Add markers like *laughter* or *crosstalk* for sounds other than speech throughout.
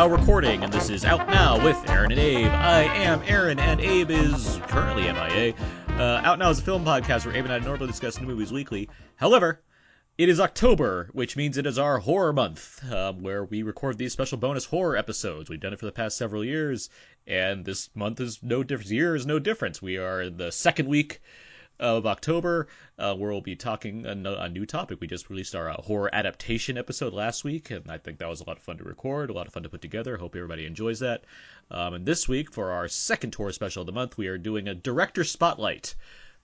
now recording, and this is Out Now with Aaron and Abe. I am Aaron, and Abe is currently MIA. Uh, Out Now is a film podcast where Abe and I normally discuss new movies weekly. However, it is October, which means it is our horror month, um, where we record these special bonus horror episodes. We've done it for the past several years, and this month is no difference. Year is no difference. We are the second week of October, uh, where we'll be talking a, a, new topic. We just released our uh, horror adaptation episode last week, and I think that was a lot of fun to record, a lot of fun to put together. Hope everybody enjoys that. Um, and this week, for our second horror special of the month, we are doing a director spotlight.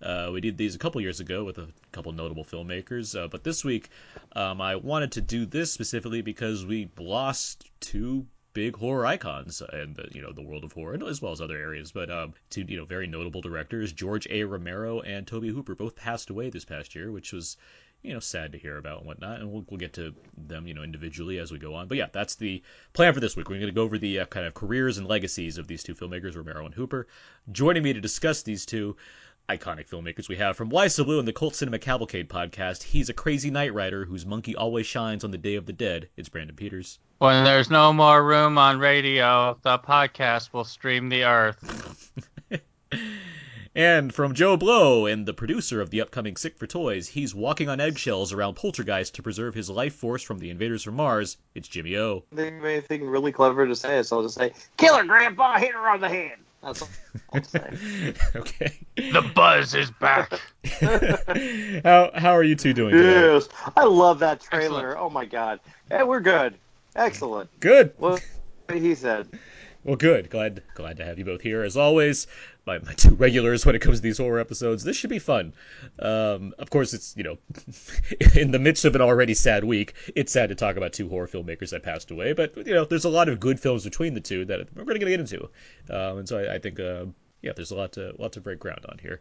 Uh, we did these a couple years ago with a couple notable filmmakers, uh, but this week um, I wanted to do this specifically because we lost two big horror icons in the you know the world of horror as well as other areas. But um, two you know very notable directors, George A. Romero and Tobe Hooper, both passed away this past year, which was you know sad to hear about and whatnot. And we'll we'll get to them you know individually as we go on. But yeah, that's the plan for this week. We're going to go over the uh, kind of careers and legacies of these two filmmakers, Romero and Hooper. Joining me to discuss these two iconic filmmakers we have from Why So Blue and the Cult Cinema Cavalcade podcast. He's a crazy night rider whose monkey always shines on the Day of the Dead. It's Brandon Peters. When there's no more room on radio, the podcast will stream the earth. *laughs* and from JoBlo and the producer of the upcoming Sick for Toys, he's walking on eggshells around Poltergeist to preserve his life force from the invaders from Mars. It's Jimmy O. I think of anything really clever to say, so I'll just say, "Killer Grandpa, hit her on the head." That's all *laughs* I'll say. okay. The buzz is back. *laughs* how how are you two doing today? Yes, I love that trailer. Excellent. Oh my god, yeah, we're good. Excellent. Good. What he said. Well, good. Glad glad to have you both here as always. My, my two regulars when it comes to these horror episodes. This should be fun. Um, of course, it's you know, *laughs* in the midst of an already sad week, it's sad to talk about two horror filmmakers that passed away. But you know, there's a lot of good films between the two that we're going to get into, um, and so I, I think uh, yeah, there's a lot to lot to break ground on here.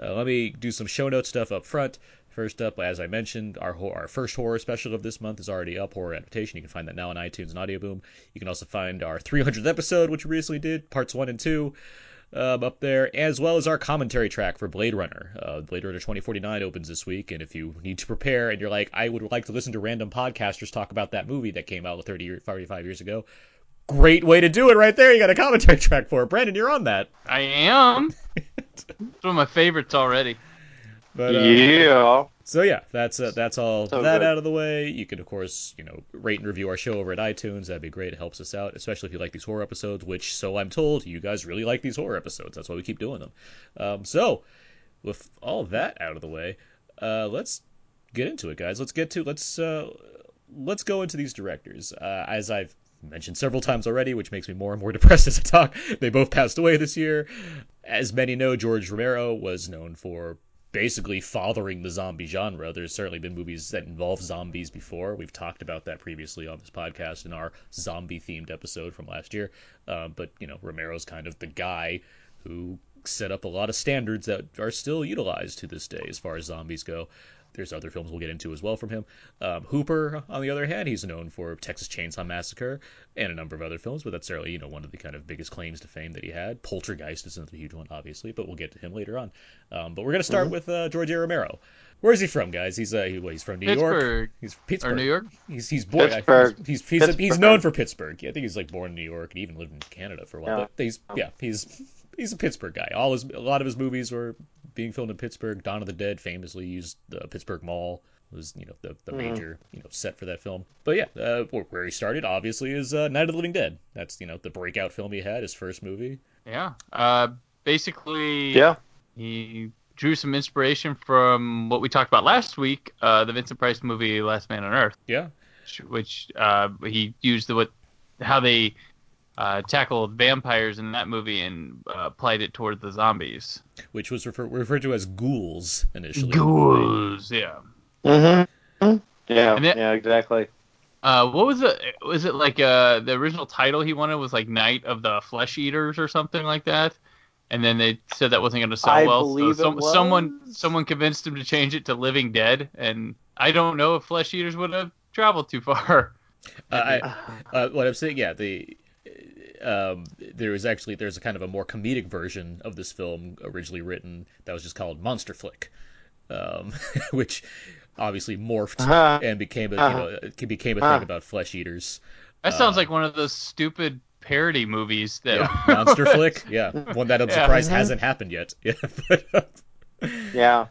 Uh, let me do some show note stuff up front. First up, as I mentioned, our our first horror special of this month is already up, horror adaptation. You can find that now on iTunes and Audio Boom. You can also find our 300th episode, which we recently did, parts one and two, um, up there, as well as our commentary track for Blade Runner. Uh, Blade Runner 2049 opens this week, and if you need to prepare and you're like, I would like to listen to random podcasters talk about that movie that came out 30 45 years ago, great way to do it right there. You got a commentary *laughs* track for it. Brandon, you're on that. I am. *laughs* it's one of my favorites already. But, uh, yeah. So yeah, that's uh, that's all so that good. out of the way. You can of course you know rate and review our show over at iTunes. That'd be great. It helps us out, especially if you like these horror episodes. Which so I'm told you guys really like these horror episodes. That's why we keep doing them. Um, so with all that out of the way, uh, let's get into it, guys. Let's get to let's uh, let's go into these directors. Uh, as I've mentioned several times already, which makes me more and more *laughs* depressed as I talk. They both passed away this year. As many know, George Romero was known for basically fathering the zombie genre. There's certainly been movies that involve zombies before. We've talked about that previously on this podcast in our zombie themed episode from last year. Uh, but, you know, Romero's kind of the guy who set up a lot of standards that are still utilized to this day as far as zombies go. There's other films we'll get into as well from him. Um, Hooper, on the other hand, he's known for Texas Chainsaw Massacre and a number of other films, but that's certainly you know one of the kind of biggest claims to fame that he had. Poltergeist is another huge one, obviously, but we'll get to him later on. Um, but we're gonna start mm-hmm. with uh, George A. Romero. Where's he from, guys? He's uh, he, well, he's from New Pittsburgh. York. He's Pittsburgh. Or New York. He's he's born. Pittsburgh. He's he's, he's, Pittsburgh. he's, known for Pittsburgh. Yeah, I think he's like born in New York and even lived in Canada for a while. Yeah. But he's yeah he's he's a Pittsburgh guy. All his a lot of his movies were being filmed in Pittsburgh. Dawn of the Dead famously used the Pittsburgh Mall was you know the, the mm-hmm. major you know set for that film. But yeah, uh, where he started obviously is uh, Night of the Living Dead. That's you know the breakout film he had, his first movie. Yeah, uh, basically. Yeah. He drew some inspiration from what we talked about last week, uh, the Vincent Price movie Last Man on Earth. Yeah. Which uh, he used the what how they uh, tackled vampires in that movie and uh, applied it toward the zombies. Which was refer- referred to as ghouls initially. Ghouls, yeah. Mm-hmm. Yeah. Then, yeah. Exactly. Uh, what was it? Was it like uh, the original title he wanted was like Night of the Flesh Eaters or something like that? And then they said that wasn't going to sell I well. Believe so some, was. someone someone convinced him to change it to Living Dead, and I don't know if Flesh Eaters would have traveled too far. Uh, I, *laughs* uh, what I'm saying, yeah, the um, there was actually there's a kind of a more comedic version of this film originally written that was just called Monster Flick, um, *laughs* which obviously morphed uh-huh. and became a uh-huh. you know became a uh-huh. thing about flesh eaters. That sounds Uh, like one of those stupid parody movies that. yeah, *laughs* monster flick. *laughs* Yeah, one that I'm Yeah. surprised Mhm. hasn't happened yet. Yeah, but, uh, Yeah.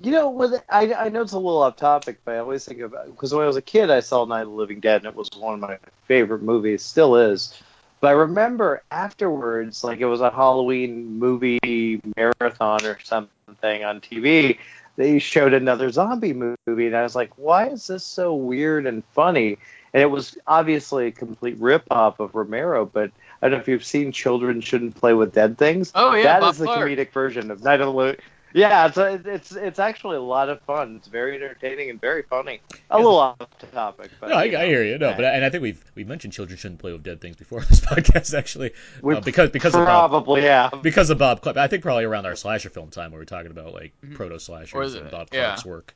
You know, with I, I know it's a little off topic, but I always think about because when I was a kid, I saw Night of the Living Dead, and it was one of my favorite movies, still is. But I remember afterwards, like it was a Halloween movie marathon or something on TV. They showed another zombie movie, and I was like, "Why is this so weird and funny?" And it was obviously a complete rip-off of Romero. But I don't know if you've seen "Children Shouldn't Play with Dead Things." Oh yeah, That Bob is the Clark. comedic version of Night of the Living. Yeah, it's it's it's actually a lot of fun. It's very entertaining and very funny. A little off topic, but no, I, I hear you. No, Yeah. but and I think we've we've mentioned children shouldn't play with dead things before *laughs* on this podcast actually, We uh, because because of Bob probably yeah. because of Bob Clark. I think probably around our slasher film time where we were talking about like Mhm. proto Or slashers and Bob yeah. Clark's work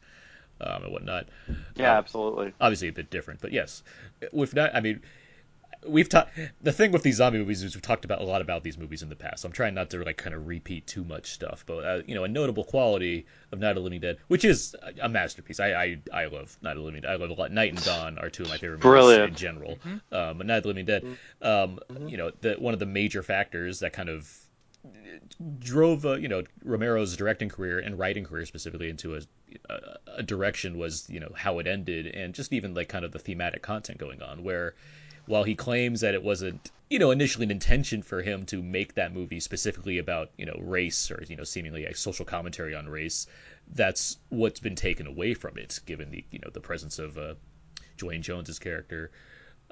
um, and whatnot. Yeah, Um, absolutely. obviously a bit different, but yes, with not. I mean, we've talked. The thing with these zombie movies is we've talked about a lot about these movies in the past. So I'm trying not to like kind of repeat too much stuff, but uh, you know, a notable quality of Night of the Living Dead, which is a- a masterpiece. I I, I love Night of the Living Dead. I love a lot. Night and Dawn are two of my favorite movies in general. Mhm. Um, but Night of the Living Dead, um, Mhm. you know, the, one of the major factors that kind of drove uh, you know Romero's directing career and writing career specifically into a, a a direction was you know how it ended and just even like kind of the thematic content going on where while he claims that it wasn't you know initially an intention for him to make that movie specifically about you know race or you know seemingly a social commentary on race that's what's been taken away from it given the you know the presence of uh, Duane Jones's character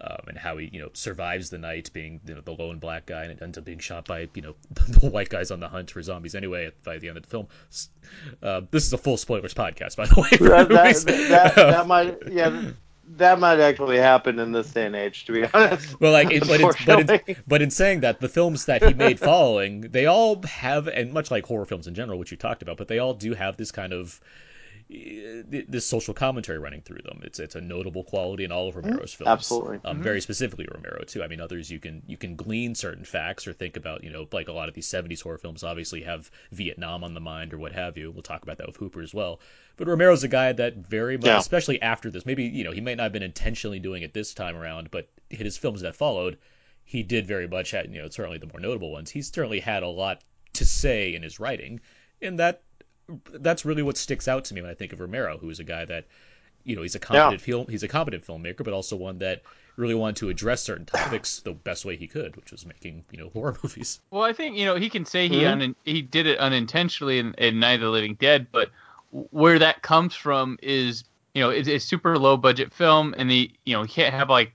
um, and how he you know survives the night being you know the lone black guy and it ends up being shot by you know *laughs* the white guys on the hunt for zombies anyway by the end of the film. Uh, this is a full spoilers podcast by the way. that, that, that, *laughs* that might yeah that might actually happen in this day and age to be honest. Well, like, it, but, it's, but, it's, but in saying that, the films that he made following, they all have, and much like horror films in general, which you talked about, but they all do have this kind of this social commentary running through them. It's it's a notable quality in all of Romero's films. Absolutely. um, Mhm. very specifically Romero too. I mean, others you can you can glean certain facts or think about. You know, like a lot of these '70s horror films obviously have Vietnam on the mind or what have you. We'll talk about that with Hooper as well. But Romero's a guy that very much, Yeah. especially after this, maybe you know he might not have been intentionally doing it this time around, but his films that followed, he did very much. Had, you know, certainly the more notable ones. He certainly had a lot to say in his writing, and that that's really what sticks out to me when I think of Romero, who is a guy that you know he's a competent film he's a competent filmmaker, but also one that really wanted to address certain *clears throat* topics the best way he could, which was making you know horror *laughs* movies. Well, I think you know he can say he Mhm. un- he did it unintentionally in, in Night of the Living Dead, but where that comes from is you know it's a super low budget film, and the you know he can't have like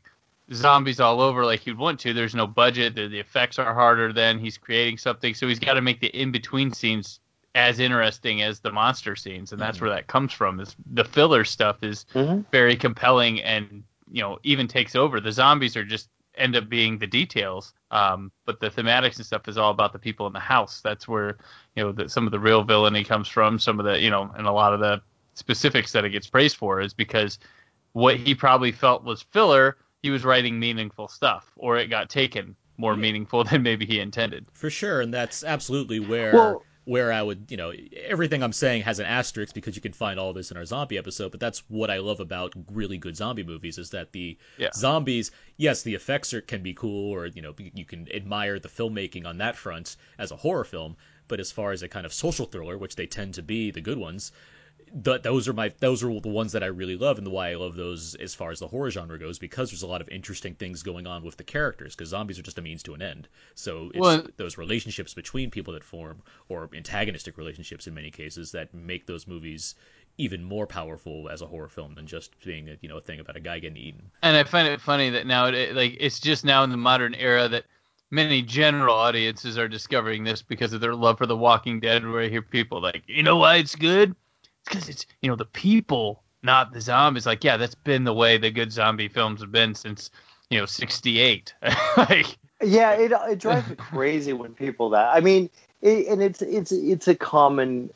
zombies all over like you'd want to. There's no budget. The, the effects are harder. than he's creating something, so he's got to make the in between scenes as interesting as the monster scenes, and that's Mhm. where that comes from. Is the filler stuff is Mhm. very compelling and you know even takes over. The zombies are just end up being the details, um, but the thematics and stuff is all about the people in the house. That's where you know the, some of the real villainy comes from. Some of the you know and a lot of the specifics that it gets praised for is because what he probably felt was filler. He was writing meaningful stuff, or it got taken more Yeah. meaningful *laughs* than maybe he intended. For sure, and that's absolutely where Well- where I would, you know, everything I'm saying has an asterisk because you can find all this in our zombie episode, but that's what I love about really good zombie movies is that the Yeah. zombies, yes, the effects are, can be cool or, you know, you can admire the filmmaking on that front as a horror film, but as far as a kind of social thriller, which they tend to be the good ones, th- those are my those are the ones that I really love and the why I love those as far as the horror genre goes because there's a lot of interesting things going on with the characters because zombies are just a means to an end. So it's Well- those relationships between people that form or antagonistic relationships in many cases that make those movies even more powerful as a horror film than just being a, you know a thing about a guy getting eaten. And I find it funny that now, it, like, it's just now in the modern era that many general audiences are discovering this because of their love for The Walking Dead. Where I hear people like, you know why it's good? Because it's you know the people, not the zombies. Like, yeah, that's been the way the good zombie films have been since you know '68. *laughs* like, Yeah, it it drives me crazy when people that. I mean, it, and it's it's it's a common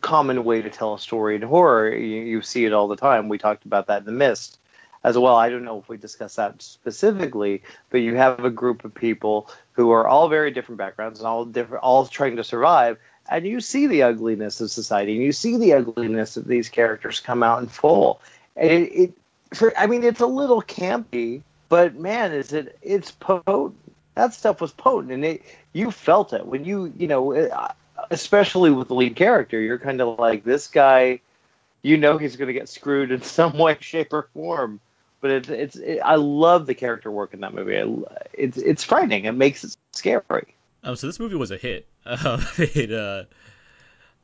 common way to tell a story in horror. You, you see it all the time. We talked about that in the Mist as well. I don't know if we discussed that specifically, but you have a group of people who are all very different backgrounds and all different, all trying to survive. And you see the ugliness of society, and you see the ugliness of these characters come out in full. And it, it for, I mean, it's a little campy, but man, is it it's potent. That stuff was potent, and it you felt it when you you know, uh, especially with the lead character. You're kind of like this guy. You know he's going to get screwed in *laughs* some way, shape, or form. But it's it's it, I love the character work in that movie. it's it's frightening. It makes it scary. Um, so this movie was a hit. Uh, *laughs* it uh,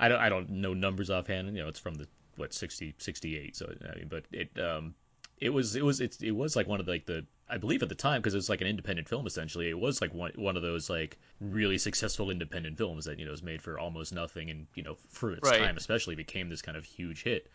I don't I don't know numbers offhand. You know, it's from the what 60 68 so I mean, but it um it was it was it, it was like one of the, like the I believe at the time because it was like an independent film essentially it was like one one of those like really successful independent films that you know was made for almost nothing and you know for its Right. time especially became this kind of huge hit.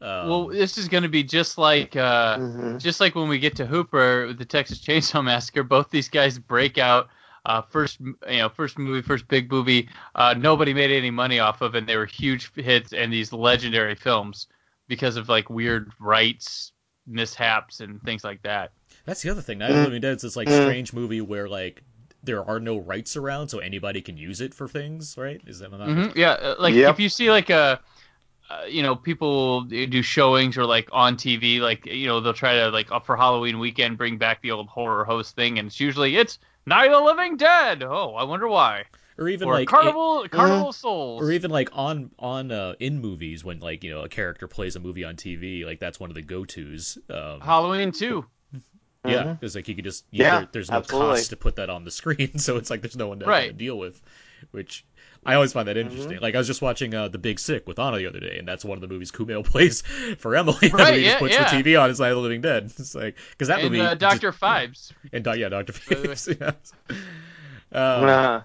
Um, well, this is going to be just like uh, Mhm. just like when we get to Hooper with the Texas Chainsaw Massacre. Both these guys break out. Uh, first, you know, first movie, first big movie. Uh, nobody made any money off of, and they were huge hits and these legendary films because of like weird rights mishaps and things like that. That's the other thing. Night of the Mm. Living Dead is this like Mm. strange movie where like there are no rights around, so anybody can use it for things, right? Is that not? hmm Yeah, uh, like Yep. if you see like a, uh, you know, people do showings or like on TV, like you know they'll try to like uh, for Halloween weekend bring back the old horror host thing, and it's usually it's Night of the Living Dead. Oh, I wonder why. Or even or like it- Carnival Carnival Souls. or even like on on uh, in movies when like you know a character plays a movie on TV, like that's one of the go tos. Um, Halloween too. yeah, Mhm. it's like you could just Yeah, there, there's no absolutely. cost to put that on the *laughs* screen, so it's like there's no one to, Right. to deal with, which I always find that Mm-hmm. interesting. Like I was just watching uh, The Big Sick with Anna the other day, and that's one of the movies Kumail *laughs* plays for Emily. Right, *laughs* he just puts yeah. the TV on. It's Night of the Living Dead. *laughs* It's like because that and movie uh, Doctor Phibes. and yeah Doctor the way. Phillips. yeah. Um, Uh,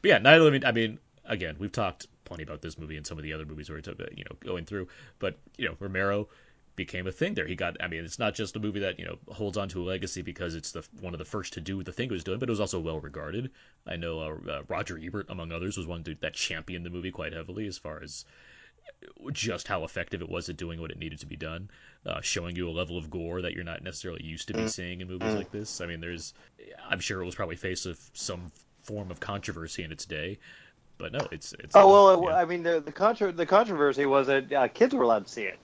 but yeah, Night of the Living. I mean, again, we've talked plenty about this movie and some of the other movies where it's uh, you know going through, but you know Romero became a thing there. He got. I mean, it's not just a movie that you know holds on to a legacy because it's the one of the first to do the thing it was doing, but it was also well regarded. I know uh, uh, Roger Ebert, among others, was one dude that championed the movie quite heavily as far as just how effective it was at doing what it needed to be done, uh, showing you a level of gore that you're not necessarily used to be seeing in movies like this. I mean, there's, I'm sure it was probably faced with some form of controversy in its day, but no, it's it's. oh well, yeah. I mean the the, contro- the controversy was that uh, kids were allowed to see it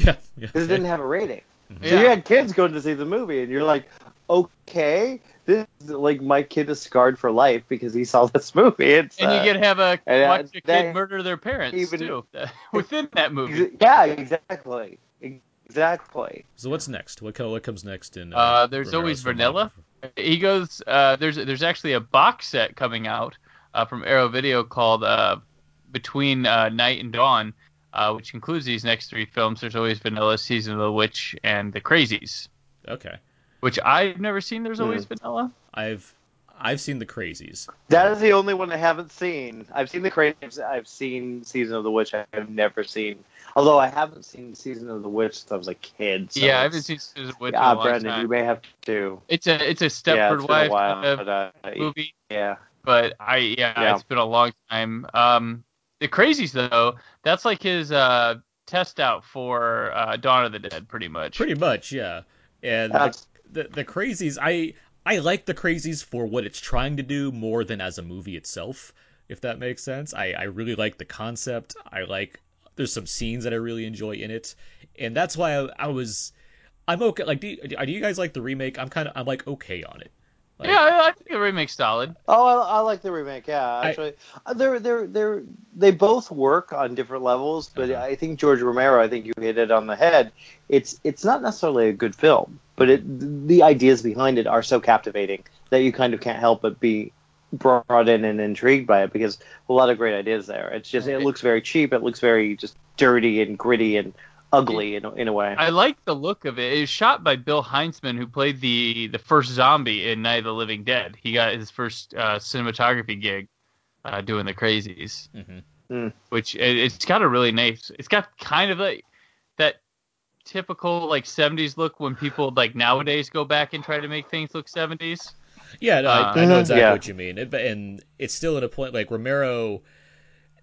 *laughs* yeah, yeah, because it didn't have a rating. So Yeah. you had kids going to see the movie, and you're like, okay, this is like my kid is scarred for life because he saw *laughs* this movie. It's And uh, you get to have a and, uh, watch a kid that- murder their parents even- too *laughs* within that movie. yeah, exactly, exactly. So what's next? What what comes next in? Uh, Uh, there's Romero's always Vanilla. filmography? He goes. Uh, there's there's actually a box set coming out uh, from Arrow Video called uh, Between uh, Night and Dawn, uh, which includes these next three films. There's always Vanilla, Season of the Witch, and The Crazies, Okay, which I've never seen. There's always Vanilla. I've I've seen the Crazies. That is the only one I haven't seen. I've seen the Crazies. I've seen Season of the Witch. I've never seen. Although I haven't seen Season of the Witch since I was a kid. So yeah, I haven't seen Season of the Witch in Ah, a long Brendan, time. you may have to. It's a it's a yeah, Stepford it's Wife a while. kind of but, uh, movie. yeah. but I yeah, Yeah. it's been a long time. Um, the Crazies though, that's like his uh test out for uh, Dawn of the Dead, pretty much. Pretty much, yeah. And the, the the Crazies, I I like the Crazies for what it's trying to do more than as a movie itself, if that makes sense. I I really like the concept. I like there's some scenes that I really enjoy in it, and that's why I, I was I'm okay. Like, do you, do you guys like the remake? I'm kind of I'm like okay on it. Like, yeah, I, I think the remake's solid. Oh, I, I like the remake. Yeah, actually, Uh, they're they're they're they both work on different levels, but Uh-huh. I think George Romero. I think you hit it on the head. It's it's not necessarily a good film, but it the ideas behind it are so captivating that you kind of can't help but be brought in and intrigued by it because a lot of great ideas there. It's just it Right. looks very cheap. It looks very just dirty and gritty and ugly in a- in a way. I like the look of it. It was shot by Bill Hinzman, who played the the first zombie in Night of the Living Dead. He got his first uh, cinematography gig uh, doing the Crazies, hmm which it, it's got a really nice. It's got kind of like that typical like 70s look when people like nowadays go back and try to make things look 70s. Yeah, no, Uh, I, I know Mhm. exactly Yeah. what you mean, it, and it's still at a point like Romero.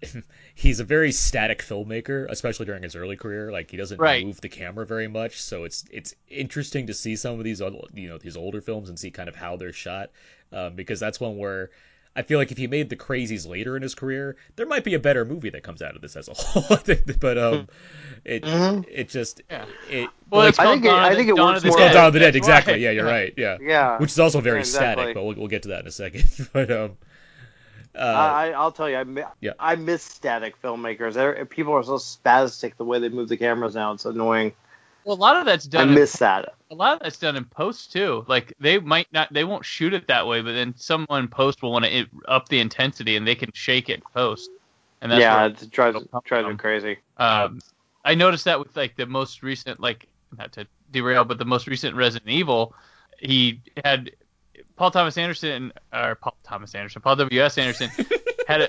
*laughs* He's a very static filmmaker, especially during his early career. Like he doesn't Right. move the camera very much, so it's it's interesting to see some of these old- you know these older films and see kind of how they're shot, um, because that's one where I feel like if he made the crazies later in his career, there might be a better movie that comes out of this as a whole. *laughs* but um, it Mhm. it just Yeah. it Well, like, it's I called think it- Dawn of I the- think it Dawn works of it's more- called Dead. Dawn of the Dead. Exactly. why. Yeah, you're right. Yeah. Yeah. Which is also very Yeah, exactly. static, but we'll, we'll get to that in a second. *laughs* but um, uh, I, I'll tell you, I, mi- Yeah. I miss static filmmakers. They're, people are so spastic the way they move the cameras now. It's annoying. Well, a lot of that's I done. in, miss that. a lot of that's done in post too. Like they might not, they won't shoot it that way, but then someone in post will want to up the intensity, and they can shake it in post. And that's yeah, it drives, drives me crazy. Um, I noticed that with like the most recent, like not to derail, but the most recent Resident Evil, he had Paul Thomas Anderson or Paul Thomas Anderson, Paul W S Anderson had a.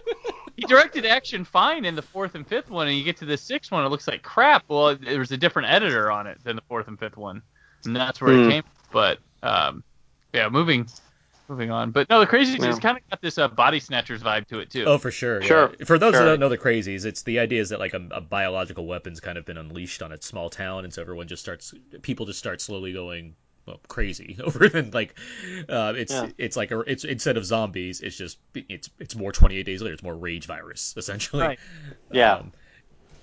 He directed action fine in the fourth and fifth one, and you get to the sixth one, it looks like crap. Well, there was a different editor on it than the fourth and fifth one, and that's where Hmm. it came. But um, yeah, moving, moving on. But no, the Crazies Yeah. kind of got this uh, body snatchers vibe to it too. Oh, for sure. Sure, Yeah. For those sure. that don't know the crazies, it's the idea is that like a, a biological weapon's kind of been unleashed on a small town, and so everyone just starts, people just start slowly going well, crazy *laughs* over. And like, uh, it's Yeah. it's like a, it's instead of zombies, it's just it's it's more 28 days later. It's more rage virus essentially. Right. *laughs* Yeah. Um,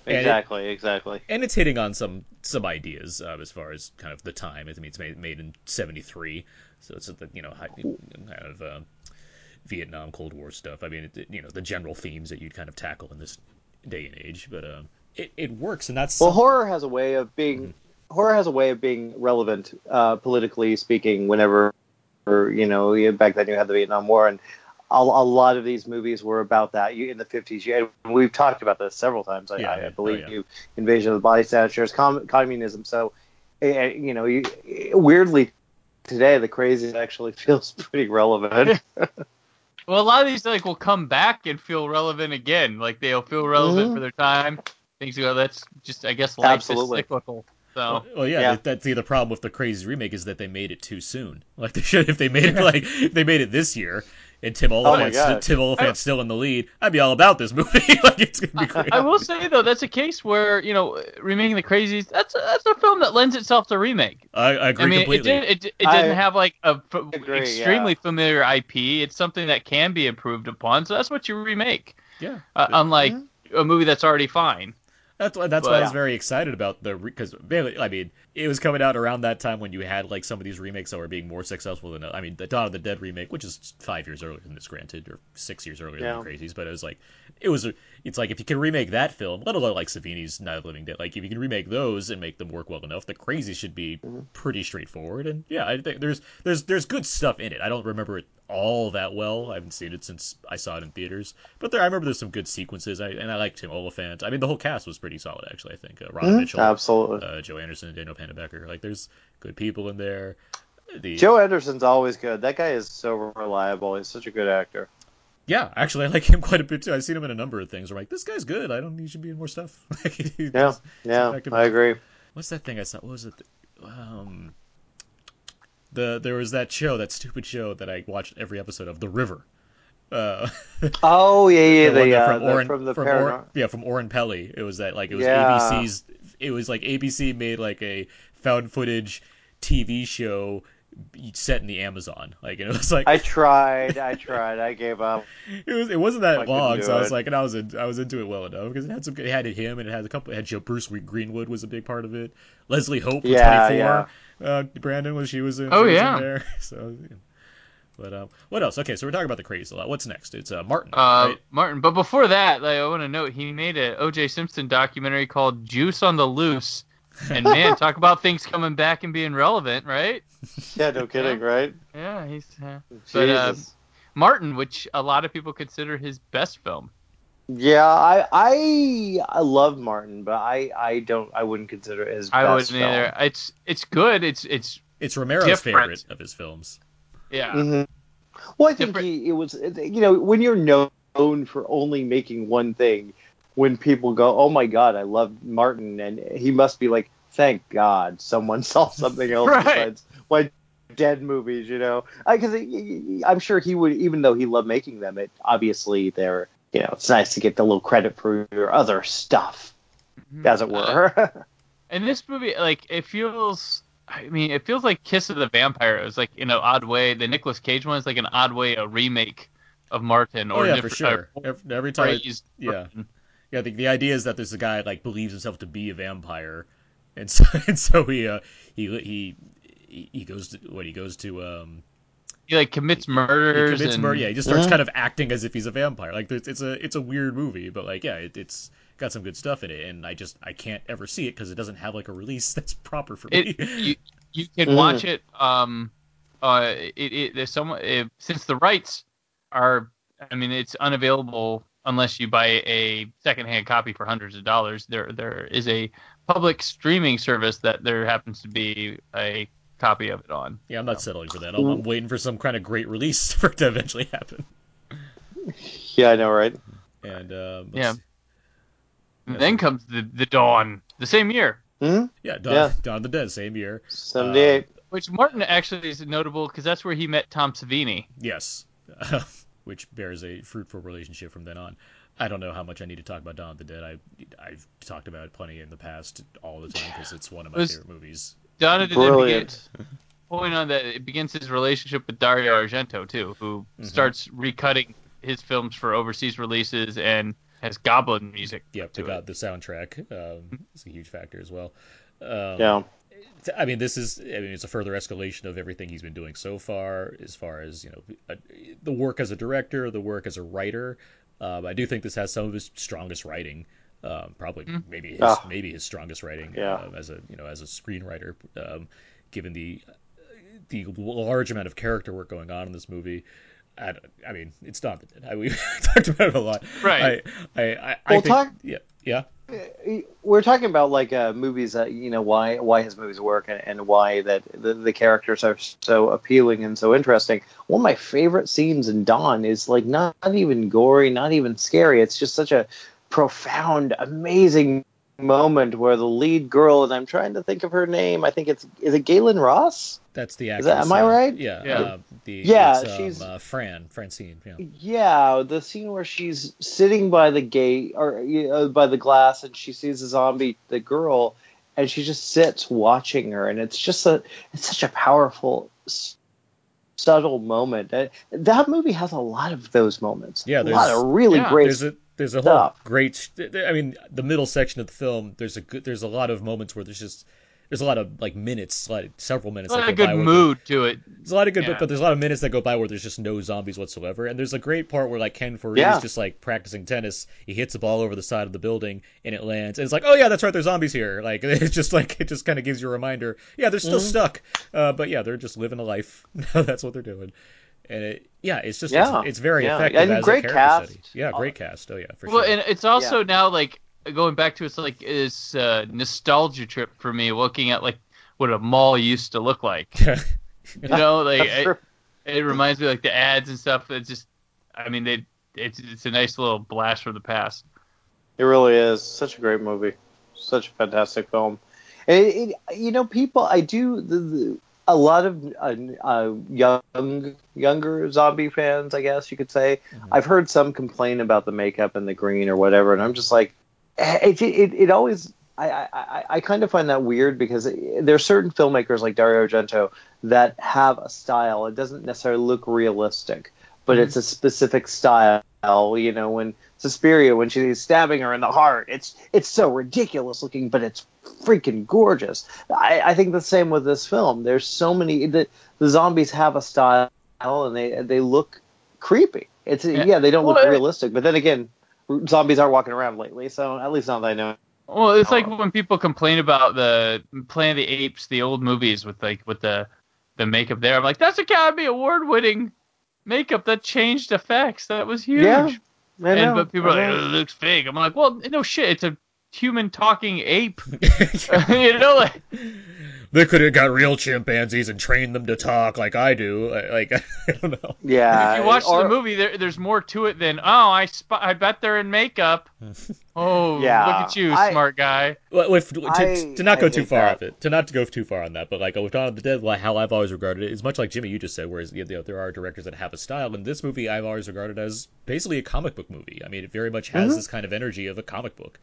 and it- Exactly, exactly. and it's hitting on some some ideas uh, as far as kind of the time. I mean, it's made, made in '73, so it's you know kind of uh, Vietnam Cold War stuff. I mean, it, you know the general themes that you'd kind of tackle in this day and age, but um, it it works, and that's Well, some- horror has a way of being horror has a way of being relevant, uh, politically speaking. Whenever, or, you know, back then you had the Vietnam War, and a, a lot of these movies were about that. You in the fifties, we've talked about this several times. I, Yeah, I. I believe Oh, yeah. you, invasion of the body snatchers, com- communism. So, eh, you know, you, weirdly today the crazy actually *laughs* feels pretty relevant. *laughs* Well, a lot of these like will come back and feel relevant again. Like they'll feel relevant Mhm. for their time. Things go. That's just, I guess, life Absolutely. is cyclical. So Well, well, yeah, Yeah. that's the other problem with the Crazy remake is that they made it too soon. *laughs* Like they should, if they made it like if they made it this year, and Tim Oh Olyphant's God. Tim Olyphant's still in the lead, I'd be all about this movie. *laughs* like it's gonna be great. I will say though, that's a case where you know remaking the Crazies. That's a, that's a film that lends itself to remake. I, I agree I mean, completely. it did, it, it didn't have like a f- agree, extremely yeah. familiar IP. It's something that can be improved upon. So that's what you remake. yeah, Uh, unlike Mm-hmm. a movie that's already fine. That's why that's why I was very excited about the because I mean it was coming out around that time when you had like some of these remakes that were being more successful than I mean the Dawn of the Dead remake, which is five years earlier than this, granted, or six years earlier Yeah. than the Crazies, but it was like it was a, it's like if you can remake that film, let alone like Savini's Night of the Living Dead, like if you can remake those and make them work well enough, the Crazies should be Mm-hmm. pretty straightforward. And yeah, I think there's there's there's good stuff in it. I don't remember it all that well. I haven't seen it since I saw it in theaters, but there I remember there's some good sequences. I, and I liked Tim Olyphant. I mean the whole cast was pretty solid actually. I think uh, Ron Mhm, Mitchell, Absolutely. uh, Joe Anderson, Danielle Panabaker. Like there's good people in there. The, Joe Anderson's always good. That guy is so reliable. He's such a good actor. Yeah, actually, I like him *laughs* quite a bit too. I've seen him in a number of things. I'm like, this guy's good. I don't. He should be in more stuff. *laughs* Yeah, does- yeah, effective I agree. What's that thing I saw? What was it? Um, the there was that show, that stupid show that I watched every episode of, The River. Uh, *laughs* Oh yeah, yeah, the the, uh, the- Oren, from the from Paranor- Oren, yeah, from Oren Peli. It was that like it was Yeah. ABC's. It was like ABC made like a found footage TV show set in the Amazon. Like and it was like I tried, I tried, I gave up. *laughs* it was it wasn't that I long, so I was it. like, and I was in, I was into it well enough because it had some, it had him and it had a couple, it had Joe Bruce Greenwood was a big part of it. Leslie Hope from Yeah, 24, uh, Brandon was she was in, Oh, was yeah. in there. *laughs* So, yeah. But um, what else? Okay, so we're talking about the craze a lot. What's next? It's uh, Martin, Uh, right? Martin. But before that, like, I want to note he made a O.J. Simpson documentary called Juice on the Loose. *laughs* And man, talk about things coming back and being relevant, right? *laughs* Yeah, no kidding, right? Yeah, he's uh, But, uh, Martin, which a lot of people consider his best film. yeah, I, I, I love Martin, but I, I don't, I wouldn't consider it his I best wouldn't either. It's it's good. It's it's It's Romero's different. favorite of his films. Yeah. hmm Well, I think Different- he, it was, you know, when you're known for only making one thing, when people go, "Oh my God, I love Martin," and he must be like, "Thank God, someone *laughs* saw something else Right. besides my dead movies," you know? Because I'm sure he would, even though he loved making them, it obviously they're, you know, it's nice to get the little credit for your other stuff, as it were. *laughs* And this movie, like, it feels. I mean, it feels like Kiss of the Vampire. It was like in an odd way. The Nicolas Cage one is like an odd way a remake of Martin. Oh Or yeah, for sure. Every, every time, I- yeah. Yeah. The, the idea is that there's a guy like believes himself to be a vampire, and so *laughs* and so he uh, he he he he goes to what he goes to um He like commits he murders. commits and, murder. Yeah, he just starts Mhm. kind of acting as if he's a vampire. Like there's- it's a it's a weird movie, but like yeah, it, it's got some good stuff in it, and I just I can't ever see it because it doesn't have like a release *laughs* that's proper for me. It, you, you can watch it. Um, uh, it, it there's some it, since the rights are. I mean, it's unavailable unless you buy a secondhand copy for hundreds of dollars. There there is a public streaming service that there happens to be a copy of it on. yeah, I'm not settling for that. I'm, I'm waiting for some kind of great release *laughs* for it to eventually happen. Yeah, I know, right? And um, Yeah. see. And Yeah, then so- comes the the dawn, the same year. Hmm? yeah, Dawn, Yeah. Dawn of the Dead, same year. 78. Which Martin actually is notable because that's where he met Tom Savini. Yes, *laughs* which bears a fruitful relationship from then on. I don't know how much I need to talk about Dawn of the Dead. I I've talked about it plenty in the past, all the time, because it's one of my Was- favorite movies. Dawn of the Brilliant. point on that it begins his relationship with Dario Argento too, who Mhm. starts recutting his films for overseas releases and has Goblin music. Yep, to got it. the soundtrack. Um, it's a huge factor as well. Um, Yeah. I mean, this is. I mean, it's a further escalation of everything he's been doing so far, as far as you know, uh, the work as a director, the work as a writer. Um, I do think this has some of his strongest writing. Um, probably, Mm. maybe his, Ah. maybe his strongest writing Yeah. uh, as a you know as a screenwriter, um, given the the large amount of character work going on in this movie. I, I mean, it's not. I, we *laughs* talked about it a lot. Right. I, I, I, I think, talk- yeah, yeah. we're talking about like uh, movies that you know why why his movies work and, and why that the, the characters are so appealing and so interesting. One of my favorite scenes in Dawn is like not, not even gory, not even scary. It's just such a profound, amazing moment where the lead girl and I'm trying to think of her name. I think it's is it Gaylen Ross? That's the actress. That- am I right? Yeah. Yeah. Uh, the, Yeah, it's, um, she's- uh, Fran, Francine. Yeah. Yeah, the scene where she's sitting by the gate or uh, by the glass, and she sees the zombie, the girl, and she just sits watching her, and it's just a, it's such a powerful, subtle moment. That movie has a lot of those moments. Yeah, a lot of really yeah, great. There's a there's a whole stuff. great. I mean, the middle section of the film. There's a good. There's a lot of moments where there's just there's a lot of like minutes, like several minutes. There's that a go good by mood to it. There's a lot of good, Yeah. but, but there's a lot of minutes that go by where there's just no zombies whatsoever. And there's a great part where like Ken Foree Yeah. is just like practicing tennis. He hits a ball over the side of the building and it lands. And it's like, oh yeah, that's right, there's zombies here. Like *laughs* it's just like it just kind of gives you a reminder. Yeah, they're still Mhm. stuck, uh, but yeah, they're just living a life. *laughs* that's what they're doing. And it, yeah, it's just Yeah. it's, it's very Yeah. effective And as great a character cast. study. Yeah, great cast. Oh yeah, for Well, sure. and it's also now like going back to it's like this uh, nostalgia trip for me, looking at like what a mall used to look like. *laughs* You know, *laughs* like it, it reminds me like the ads and stuff. It's just, I mean, they it's it's a nice little blast from the past. It really is such a great movie, such a fantastic film. It, it, you know, people, I do the, the, a lot of uh, uh, young, younger zombie fans, I guess you could say. I've heard some complain about the makeup and the green or whatever, and I'm just like, eh, it, it, it always. I, I, I- I kind of find that weird because there are certain filmmakers like Dario Argento that have a style. It doesn't necessarily look realistic, but it's a specific style. You know, when Suspiria, when she's stabbing her in the heart, it's it's so ridiculous looking, but it's freaking gorgeous. I, I think the same with this film. There's so many the, the zombies have a style and they they look creepy. It's yeah, Yeah. they don't Well, look it- realistic, but then again, zombies aren't walking around lately, so at least not that I know. Well, it's like when people complain about the Planet of the Apes, the old movies with like with the the makeup there. I'm like, that's Academy Award winning makeup that changed effects. That was huge. Yeah, I and know, but people are like, know. "Oh, it looks fake. I'm like, well, no shit. It's a human talking ape. *laughs* *laughs* you know, like they could have got real chimpanzees and trained them to talk like I do. Like *laughs* I don't know. yeah. if you watch or- the movie, there, there's more to it than oh, I sp- I bet they're in makeup. *laughs* Oh, Yeah, look at you, I- smart guy. Well, if, to, I- to not I go too far that. off it, to not to go too far on that, but like with Dawn of the Dead, like how I've always regarded it is much like Jimmy you just said, whereas you know, there are directors that have a style, and this movie I've always regarded as basically a comic book movie. I mean, it very much has Mhm. this kind of energy of a comic book.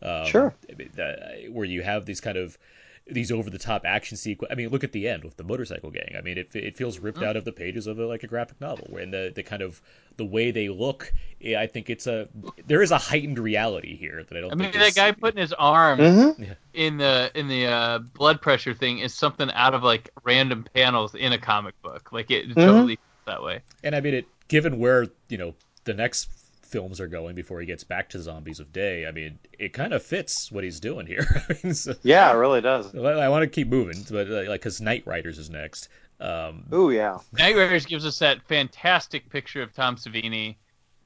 Um, Sure. That- where you have these kind of these over the top action sequence. I mean, look at the end with the motorcycle gang. I mean, it it feels ripped out of the pages of a, like a graphic novel. And the the kind of the way they look, I think it's a there is a heightened reality here that I don't. I mean, think that is- guy putting his arm Mm-hmm. in the in the uh, blood pressure thing is something out of like random panels in a comic book. Like it totally that way. And I mean, it given where you know the next films are going before he gets back to Zombies of Day. I mean, it kind of fits what he's doing here. *laughs* I mean, so- Yeah, it really does. Well, I want to keep moving, but uh, like because Knightriders is next. Um, Ooh, yeah. Knightriders gives us that fantastic picture of Tom Savini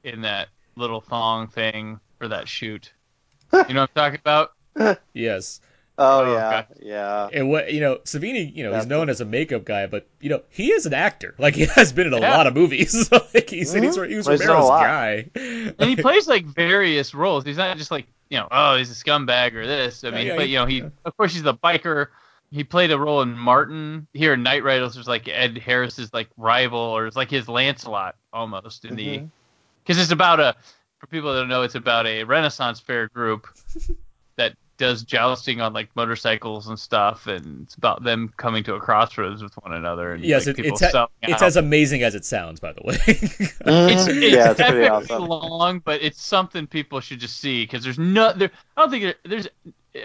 in that little thong thing for that shoot. *laughs* You know what I'm talking about? *laughs* yes, Oh, Oh, yeah, okay. yeah. and what you know, Savini, you know, he's That's- known as a makeup guy, but you know, he is an actor. *laughs* Like he has been in a Yeah. lot of movies. *laughs* like he's, and he's he was Well, a Romero's lot. guy. And he plays like various roles. He's not just like you know, oh, he's a scumbag or this. I mean, yeah, but you know, he of course he's the biker. He played a role in Martin. Here in Knightriders, there's like Ed Harris's like rival, or it's like his Lancelot almost in the Mhm. because it's about a for people that don't know, it's about a Renaissance fair group *laughs* that does jousting on like motorcycles and stuff, and it's about them coming to a crossroads with one another. And, yes, like, it, people it's a- it's as amazing as it sounds. By the way. *laughs* Mhm. It's, it's yeah, it's pretty awesome. long, but it's something people should just see because there's no, there, I don't think there, there's,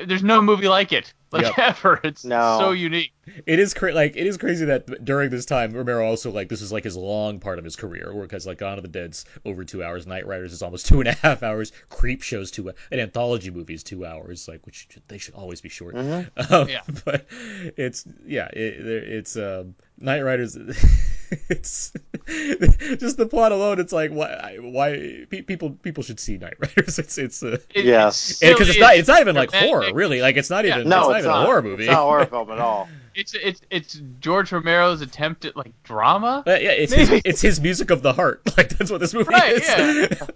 there's no movie like it, like Yep. *laughs* ever. It's No. so unique. it is cra- like it is crazy that during this time Romero also like this is like his long part of his career where because like Gone of the Dead's over two hours, Knightriders is almost *laughs* two and a half hours, Creepshow's two, an anthology movie is two hours, like which should, they should always be short. Mhm. Um, Yeah. *laughs* but it's yeah, it, it's um, Knightriders. *laughs* it's *laughs* just the plot alone. It's like why why people people should see Knightriders. *laughs* It's it's uh, It, Yes. because it's not it's not even like dramatic. horror really. Like it's not Yeah. even No, it's not it's even not. a horror movie. It's not a horror film at all. It's it's it's George Romero's attempt at like drama. But yeah, it's his, it's his music of the heart. Like that's what this movie Right, is. yeah.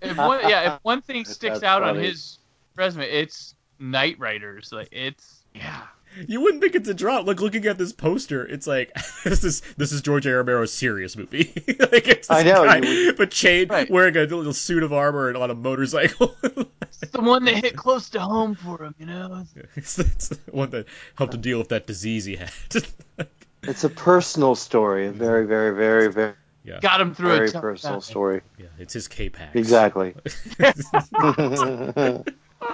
If one, yeah, if one thing sticks That's out on his resume, it's Knightriders. Like it's yeah. You wouldn't think it's a drop. Like looking at this poster, it's like *laughs* this is this is George A. Romero's serious movie. *laughs* like it's I know, guy, you but chained, Right. wearing a little suit of armor and on a motorcycle. *laughs* It's the one that hit close to home for him, you know. it's, it's the one that helped him deal with that disease he had. It's a personal story. A very, very, very, very, Got him through very a tough personal time. story. yeah, it's his K-Pax. Exactly.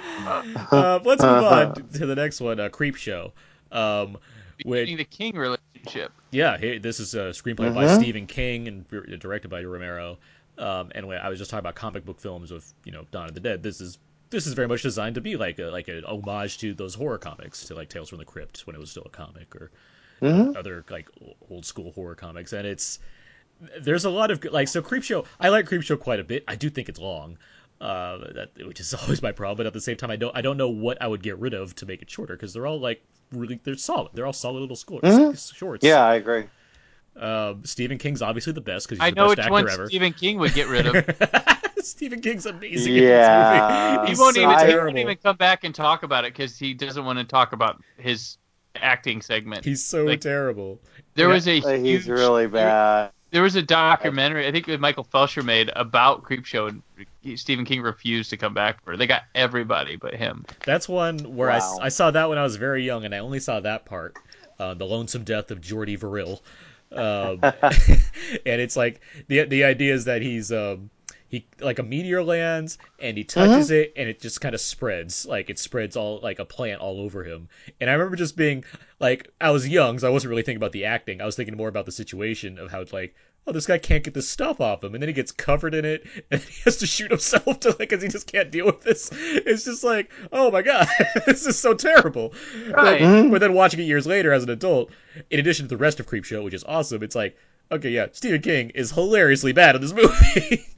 *laughs* uh, let's move on to the next one, uh, Creepshow. Um, which the King relationship. Yeah, hey, this is a screenplay by Mhm. Stephen King and directed by Romero. Um, and when I was just talking about comic book films with you know Dawn of the Dead, this is this is very much designed to be like a like an homage to those horror comics, to like Tales from the Crypt when it was still a comic, or Mhm. other like old school horror comics. And it's there's a lot of good- like so Creepshow. I like Creepshow quite a bit. I do think it's long. Uh, that which is *laughs* always my problem, but at the same time, I don't I don't know what I would get rid of to make it shorter because they're all like really they're solid. They're all solid little scores, Mhm. shorts. yeah, I agree. Um, Stephen King's obviously the best because he's I the know best which actor one ever. Stephen King would get rid of. *laughs* Stephen King's amazing Yeah. in this movie. *laughs* he won't so even he won't even come back and talk about it because he doesn't want to talk about his acting segment. He's so Like- terrible. there yeah. was a Like, huge, He's really bad. There was a documentary I think that Michael Felsher made about Creepshow, and Stephen King refused to come back for it. They got everybody but him. That's one where I s I Wow. I, saw that when I was very young, and I only saw that part, uh, the lonesome death of Jordy Verrill. Um, *laughs* and it's like the the idea is that he's um, he like a meteor lands and he uh-huh. touches it and it just kind of spreads. Like it spreads all like a plant all over him. And i remember just being like i was young so i wasn't really thinking about the acting. I was thinking more about the situation of how it's like oh this guy can't get this stuff off him. And then he gets covered in it *laughs* and he has to shoot himself to like because he just can't deal with this. It's just like oh my god *laughs* this is so terrible. Right. but, uh-huh. but then watching it years later as an adult in addition to the rest of creepshow which is awesome it's like okay yeah stephen king is hilariously bad in this movie *laughs*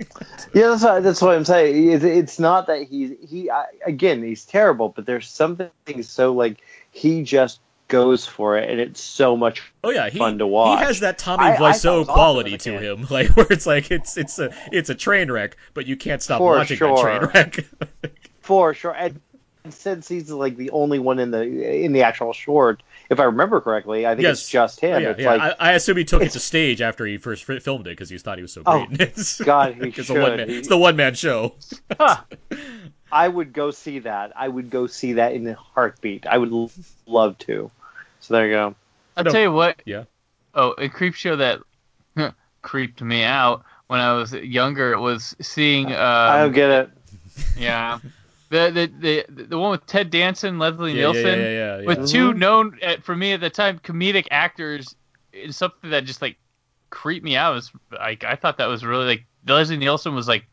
Yeah, that's what, that's what I'm saying. It's, it's not that he's he I, again he's terrible, but there's something so like he just goes for it, and it's so much. Oh yeah, he, fun to watch. he has that Tommy I- I thought it Wiseau awesome quality as to him, *laughs* like where it's like it's it's a it's a train wreck, but you can't stop For watching sure. that train wreck. *laughs* For sure, and since he's like the only one in the in the actual short, if I remember correctly, I think Yes. it's just him. Oh, yeah, it's yeah. like I, I assume he took it to stage after he first filmed it because he thought he was so Oh, great. in it. *laughs* God, he it's a one should. man. He- It's the one man show. Huh. *laughs* I would go see that. I would go see that in a heartbeat. I would l- love to. So there you go. I'll tell you what. Yeah. Oh, a creep show that creeped me out when I was younger was seeing. Um, I don't get it. yeah. The, the the the one with Ted Danson, Leslie Yeah, yeah, Nielsen, yeah, yeah, yeah. with two Mhm. known at, for me at the time comedic actors, is something that just like creeped me out. It was like I thought that was really like Leslie Nielsen was like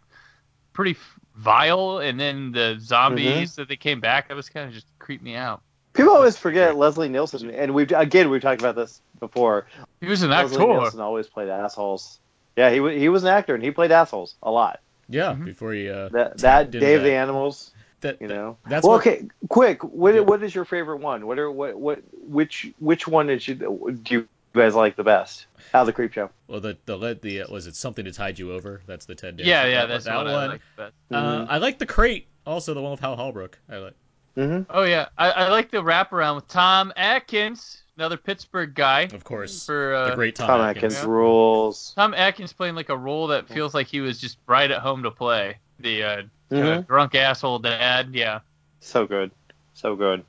pretty vile, and then the zombies that they came back, that was kind of just creeped me out. People always forget Leslie Nielsen, and we've again we've talked about this before. He was an Leslie actor. Nielsen always played assholes. Yeah, he he was an actor, and he played assholes a lot. Yeah, Mhm. before he uh, That that into Day of that. the Animals, that, you know. that's well, what- okay, quick. What Yeah. what is your favorite one? What are what what which which one did you do you guys like the best? Out of the Creepshow. Well, the the lead the uh, was it something to tide you over? That's the Ted. Yeah, Danson. yeah, That- that's that the one. I one. like best. Uh, I like the crate. Also, the one with Hal Holbrook. I like. Mm-hmm. Oh yeah, I, I like the wraparound with Tom Atkins, another Pittsburgh guy. Of course, For uh, the great Tom, Tom Atkins. Atkins Yeah. rules. Tom Atkins playing like a role that feels like he was just right at home to play. The uh, kinda Mhm. drunk asshole dad. Yeah. So good, so good.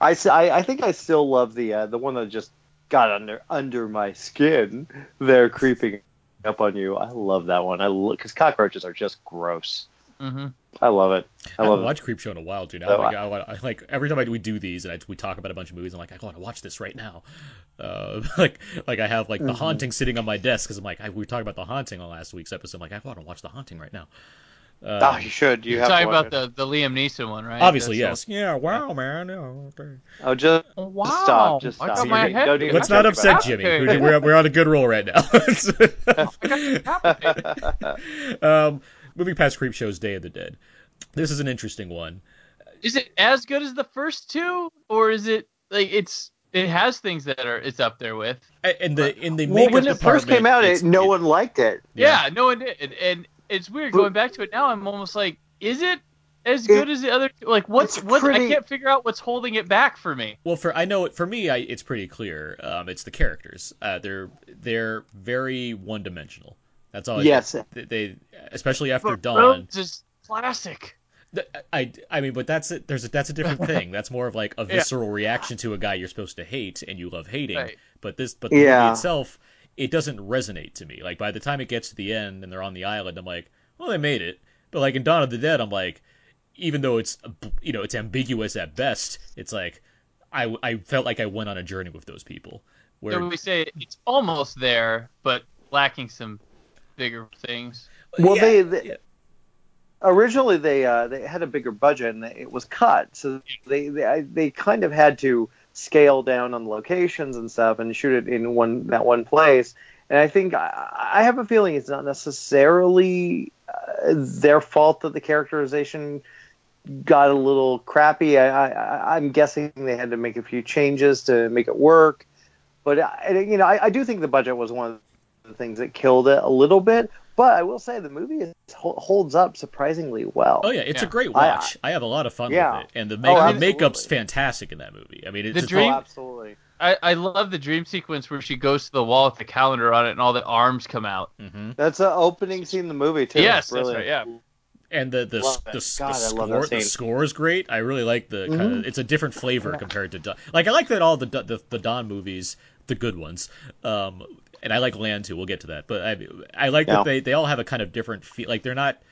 I, I, I think I still love the uh, the one that just got under under my skin. They're creeping up on you. I love that one. I because cockroaches are just gross. hmm I love it. I I haven't love it. watched Creepshow in a while, dude. Now, Oh, like, I, wanna- I, like every time I, we do these and I, we talk about a bunch of movies, I'm like, I want to watch this right now. Uh, *laughs* like, like I have like The Mhm. Haunting sitting on my desk because I'm like, I, we were talking about The Haunting on last week's episode. I'm like, I want to watch The Haunting right now. Uh, Oh, you should. You You're have talking about the, the Liam Neeson one, right? obviously, That's yes. Yeah. Wow, man. yeah, okay. Oh, just the- Wow. stop. Just stop. got my You head. don't even Let's not upset. Jimmy. Okay. We're, we're, we're on a good roll right now. *laughs* *laughs* um, moving past Creepshow's Day of the Dead. This is an interesting one. Is it as good as the first two, or is it like it's it has things that are it's up there with? A- In the in the Well, when it first came out, it, no it- one liked it. Yeah, no one did, and it's weird But- going back to it now. I'm almost like, is it as It- good as the other? Like, what's what? pretty- I can't figure out what's holding it back for me. Well, for I know for me, I, it's pretty clear. Um, it's the characters. Uh, they're they're very one dimensional. That's all. Yes. They, they especially after But Dawn. Rhodes is classic. I, I mean, but that's it. There's a, that's a different *laughs* thing. That's more of like a Yeah. visceral reaction to a guy you're supposed to hate and you love hating. Right. But this, but the Yeah. movie itself, it doesn't resonate to me. Like by the time it gets to the end and they're on the island, I'm like, well, they made it. But like in Dawn of the Dead, I'm like, even though it's you know it's ambiguous at best, it's like I I felt like I went on a journey with those people. Where So we say it's almost there, but lacking some bigger things. Well, Yeah, they, they yeah. originally they uh, they had a bigger budget and it was cut, so they they they kind of had to scale down on locations and stuff and shoot it in one that one place. And I think I, have a feeling it's not necessarily uh, their fault that the characterization got a little crappy. I, I'm guessing they had to make a few changes to make it work. But I, you know, I, I do think the budget was one of the things that killed it a little bit. But I will say the movie is, holds up surprisingly well. Oh yeah, it's a great watch. I, have a lot of fun Yeah. with it, and the, Oh, the makeup's fantastic in that movie. I mean, it's The dream- Oh, absolutely. I, I love the dream sequence where she goes to the wall with the calendar on it and all the arms come out. Mhm. That's the opening scene in the movie too. Yes, It's that's right, yeah. and the the, the, the, God, I score the score is great. I really like the kind Mhm. of it's a different flavor compared to Dawn. Like I like that all the the, the Dawn movies, the good ones. Um, and I like Land too. We'll get to that, but I I like Yeah. that they they all have a kind of different feel. Like they're not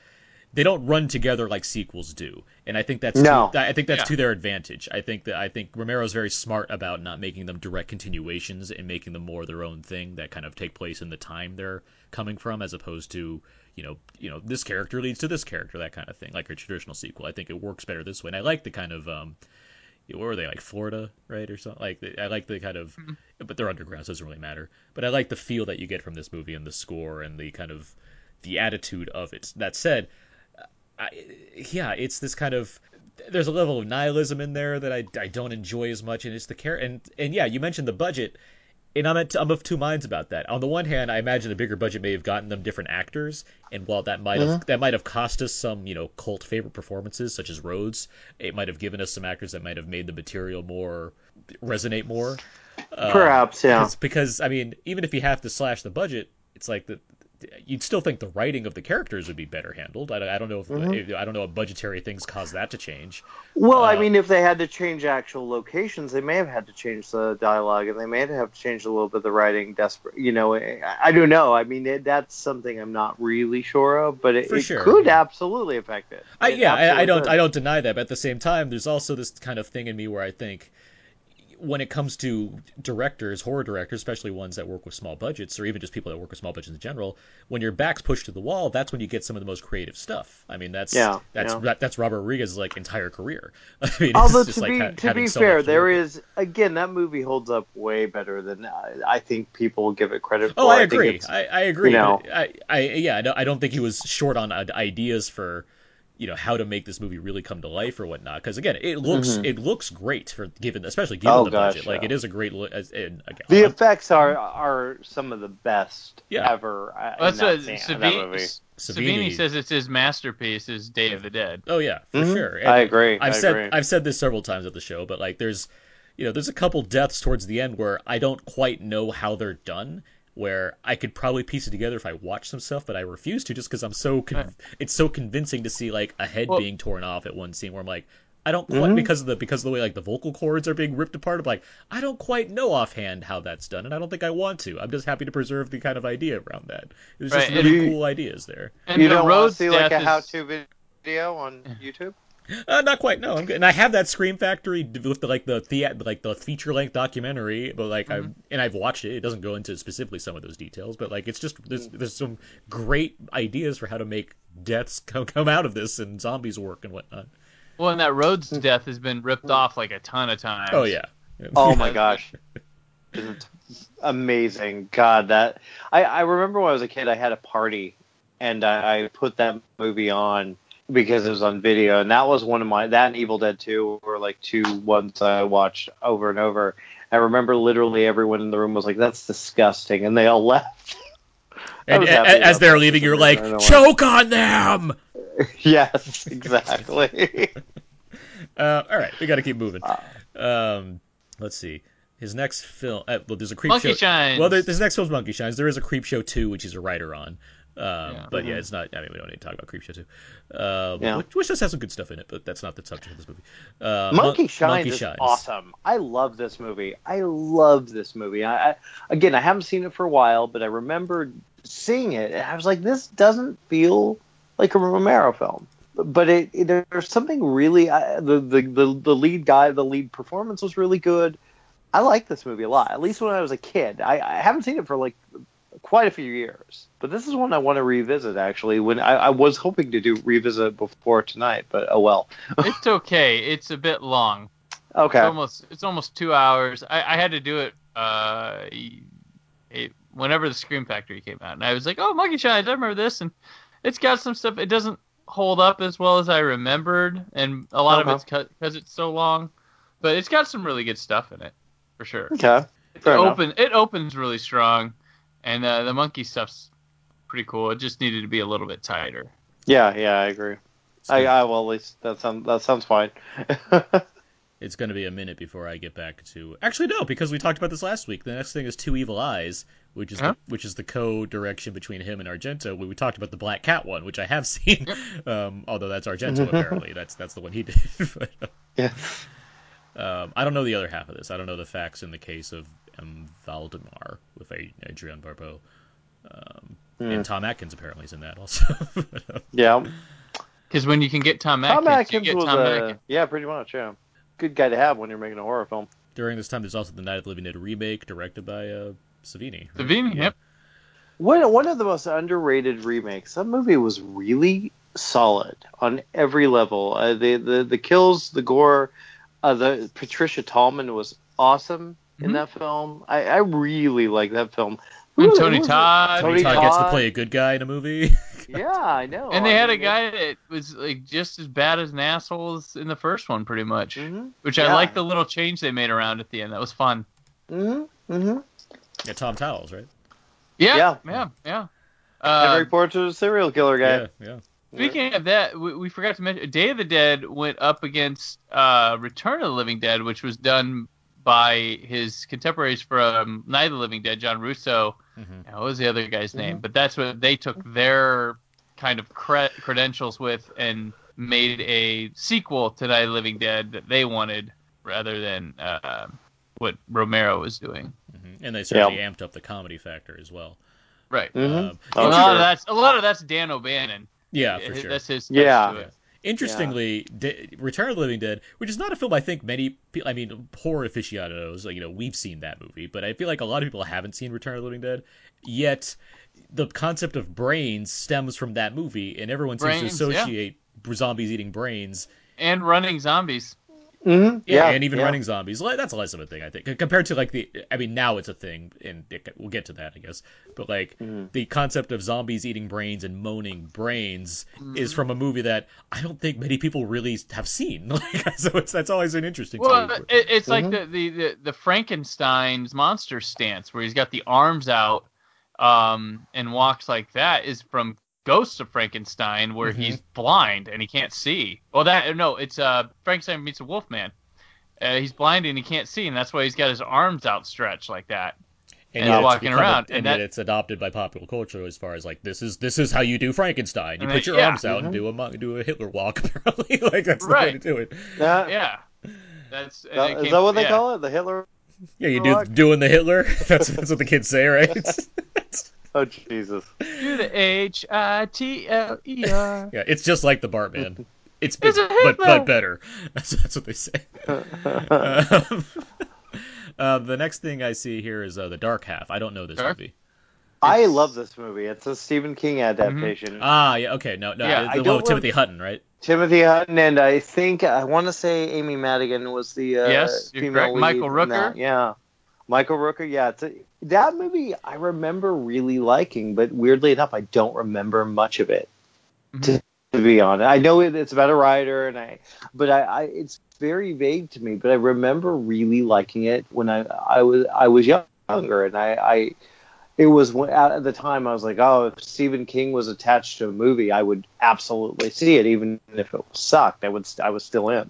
they don't run together like sequels do, and I think that's No. to, I think that's Yeah. to their advantage. I think that I think Romero's very smart about not making them direct continuations and making them more their own thing that kind of take place in the time they're coming from, as opposed to you know you know this character leads to this character that kind of thing, like a traditional sequel. I think it works better this way, and I like the kind of um, what were they like Florida, right, or something? Like I like the kind of, mm-hmm. but they're underground, so it doesn't really matter. But I like the feel that you get from this movie and the score and the kind of the attitude of it. That said, I, yeah, it's this kind of there's a level of nihilism in there that I, I don't enjoy as much, and it's the care and and yeah, you mentioned the budget, and I'm at, I'm of two minds about that. On the one hand, I imagine a bigger budget may have gotten them different actors, and while that might have that might have cost us some you know cult favorite performances such as Rhodes, it might have given us some actors that might have made the material more resonate more. Um, Perhaps, yeah. because, because I mean, even if you have to slash the budget, it's like the you'd still think the writing of the characters would be better handled. I, I don't know if, Mhm. if I don't know if budgetary things cause that to change. Well, I Uh, mean, if they had to change actual locations, they may have had to change the dialogue, and they may have to change a little bit of the writing. Desperate, you know, I, I don't know. I mean, it, that's something I'm not really sure of, but it, it sure, could yeah. absolutely affect it. I, It yeah, I, I don't could. I don't deny that, but at the same time, there's also this kind of thing in me where I think when it comes to directors, horror directors, especially ones that work with small budgets, or even just people that work with small budgets in general, when your back's pushed to the wall, that's when you get some of the most creative stuff. I mean, that's Yeah, that's yeah. that, that's Robert Rodriguez's like entire career. *laughs* I mean, it's Although just to like be ha- to be so fair, there is again that movie holds up way better than I, I think people give it credit for. Oh, I agree. I, I agree. you know. I, I, yeah, I don't, I don't think he was short on uh, ideas for, you know, how to make this movie really come to life or whatnot. Because again, it looks, Mhm. it looks great for given, especially given Oh, the gosh, budget. Like it is a great look. As, and, again, the I'm- effects are are some of the best Yeah. ever. uh, Well, in that, what scene- in that Savini, movie. Savini- Savini says it's his masterpiece. Is Day of the Dead. Oh yeah, for Mhm. sure. I agree. I've I said agree. I've said this several times at the show, but like there's you know there's a couple deaths towards the end where I don't quite know how they're done. Where I could probably piece it together if I watched some stuff, but I refuse to just because I'm so con- Right. it's so convincing to see like a head Well- being torn off at one scene where I'm like I don't quite Mhm. because of the because of the way like the vocal cords are being ripped apart. I'm like I don't quite know offhand how that's done, and I don't think I want to. I'm just happy to preserve the kind of idea around that. There's just Right, and really you- cool ideas there. And you the don't want to see like a is- how-to video on YouTube? Uh, not quite. No, I'm good. And I have that Scream Factory with the, like the the like the feature length documentary, but like I Mhm. and I've watched it. It doesn't go into specifically some of those details, but like it's just there's there's some great ideas for how to make deaths *laughs* come come out of this and zombies work and whatnot. Well, and that Rhodes death has been ripped off like a ton of times. Oh yeah. Oh my *laughs* gosh. Amazing. God, that I, I remember when I was a kid I had a party and I, I put that movie on because it was on video and that was one of my that and Evil Dead 2 were like two ones I watched over and over. I remember literally everyone in the room was like, That's disgusting and they all *laughs* left. I And, was a- happy as they're leaving, you're like, reason. I choke on them. *laughs* *laughs* Yes, exactly. Uh, all right, we got to keep moving. Uh, Um, let's see. His next film. Uh, well, there's a creep Monkey show. Shines. Well, there, this next film's Monkey Shines. There is a Creepshow too, which he's a writer on. Um, Yeah. But yeah, Mhm. it's not. I mean, we don't need to talk about Creepshow 2. Um, Yeah. which, which does have some good stuff in it, but that's not the subject of this movie. Uh, Monkey Mon- Shines Monkey is Shines. awesome. I love this movie. I love this movie. I, I again, I haven't seen it for a while, but I remember seeing it, and I was like, "This doesn't feel like a Romero film." But it, it there's something really I, the, the the the lead guy, the lead performance was really good. I like this movie a lot. At least when I was a kid. I, I haven't seen it for like quite a few years, but this is one I want to revisit. Actually, when I, I was hoping to do revisit before tonight, but oh well. *laughs* it's okay. It's a bit long. Okay. It's almost it's almost two hours. I, I had to do it uh it, whenever the Scream Factory came out, and I was like, oh, Monkey Shines, I remember this, and it's got some stuff. It doesn't hold up as well as I remembered, and a lot Okay. of it's because it's so long, but it's got some really good stuff in it for sure. Okay. It Fair enough. open it opens really strong, and uh, the monkey stuff's pretty cool. It just needed to be a little bit tighter. Yeah, yeah, I agree. I, I well, at least that sounds that sounds fine. *laughs* It's going to be a minute before I get back to. Actually, no, because we talked about this last week. The next thing is Two Evil Eyes, which is Huh? the, which is the co-direction between him and Argento. We, we talked about the Black Cat one, which I have *laughs* seen. Um, although that's Argento *laughs* apparently. That's that's the one he did. But, yeah. um, I don't know the other half of this. I don't know the facts in the case of M. Valdemar with A- Adrienne Barbeau. Um, Hmm. And Tom Atkins apparently is in that also. *laughs* Yeah. Because when you can get Tom Tom Atkins, Atkins you get was Tom a Atkins. yeah, pretty much. Yeah, good guy to have when you're making a horror film. During this time, there's also the Night of the Living Dead remake directed by uh, Savini. right? Savini, Yeah. yep. One one of the most underrated remakes. That movie was really solid on every level. Uh, the the the kills, the gore, uh, the Patricia Tallman was awesome in Mhm. that film. I, I really like that film. And Who- Tony who was it? Todd. Tony Todd gets to play a good guy in a movie. *laughs* Yeah, I know. And they I had a mean, guy that was like just as bad as an asshole as in the first one, pretty much. Mhm. Which I like the little change they made around at the end. That was fun. Mhm. Mhm. yeah, Tom Towles, right? Yeah, Yeah. yeah, yeah. Henry Uh, Porter, the serial killer guy. Yeah, yeah. speaking of that, we, we forgot to mention Day of the Dead went up against uh, Return of the Living Dead, which was done by his contemporaries from Night of the Living Dead, John Russo Mhm. Now, what was the other guy's Mm-hmm. name? But that's what they took their kind of cre- credentials with and made a sequel to Night of the Living Dead that they wanted rather than uh, what Romero was doing. Mhm. And they certainly amped up the comedy factor as well. Right. Mhm. Um, Oh, a lot sure. of that's a lot of that's Dan O'Bannon. yeah, for sure. That's his touch Yeah. To. Interestingly, Return of the Living Dead, which is not a film I think many people, I mean, horror aficionados, like, you know, we've seen that movie, but I feel like a lot of people haven't seen Return of the Living Dead. Yet, the concept of brains stems from that movie, and everyone seems Brains, to yeah. associate zombies eating brains. And running zombies. Mm-hmm. Yeah, Yeah, and even yeah. running zombies. Like, That's less of a thing, I think, compared to like the. I mean, now it's a thing, and it, we'll get to that, I guess. But like Mm-hmm. the concept of zombies eating brains and moaning brains Mm-hmm. is from a movie that I don't think many people really have seen. *laughs* Like, *laughs* so it's that's always an interesting. Well, to it, it's like Mhm. the, the, the, the Frankenstein's monster stance, where he's got the arms out um, and walks like that, is from Ghosts of Frankenstein, where Mhm. he's blind and he can't see. Well, that no, it's uh, Frankenstein meets a Wolfman. Uh, he's blind and he can't see, and that's why he's got his arms outstretched like that. and yet it's walking become a- around, and, and yet that- it's adopted by popular culture as far as like this is this is how you do Frankenstein. You put they- your yeah. arms out and do a do a Hitler walk. *laughs* Apparently, like that's the way to do it. Yeah. Yeah, that's and That- it is came- that what they yeah. call it? The Hitler? Yeah, you do Walk. doing the Hitler. *laughs* That's that's what the kids say, right? *laughs* Oh Jesus! Do the H I T L E R. *laughs* yeah, it's just like the Bartman. It's, It's it's a but but better. *laughs* That's, that's what they say. *laughs* um, uh, the next thing I see here is uh, the Dark Half. I don't know this Dark? movie. I It's- love this movie. It's a Stephen King adaptation. Ah, yeah, okay, no, no, Yeah, the I one with Timothy Hutton, right? Timothy Hutton and I think I want to say Amy Madigan was the uh, Yes, female lead Michael in Rooker? that. Yeah, Michael Rooker. Yeah, it's a, that movie I remember really liking, but weirdly enough, I don't remember much of it. To, mm-hmm. to be honest, I know it, it's about a writer, and I, but I, I, it's very vague to me. But I remember really liking it when I, I was, I was younger, and I, I it was at the time I was like, oh, if Stephen King was attached to a movie, I would absolutely see it, even if it sucked. I would, I was still in.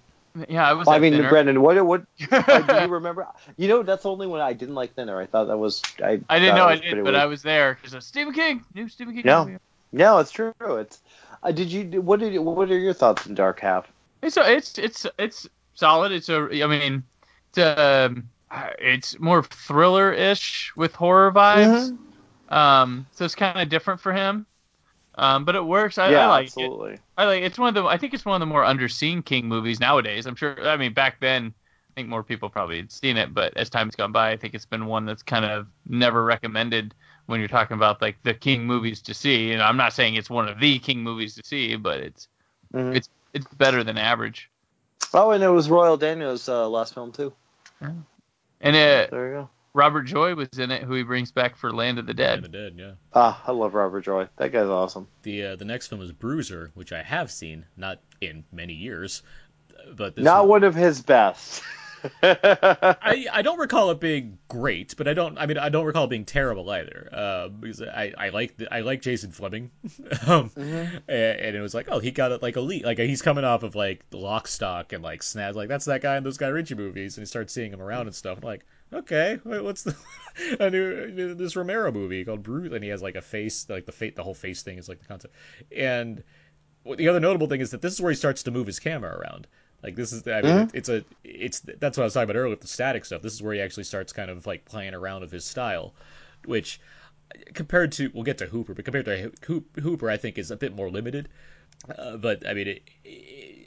Yeah, I was. Well, I mean, Thinner. Brendan, what, what, *laughs* uh, do you remember? You know, that's the only one I didn't like Thinner. I thought that was, I, I didn't know I did, but weird. I was there because Stephen King, new Stephen King. No. movie. No, it's true. It's. Uh, did you? What did? you- What are your thoughts on Dark Half? It's a, it's it's it's solid. It's a I mean, it's um, it's more thriller-ish with horror vibes. Mm-hmm. Um, so it's kind of different for him. Um, but it works. I, yeah, I like it. absolutely. I like it's one of the I think it's one of the more underseen King movies nowadays. I'm sure. I mean, back then, I think more people probably had seen it, but as time's gone by, I think it's been one that's kind of never recommended when you're talking about like the King movies to see. And I'm not saying it's one of the King movies to see, but it's Mhm. it's it's better than average. Oh, and it was Royal Dano's uh, last film too. Yeah. And uh, There you go. Robert Joy was in it, who he brings back for Land of the And Dead. the Dead, yeah. Ah, I love Robert Joy. That guy's awesome. The uh, the next film is Bruiser, which I have seen, not in many years, but this Not one- one of his best. *laughs* I, I don't recall it being great, but I don't. I mean, I don't recall it being terrible either. Uh, because I, I like the, I like Jason Flemyng, *laughs* um, Mm-hmm. and, and it was like, oh, he got it like elite. Like he's coming off of like Lock, Stock, and like Snatch. Like that's that guy in those Guy Ritchie movies, and you start seeing him around and stuff. I'm like, okay, what- what's the *laughs* I knew this Romero movie called Bruce, and he has like a face, like the fate, the whole face thing is like the concept. And the other notable thing is that this is where he starts to move his camera around. Like this is, I mean, Mhm. it's a, it's that's what I was talking about earlier with the static stuff. This is where he actually starts kind of like playing around with his style, which compared to, we'll get to Hooper, but compared to Hooper, I think is a bit more limited. Uh, but I mean, it, it,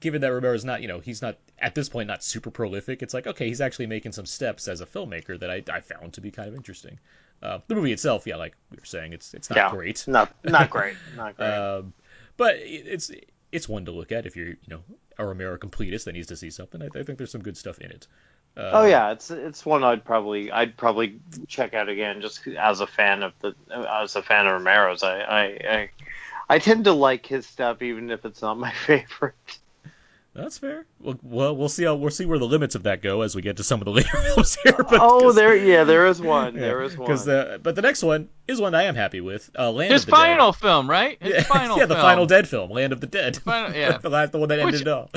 given that Romero's not, you know, he's not at this point not super prolific. It's like okay, he's actually making some steps as a filmmaker that I, I found to be kind of interesting. Uh, the movie itself, yeah, like we were saying, it's it's not Yeah. great. not not great. *laughs* Not great. Um, but it's it's one to look at if you're you know a Romero completist that needs to see something. I, I think there's some good stuff in it. Uh, oh yeah, it's it's one I'd probably I'd probably check out again just as a fan of the as a fan of Romero's. I I I, I tend to like his stuff even if it's not my *laughs* favorite. That's fair. Well, well, we'll see how we'll see where the limits of that go as we get to some of the *laughs* later films here. *laughs* But oh, 'cause- there, yeah, there is one. yeah, There is one. 'cause the but the next one is one I am happy with. Uh, Land His of the final film, right? His yeah, *laughs* final yeah, the film. final Dead film, Land of the Dead. Final- yeah. the last the one that ended it all.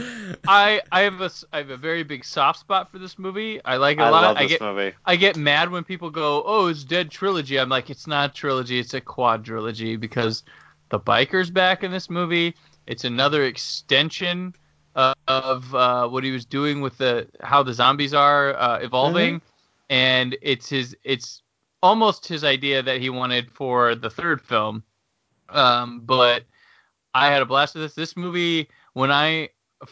I I have a s- I have a very big soft spot for this movie. I like it a I lot. love I this get movie. I get mad when people go, "Oh, it's Dead trilogy." I'm like, it's not a trilogy. It's a quadrilogy because the biker's back in this movie. It's another extension uh, of uh, what he was doing with the how the zombies are uh, evolving, and it's his it's almost his idea that he wanted for the third film. Um, but I had a blast with this. This movie when I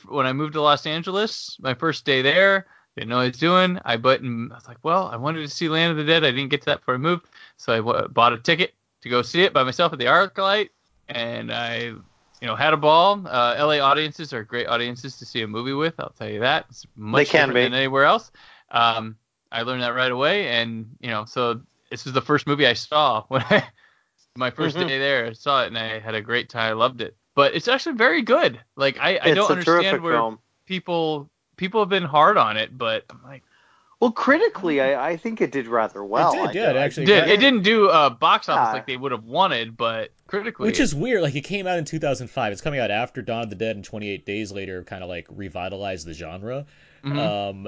when I moved to Los Angeles, my first day there, didn't know what I was doing. I button. I was like, well, I wanted to see Land of the Dead. I didn't get to that before I moved, so I w- bought a ticket to go see it by myself at the ArcLight, and I, you know, had a ball. Uh, LA audiences are great audiences to see a movie with. I'll tell you that. It's much They can different be. than anywhere else. Um, I learned that right away, and you know, so this is the first movie I saw *laughs* when I my 1st Mhm. day there. I saw it and I had a great time. I loved it. But it's actually very good. Like I, I don't understand where film. people people have been hard on it, but I'm like, Well, critically, I, I think it did rather well. did, I yeah, it I- actually did, it didn't do a box office Yeah. like they would have wanted, but critically, Which is weird. Like it came out in 2005. It's coming out after Dawn of the Dead, and 28 Days Later kind of like revitalized the genre. Mhm. Um,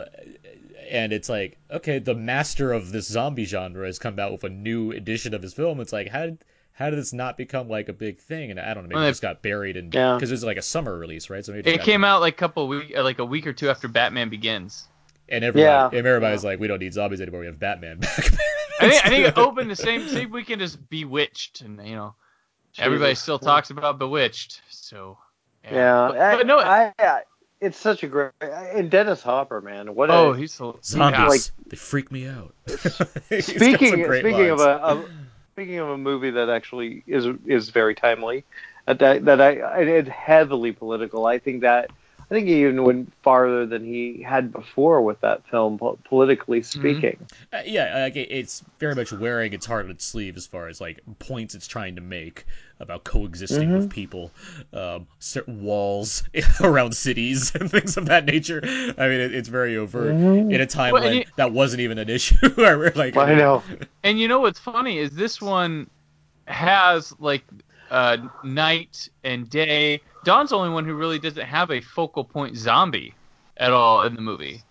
and it's like, okay, the master of this zombie genre has come out with a new edition of his film. It's like, how did how did this not become like a big thing? And I don't know, maybe Well, it just got buried in Yeah. because it was like a summer release, right? So maybe it, it came out like a couple week, uh, like a week or two after Batman Begins. And everybody, Yeah. and everybody's like, we don't need zombies anymore. We have Batman back. *laughs* I think I think it opened the same same weekend as Bewitched, and you know, everybody still talks about Bewitched. So yeah, Yeah, but, I, but no, I, I, it's such a great and Dennis Hopper, man. What oh, a, he's so Zombies, yeah. like- they freak me out. *laughs* He's got some speaking great speaking of lines. a, speaking of a movie that actually is is very timely, uh, that that I, I it's heavily political. I think that I think he even went farther than he had before with that film, politically speaking. Uh, yeah, like it- it's very much wearing its heart on its sleeve as far as like points it's trying to make about coexisting with people, um, certain walls *laughs* around cities *laughs* and things of that nature. I mean, it, it's very overt in a time Well, when you- that wasn't even an *laughs* issue. where we're like, I know. And you know what's funny is this one has like uh, night and day. Dawn's the only one who really doesn't have a focal point zombie at all in the movie.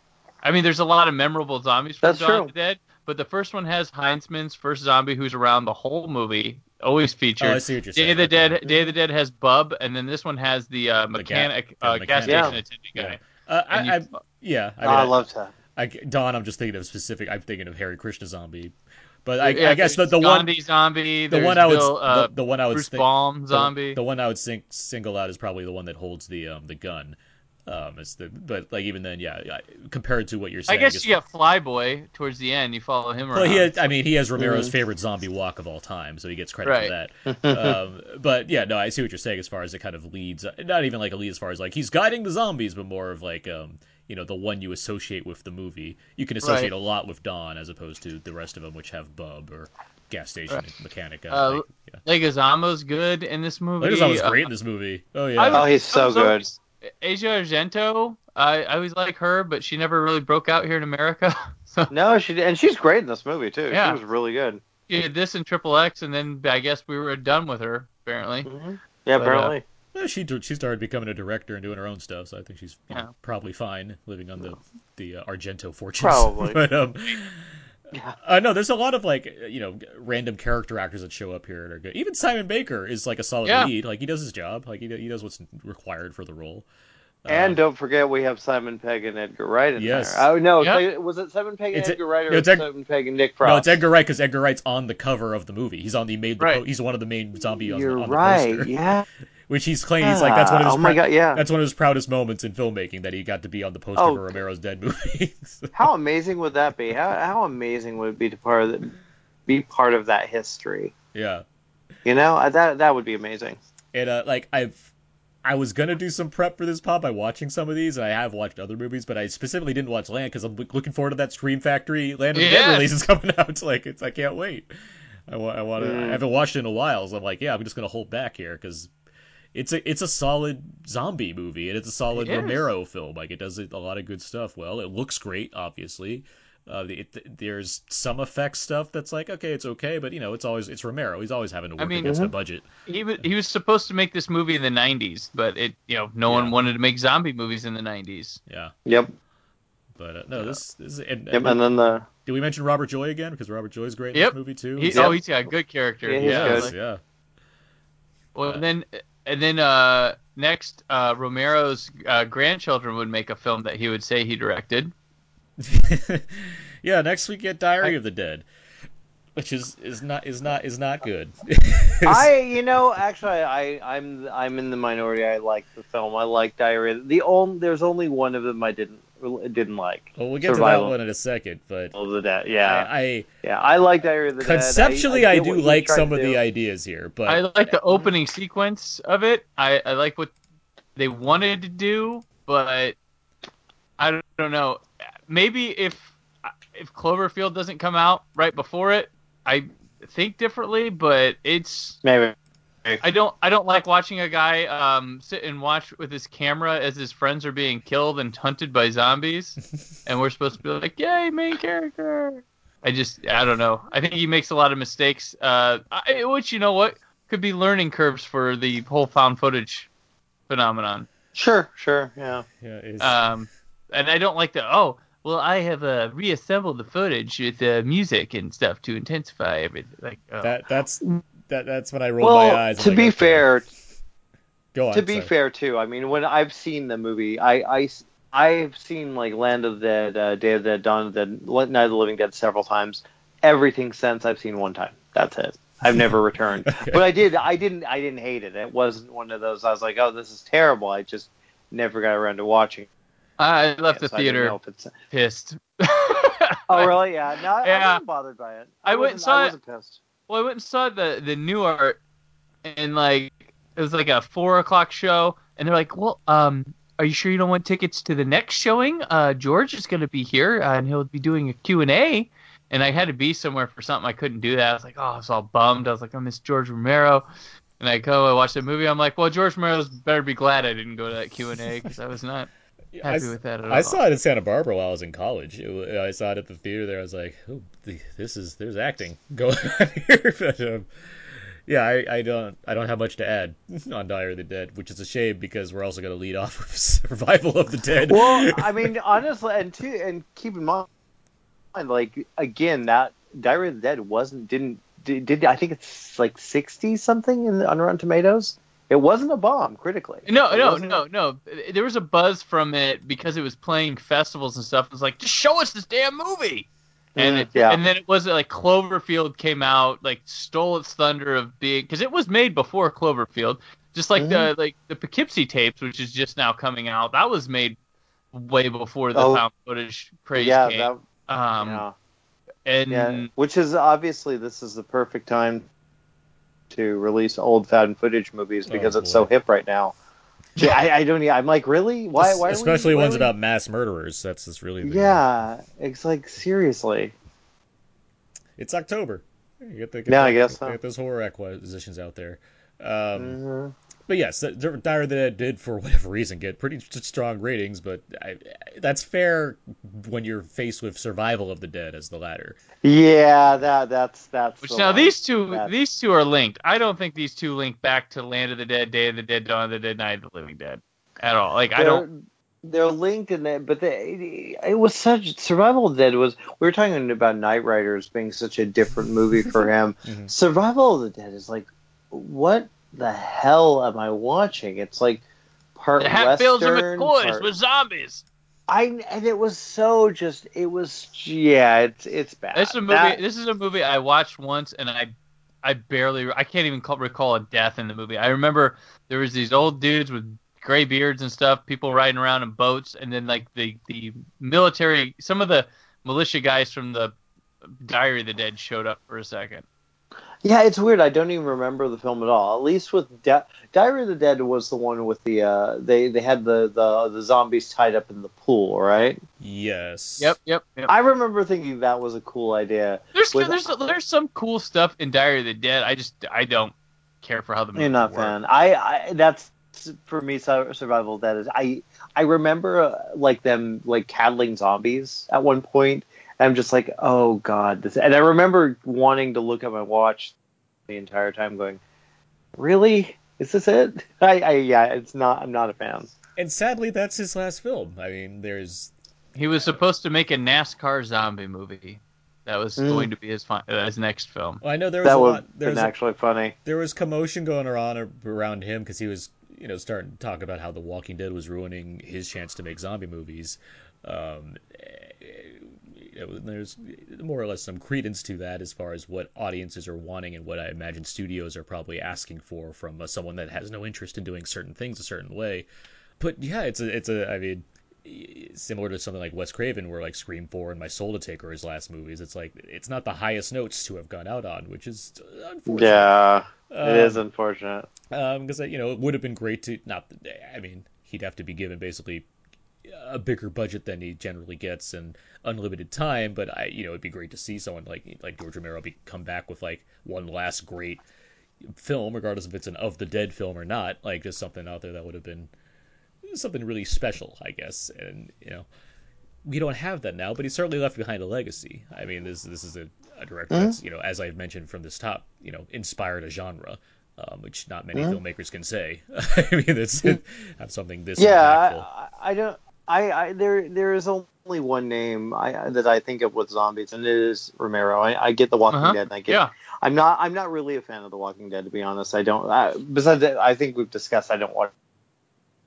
I mean, there's a lot of memorable zombies from That's Dawn of the Dead, but the first one has Hinzman's first zombie who's around the whole movie, always featured. Oh, I see what you're Day saying. of the Dead, Day of the Dead has Bub, and then this one has the uh, The ga- mechanic, uh, the gas mechanic. station attendant guy. Uh, I, you- I, yeah, I, Oh, mean, I love that. I, Dawn, I'm just thinking of specific. I'm thinking of Hare Krishna zombie, but I, Yeah, I guess the, there's the one Gandhi zombie. the there's one I would Bill, uh, the, the one I would Bruce think- Baum zombie. The, one I would sing, single out is probably the one that holds the um the gun. Um, it's the but like even then, yeah, yeah compared to what you're saying, I saying. guess you got Flyboy towards the end. You follow him around. Well, he has, I mean, he has Romero's Mhm. favorite zombie walk of all time, so he gets credit Right. for that. *laughs* um, but yeah, no, I see what you're saying as far as it kind of leads. Not even like a lead as far as like he's guiding the zombies, but more of like um, you know, the one you associate with the movie. You can associate Right. a lot with Dawn as opposed to the rest of them, which have Bub or gas station Right. mechanic. guy. Uh, like, yeah. Leguizamo's good in this movie. Leguizamo was Uh, great in this movie. Oh yeah. I Oh, he's I so good. Asia Argento. I, I always like her, but she never really broke out here in America. *laughs* so No, she and she's great in this movie too. Yeah. She was really good. she did this in Triple X, and then I guess we were done with her. Apparently, hmm Yeah, But, uh, apparently. Yeah, she she started becoming a director and doing her own stuff, so I think she's you know, Yeah. probably fine living on the the uh, Argento fortunes. Probably. *laughs* but um, Yeah. uh, no, there's a lot of like you know random character actors that show up here that are good. Even Simon Baker is like a solid Yeah. lead. Like he does his job. Like he he does what's required for the role. Uh, And don't forget we have Simon Pegg and Edgar Wright in Yes. there. Oh no, Yep. was it Simon Pegg and It's- Edgar Wright or no, it's Ed- Simon Pegg and Nick Frost? no, it's Edgar Wright because Edgar Wright's on the cover of the movie. He's on the made the Right. po- he's one of the main zombie You're on the right. poster. Yeah. *laughs* Which he's claiming he's like that's one of his oh my god, yeah. that's one of his proudest moments in filmmaking that he got to be on the poster Oh. for Romero's Dead movie. *laughs* How amazing would that be? How how amazing would it be to part of the, be part of that history? yeah. You know, I- that that would be amazing. And uh, like I've I was gonna do some prep for this pop by watching some of these, and I have watched other movies, but I specifically didn't watch Land because I'm looking forward to that Scream Factory Land of the Dead Yes. release is *laughs* coming out. It's like it's I can't wait. I want I want to. I Mm. haven't watched it in a while, so I'm like, yeah, I'm just gonna hold back here because it's a it's a solid zombie movie and it's a solid It is. Romero film. Like it does a lot of good stuff. Well, it looks great, obviously. Uh, it, there's some effects stuff that's like okay, it's okay, but you know, it's always it's Romero. He's always having to work mean- against a Mhm. budget. He was he was supposed to make this movie in the '90s, but it you know no Yeah. one wanted to make zombie movies in the '90s. Yeah, Yep. but uh, no, this, this is. And, Yep. and And then the did we mention Robert Joy again? Because Robert Joy's great in Yep. this movie too. He, Yeah. Oh, he's got a good character. Yeah, he's yeah, good. yeah. Well, and then and then uh, next, uh, Romero's uh, grandchildren would make a film that he would say he directed. *laughs* yeah, next we get Diary of the Dead, which is is not is not is not good. *laughs* I, you know, actually, I, I'm, I'm in the minority. I like the film. I like Diary. The only, there's only one of them I didn't, didn't like. well, we'll get Survival. to that one in a second, but Of the Dead. Yeah, I, I yeah. I like Diarrhea of the Dead. conceptually I, get do like some of do. the ideas here, but I like the opening sequence of it. I, I like what they wanted to do, but I don't, don't know. Maybe if if Cloverfield doesn't come out right before it, I think differently. But it's Maybe. I don't I don't like watching a guy um, sit and watch with his camera as his friends are being killed and hunted by zombies, *laughs* and we're supposed to be like, "Yay, main character!" I just I don't know. I think he makes a lot of mistakes, uh, I, which you know what could be learning curves for the whole found footage phenomenon. Sure, sure. Yeah. yeah, it's, Um, and I don't like the oh. Well, I have uh, reassembled the footage with uh, music and stuff to intensify everything. Like, oh. that that's that that's when I roll Well, my eyes. I'm to like, be okay, fair, go on. to be sorry. fair too, I mean, when I've seen the movie, I, I, have seen like Land of the Dead, uh, Day of the Dead, Dawn of the Dead, Night of the Living Dead several times. Everything since I've seen one time. That's it. I've never returned. *laughs* Okay. But I did. I didn't. I didn't hate it. It wasn't one of those. I was like, oh, this is terrible. I just never got around to watching. I left the so I didn't theater know if it's- pissed. Oh, *laughs* really? Yeah. No, I, I wasn't bothered by it. I went and wasn't- saw I it- wasn't pissed. Well, I went and saw the the new art, and like it was like a four o'clock show, and they're like, "Well, um, are you sure you don't want tickets to the next showing? Uh, George is going to be here, uh, and he'll be doing a Q and A." And I had to be somewhere for something. I couldn't do that. I was like, "Oh, I was all bummed." I was like, "I miss George Romero." And I go, I watch the movie. I'm like, "Well, George Romero's better be glad I didn't go to that Q and A because I was not happy s- with that at all." I saw it in Santa Barbara while I was in college. It, I saw it at the theater there. I was like, oh, this is there's acting *laughs* going on here. *laughs* But, um, yeah, I, I don't I don't have much to add *laughs* on Diary of the Dead, which is a shame because we're also going to lead off with Survival of the Dead. well, I mean, honestly, and too, and keep in mind, like again, that Diary of the Dead wasn't didn't did, did I think it's like sixty something in on Rotten Tomatoes. It wasn't a bomb critically. No, no, no, no. There was a buzz from it because it was playing festivals and stuff. It was like, just show us this damn movie. And Mhm, it, yeah. and then it was like Cloverfield came out, like stole its thunder of being because it was made before Cloverfield, just like the Mm-hmm. like the Poughkeepsie tapes, which is just now coming out. That was made way before the Oh. found footage craze yeah, came. that, um, yeah, and yeah. Which is obviously this is the perfect time to release old found footage movies because Oh, it's so hip right now. Gee, I, I don't. I'm like, really? Why? Why? are we- Especially why ones we- about mass murderers. That's just really the, Yeah, it's like seriously. It's October. You get the, get Yeah, the- I guess get, so. get those horror acquisitions out there. Um, Mhm. But yes, the- the Diary of the Dead did, for *laughs* whatever reason, get pretty strong ratings. But I, that's fair when you're faced with Survival of the Dead as the latter. Yeah, that that's that's. which the now one. these two That- these two are linked. I don't think these two link back to Land of the Dead, Day of the Dead, Dawn of the Dead, Night of the Living Dead at all. Like I they're, don't. They're linked in that, but they, it was such Survival of the Dead was. We were talking about Knightriders being such a different movie for *laughs* him. Mhm. Survival of the Dead is like, what the hell am I watching? It's like part Hatfields and western. McCoys part- with zombies. I and it was so just. It was yeah. It's it's bad. This is a movie. That- This is a movie I watched once, and I, I barely. I can't even call, recall a death in the movie. I remember there was these old dudes with gray beards and stuff, people riding around in boats, and then like the the military, some of the militia guys from the Diary of the Dead showed up for a second. Yeah, it's weird. I don't even remember the film at all. At least with Di- Diary of the Dead was the one with the uh, they they had the, the the zombies tied up in the pool, right? Yes. Yep, yep, yep. I remember thinking that was a cool idea. There's with- there's there's some cool stuff in Diary of the Dead. I just I don't care for how the movie I'm not worked. fan. I, I that's for me survival of the dead is I I remember uh, like them like cattling zombies at one point. And I'm just like, oh god, this. And I remember wanting to look at my watch the entire time, going, really? Is this it? *laughs* I, I yeah, it's not. I'm not a fan. And sadly, that's his last film. I mean, there's He was supposed to make a NASCAR zombie movie. That was Mm. going to be his fi- uh, his next film. well, I know there was That a lot. There been was a, actually funny. there was commotion going around around him because he was you know starting to talk about how The Walking Dead was ruining his chance to make zombie movies. Um, you know, there's more or less some credence to that as far as what audiences are wanting and what I imagine studios are probably asking for from uh, someone that has no interest in doing certain things a certain way. But yeah, it's a it's a I mean similar to something like Wes Craven, where like Scream Four and My Soul to Take are his last movies. It's like it's not the highest notes to have gone out on, which is unfortunate. Yeah, Um, it is unfortunate. because you know it would have been great to not. I mean, he'd have to be given basically a bigger budget than he generally gets and unlimited time. But I, you know, it'd be great to see someone like like George Romero be come back with like one last great film, regardless if it's an of the dead film or not. Like just something out there that would have been something really special, I guess. And you know, we don't have that now, but he certainly left behind a legacy. I mean, this this is a, a director Mhm. that's you know, as I've mentioned from this top, you know, inspired a genre. Um, which not many Mhm. filmmakers can say. *laughs* I mean, it's have something this Yeah. I, I don't. I, I there there is only one name I, that I think of with zombies, and it is Romero. I, I get The Walking Uh-huh. Dead, and I get. Yeah, I'm not. I'm not really a fan of The Walking Dead, to be honest. I don't. I, besides, that, I think we've discussed. I don't watch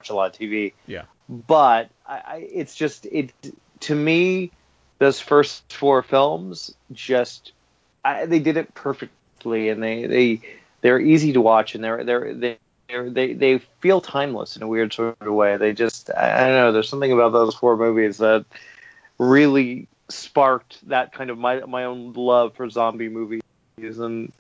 a lot of TV. Yeah. But I, I, it's just it to me. Those first four films just I, they did it perfectly, and they they they're easy to watch, and they're they're they. They're, they they feel timeless in a weird sort of way. They just I, I don't know. There's something about those four movies that really sparked that kind of my my own love for zombie movies and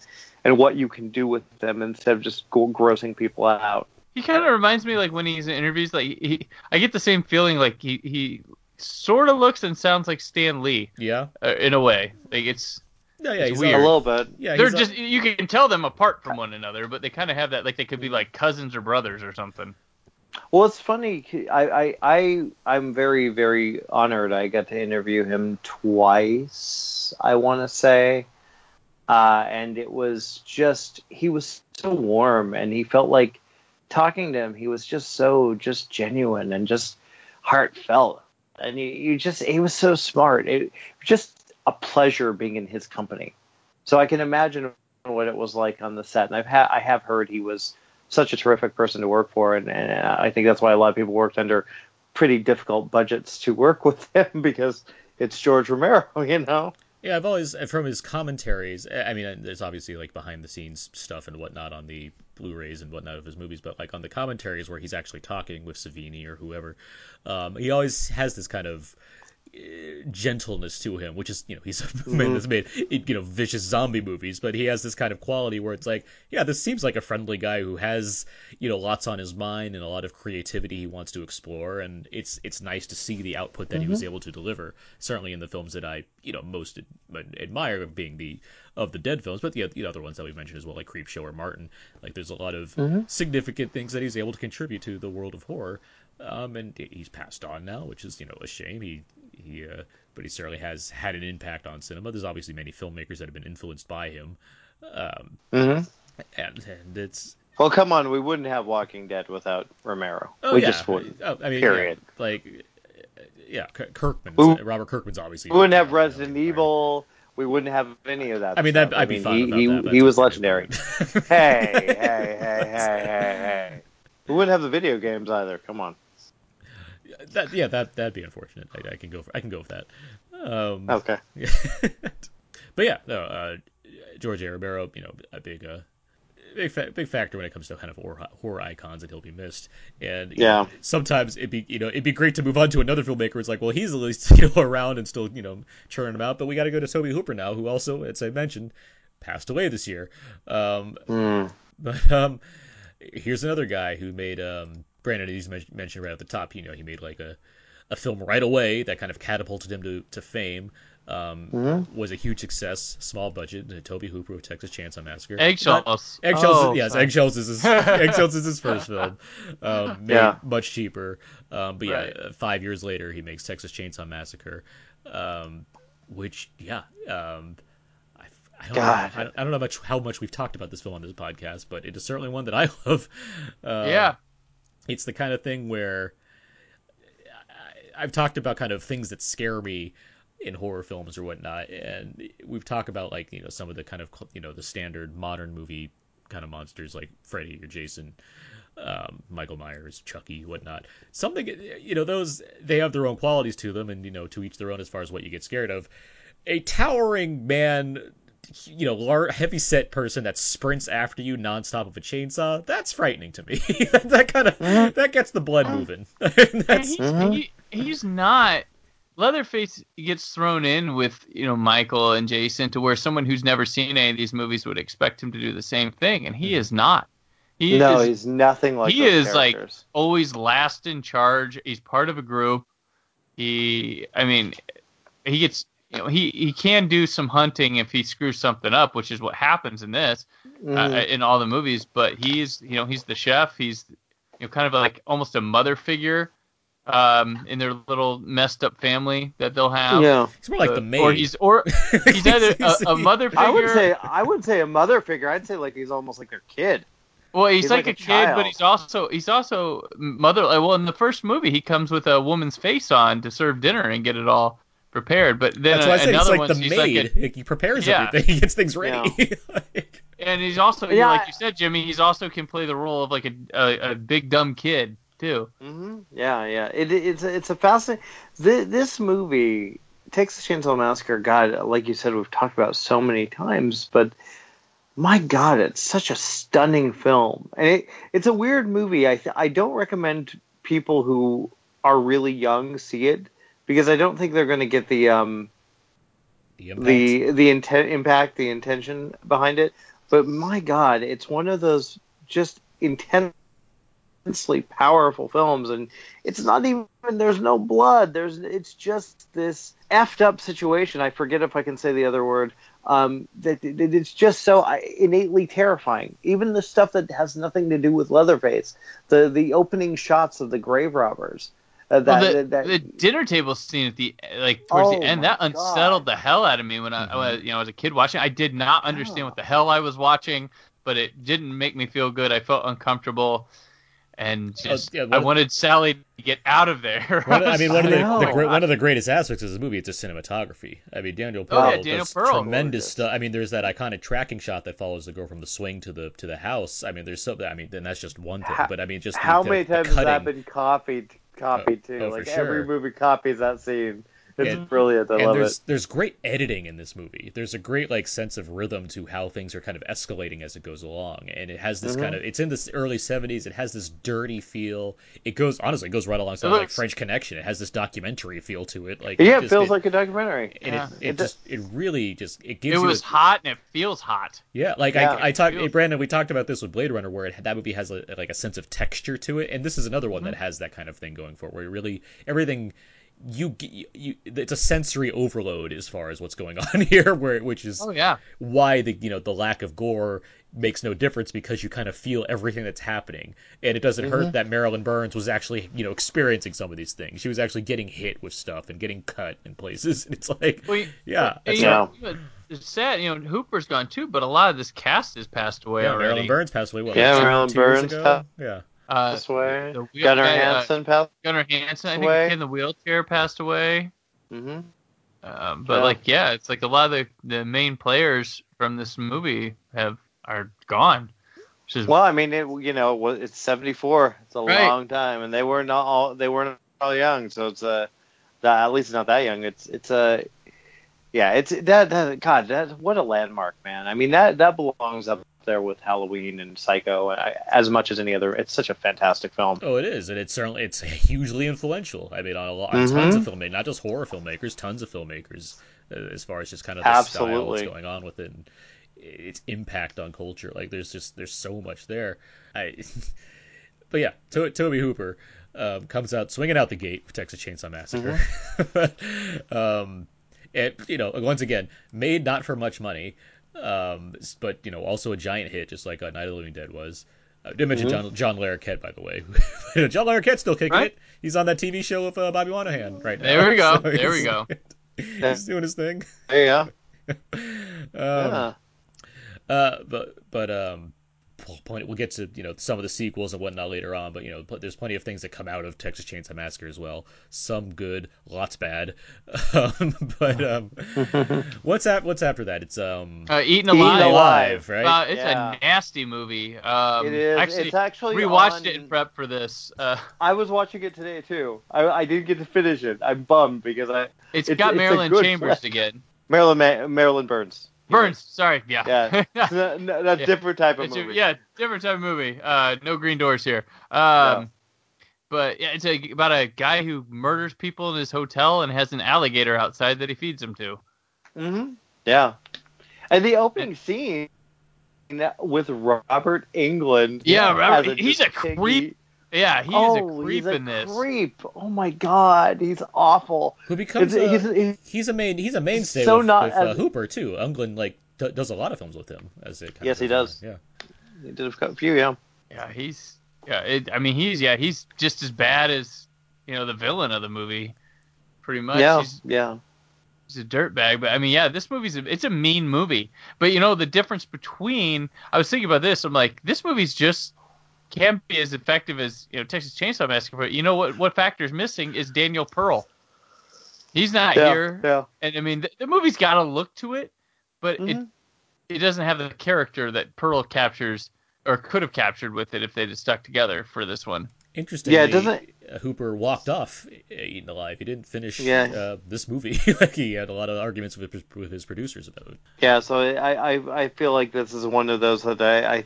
and what you can do with them instead of just grossing people out. he kind of reminds me like when he's in interviews. Like he, I get the same feeling. Like he he sort of looks and sounds like Stan Lee Yeah, uh, in a way. Like it's yeah, yeah. He's weird. A little bit. yeah, they're he's all- just you can tell them apart from one another, but they kind of have that like they could be like cousins or brothers or something. Well, it's funny. I, I, I, I'm very, very honored. I got to interview him twice. I want to say, uh, and it was just he was so warm, and he felt like talking to him. He was just so just genuine and just heartfelt, and you, you just he was so smart. It just a pleasure being in his company. So I can imagine what it was like on the set, and I've had I have heard he was such a terrific person to work for, and, and I think that's why a lot of people worked under pretty difficult budgets to work *laughs* with him because it's George Romero, *laughs* you know. Yeah, I've always from his commentaries. I mean, there's obviously like behind the scenes stuff and whatnot on the Blu-rays and whatnot of his movies, but like on the commentaries where he's actually talking with Savini or whoever, um, he always has this kind of uh, gentleness to him, which is you know he's a *laughs* man Mhm. that's made you know vicious zombie movies, but he has this kind of quality where it's like, yeah, this seems like a friendly guy who has you know lots on his mind and a lot of creativity he wants to explore, and it's it's nice to see the output that he was able to deliver. Certainly in the films that I you know most ad- admire, being the of the dead films, but the, the other ones that we mentioned as well, like Creepshow or Martin. Like there's a lot of Mhm. significant things that he's able to contribute to the world of horror. Um, and he's passed on now, which is you know a shame. He he, uh, but he certainly has had an impact on cinema. There's obviously many filmmakers that have been influenced by him, um, Mm-hmm. and and it's Well, come on, we wouldn't have Walking Dead without Romero. oh we yeah, just wouldn't. Oh, I mean, Period. yeah, like uh, yeah, Kirkman, Robert Kirkman's obviously. We wouldn't have you know, Resident. Evil. We wouldn't have any of that. I mean, that I'd be mean, fine he, he, he was legendary. *laughs* hey, hey, hey, hey, hey, hey. We wouldn't have the video games either. Come on. That yeah, that that'd be unfortunate. I, I can go for, I can go with that. Um, Okay. *laughs* but yeah, no, uh, George A. Romero, you know, a big, uh, big, fa- big factor when it comes to kind of horror, horror icons, and he'll be missed. And Yeah. know, sometimes it'd be, you know, it'd be great to move on to another filmmaker. It's like, well, he's at least *laughs* you know around and still, you know, churning them out. But we got to go to Tobe Hooper now, who also, as I mentioned, passed away this year. Um, Hmm. *laughs* but um, here's another guy who made um, Brandon. He's men- mentioned right at the top. You know, he made like a a film right away that kind of catapulted him to, to fame. Um, Mhm. Was a huge success, small budget. uh, Tobe Hooper with Texas Chainsaw Massacre. Eggshells. Eggshells, Oh, yes, sorry. Eggshells is his, *laughs* Eggshells is his first film. Um, made Yeah. much cheaper. Um, but yeah, Right. uh, five years later, he makes Texas Chainsaw Massacre, um, which yeah, um, I, I don't God. know, I, I don't know much how much we've talked about this film on this podcast, but it is certainly one that I *laughs* love. Um, Yeah. It's the kind of thing where I've talked about kind of things that scare me in horror films or whatnot, and we've talked about like you know some of the kind of you know the standard modern movie kind of monsters like Freddy or Jason, um, Michael Myers, Chucky, whatnot. Something you know those they have their own qualities to them, and you know to each their own as far as what you get scared of. A towering man you know, lar- heavy set person that sprints after you nonstop with a chainsaw, that's frightening to me. *laughs* that kind of Mhm. that gets the blood moving. *laughs* And that's he, Mhm. he, he's not. Leatherface gets thrown in with you know Michael and Jason to where someone who's never seen any of these movies would expect him to do the same thing, and he is not. He no, is he's nothing like he those is, like, always last in charge. He's part of a group. He, I mean, he gets, you know, he he can do some hunting if he screws something up, which is what happens in this, uh, Mhm. in all the movies. But he's, you know, he's the chef. He's, you know, kind of like almost a mother figure, um, in their little messed up family that they'll have. yeah, it's more like Uh, the maid. Or he's, or *laughs* he's either a, a mother figure. I would say I would say a mother figure. I'd say like he's almost like their kid. Well, he's, He's like, like a, a kid, but he's also he's also mother. uh, Well, in the first movie, he comes with a woman's face on to serve dinner and get it all prepared. But then That's why I uh, said he's another like one, the he's maid. like a, Like, he prepares Yeah. everything. *laughs* He gets things ready. *laughs* Like, and he's also Yeah, like you said, Jimmy. He's also can play the role of like a a, a big dumb kid too. hmm Yeah, yeah. It, it's it's a fascinating. This, this movie, Texas Chainsaw Massacre. God, like you said, we've talked about so many times, but my God, it's such a stunning film, and it, it's a weird movie. I th- I don't recommend people who are really young see it because I don't think they're going to get the um the impact. the the intent impact the intention behind it. But my god it's one of those just intensely powerful films and it's not even there's no blood. There's it's just this effed up situation i forget if i can say the other word um that, that it's just so uh, innately terrifying. Even the stuff that has nothing to do with leatherface the the opening shots of the grave robbers that, well, the, that, the dinner table scene at the like towards Oh the end that unsettled God. the hell out of me when I, Mhm. when, you know as a kid watching. I did not understand Yeah. what the hell I was watching, but it didn't make me feel good. I felt uncomfortable, and just yeah, I one of- wanted Sally to get out of there. One, I mean, one of the, *laughs* I the one of the greatest aspects of this movie is the cinematography. I mean, Daniel Oh, Pearl yeah, Daniel does Pearl. tremendous stuff. I mean, there's that iconic tracking shot that follows the girl from the swing to the to the house. I mean, there's so. I mean, then that's just one thing. How- but I mean, just How the, many the times has that cutting. been copied? Copied oh, too. oh, like sure. every movie copies that scene. It's And- brilliant. I and love there's it. there's great editing in this movie. There's a great like sense of rhythm to how things are kind of escalating as it goes along, and it has this Mhm. kind of it's in the early '70s. It has this dirty feel. It goes honestly, it goes right alongside It like French Connection. It has this documentary feel to it. Like Yeah, it just- feels like a documentary. and Yeah. it, it It just it really just it gives it you was a- hot and it feels hot. yeah like Yeah. I I talked Feels- Brandon we talked about this with Blade Runner where it, that movie has a, like a sense of texture to it and this is another one Mhm. that has that kind of thing going for it where it really everything you, you you it's a sensory overload as far as what's going *laughs* on here where which is Oh yeah, why the you know the lack of gore makes no difference because you kind of feel everything that's happening and it doesn't hurt Mhm. that Marilyn Burns was actually you know experiencing some of these things she was actually getting hit with stuff and getting cut in places *laughs* and it's like well, you- yeah and, that's you know, it's sad. You know, Hooper's gone too, but a lot of this cast has passed away yeah, already. Marilyn Burns passed away what Yeah, like Marilyn Burns ago? yeah Uh, this way. the wheel- Gunnar uh, Hansen passed Gunnar Hansen, I think away. the kid in the wheelchair passed away. hmm Um, but Yeah. like, yeah, it's like a lot of the, the main players from this movie have are gone. Which is Well, I mean, it, you know, it's seventy four. It's a Right. long time, and they were not all they weren't all young, so it's a that, at least not that young. It's it's a yeah, it's that, that God, that what a landmark, man. I mean, that that belongs up there with Halloween and Psycho I, as much as any other. It's such a fantastic film. Oh, it is, and it's certainly it's hugely influential. I mean, on a lot, on tons of filmmakers, not just horror filmmakers, tons of filmmakers, uh, as far as just kind of the style that's Absolutely. going on with it, and its impact on culture. Like, there's just there's so much there. I, *laughs* but yeah, to- Tobe Hooper, um, comes out swinging out the gate for Texas Chainsaw Massacre. *laughs* um, and you know, once again, made not for much money, um, but you know, also a giant hit, just like uh, Night of the Living Dead was. I did mention John John Larroquette, by the way. *laughs* John Larroquette's still kicking Right. it. He's on that TV show with uh, Bobby Moynihan right now. There we go. *laughs* So There we go. *laughs* He's doing his thing. There you go. Um, yeah. uh, but but um, plenty, we'll get to you know some of the sequels and whatnot later on. But you know, pl- there's plenty of things that come out of Texas Chainsaw Massacre as well. Some good, lots bad. *laughs* Um, but um, *laughs* what's that? What's after that? It's um, Uh, Eaten Eaten Alive. Alive, right? Uh, it's Yeah. a nasty movie. Um, it is. Actually, it's actually rewatched on- it in prep for this. Uh, *laughs* I was watching it today too. I, I didn't get to finish it. I'm bummed because I it's It's- got it's Marilyn Chambers flick. again. Marilyn Ma- Marilyn Burns. Burns. Sorry. Yeah. Yeah, *laughs* *laughs* a, no, that's Yeah. different type of It's a- movie. yeah, different type of movie. Uh, no green doors here. Um, but yeah, it's a, about a guy who murders people in his hotel and has an alligator outside that he feeds them to. Mm-hmm. Yeah. And the opening scene with Robert Englund. Yeah, Robert- he's a creep Yeah, he oh, is a creep he's a in this. creep. Oh my god, he's awful. who becomes a, he's- he's- he's a main he's a mainstay so with, not with uh, as- Hooper too. Englund like d- does a lot of films with him as it kind Yes, of he does. on. Yeah. He did a few, yeah. Yeah, he's yeah. It, I mean, he's yeah, he's just as bad as you know the villain of the movie, pretty much. yeah, He's, yeah. he's a dirtbag. But I mean, yeah, this movie's a, it's a mean movie. But you know the difference between I was thinking about this. I'm like, this movie's just can't be as effective as you know Texas Chainsaw Massacre. But you know what? What factor is missing is Daniel Pearl. He's not Yeah, here, yeah. and I mean the, the movie's got a look to it, but it Mhm. it doesn't have the character that Pearl captures or could have captured with it if they'd have stuck together for this one. Interestingly, Yeah, it doesn't- uh, Hooper walked off uh, Eaten Alive. He didn't finish Yeah. uh, this movie. *laughs* like he had a lot of arguments with his, with his producers about it. Yeah, so I, I I feel like this is one of those that I, I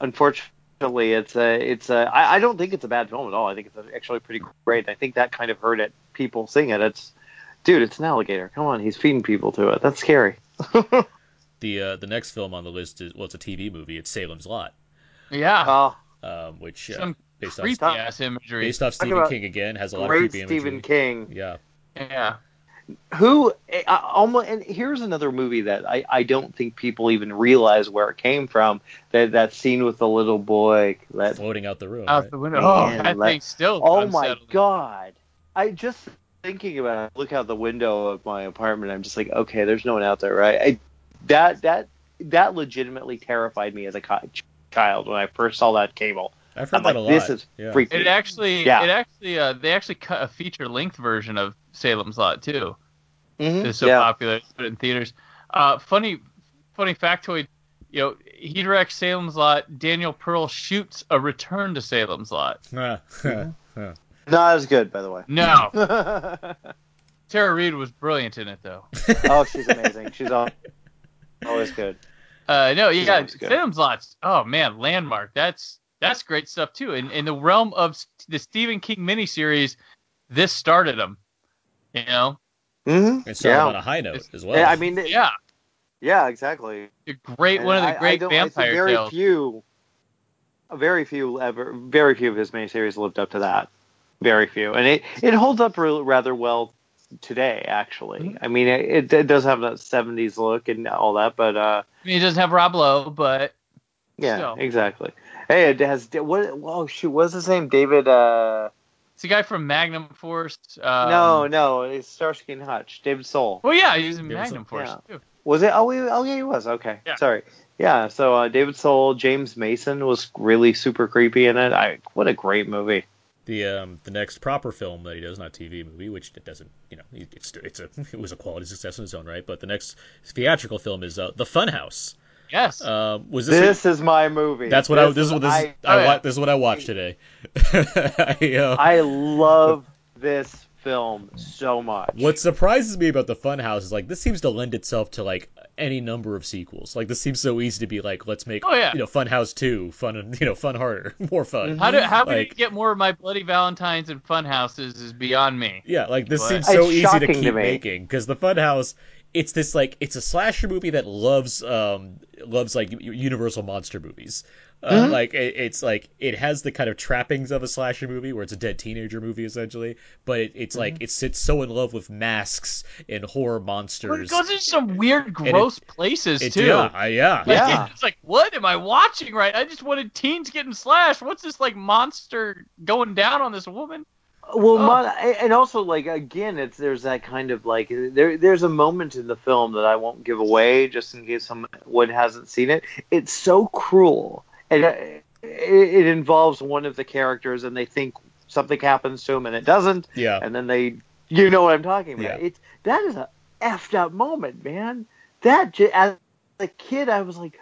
unfortunately it's a it's a I, I don't think it's a bad film at all. I think it's actually pretty great. I think that kind of hurt it. People seeing it. It's dude, it's an alligator. Come on, he's feeding people to it. That's scary. *laughs* The uh, the next film on the list is well, it's a TV movie. It's Salem's Lot, Yeah, Oh, um, which uh, some based off creepy ass imagery. based off Stephen King again has a lot great of creepy Stephen imagery. King. Yeah, Yeah, Who uh, almost and here's another movie that I, I don't think people even realize where it came from. That that scene with the little boy. That floating out the room. out right? the window. Oh, Man, that let- thing still. Oh my god! I just thinking about it. Look out the window of my apartment. I'm just like, okay, there's no one out there, right? I, that that that legitimately terrified me as a child when I first saw that cable. I've heard I'm that like, a lot. this is yeah. freaky. It actually, Yeah. it actually, uh, they actually cut a feature length version of Salem's Lot too. Mhm, It's so yeah. popular, it's put in theaters. Uh, funny, funny factoid. You know, he directs Salem's Lot. Daniel Pearl shoots a Return to Salem's Lot. Ah, Not as good, by the way. No, *laughs* Tara Reid was brilliant in it though. *laughs* Oh, she's amazing. She's al- always good. Uh, no, She's yeah. Salem's Lot's. Oh man, landmark. That's that's great stuff too. In in the realm of the Stephen King miniseries, this started them. You know, Mm-hmm. It started Yeah. on a high note as well. Yeah, I mean, yeah, yeah, exactly. a great And one of the great don't- I see vampire very tales. few, very few ever, very few of his miniseries lived up to that. Very few, and it it holds up re- rather well today. Actually, Mm-hmm. I mean, it, it does have that '70s look and all that, but uh, I mean, it doesn't have Rob Lowe, but yeah, Still. exactly. Hey, it has what? Oh shoot, what's his name? David? uh it's a guy from Magnum Force. Um, No, no, it's Starsky and Hutch. David Soul. Well, yeah, he was in David Magnum Soul, Force yeah. too. Was it? Oh, we, oh yeah, he was. Okay, Yeah. sorry. Yeah, so uh, David Soul, James Mason was really super creepy in it. I what a great movie. the um the next proper film that he does, not TV movie, which it doesn't, you know, it's it's a *laughs* it was a quality success in its own right. But the next theatrical film is uh, The Funhouse. Yes. Um, was this? This is my movie. that's what I. This is what this. I, is, I, oh, this is what I watched today. *laughs* I, uh, I love this film so much. What surprises me about the Funhouse is like this seems to lend itself to like any number of sequels. Like this seems so easy to be like, let's make Oh, yeah. you know Funhouse two fun and *laughs* you know fun harder, *laughs* more fun. how do how like- can you get more of my Bloody Valentines and Fun Houses is beyond me. Yeah, like this But- seems so It's easy to keep to making because the Funhouse it's this like it's a slasher movie that loves um loves like Universal monster movies. Uh, Mhm. Like it, it's like it has the kind of trappings of a slasher movie where it's a dead teenager movie essentially, but it, it's like it sits so in love with masks and horror But monsters. it goes into some weird, gross places It- too. yeah, I- yeah. Like, Yeah. It's like, what am I watching right? I just wanted teens getting slashed. What's this like monster going down on this woman? Well, Oh. and also like again, it's there's that kind of like there there's a moment in the film that I won't give away just in case someone hasn't seen it. It's so cruel, and uh, it, it involves one of the characters, and they think something happens to him, and it doesn't, Yeah. and then they, you know what I'm talking about. Yeah. It that is a effed up moment, man. That as a kid, I was like,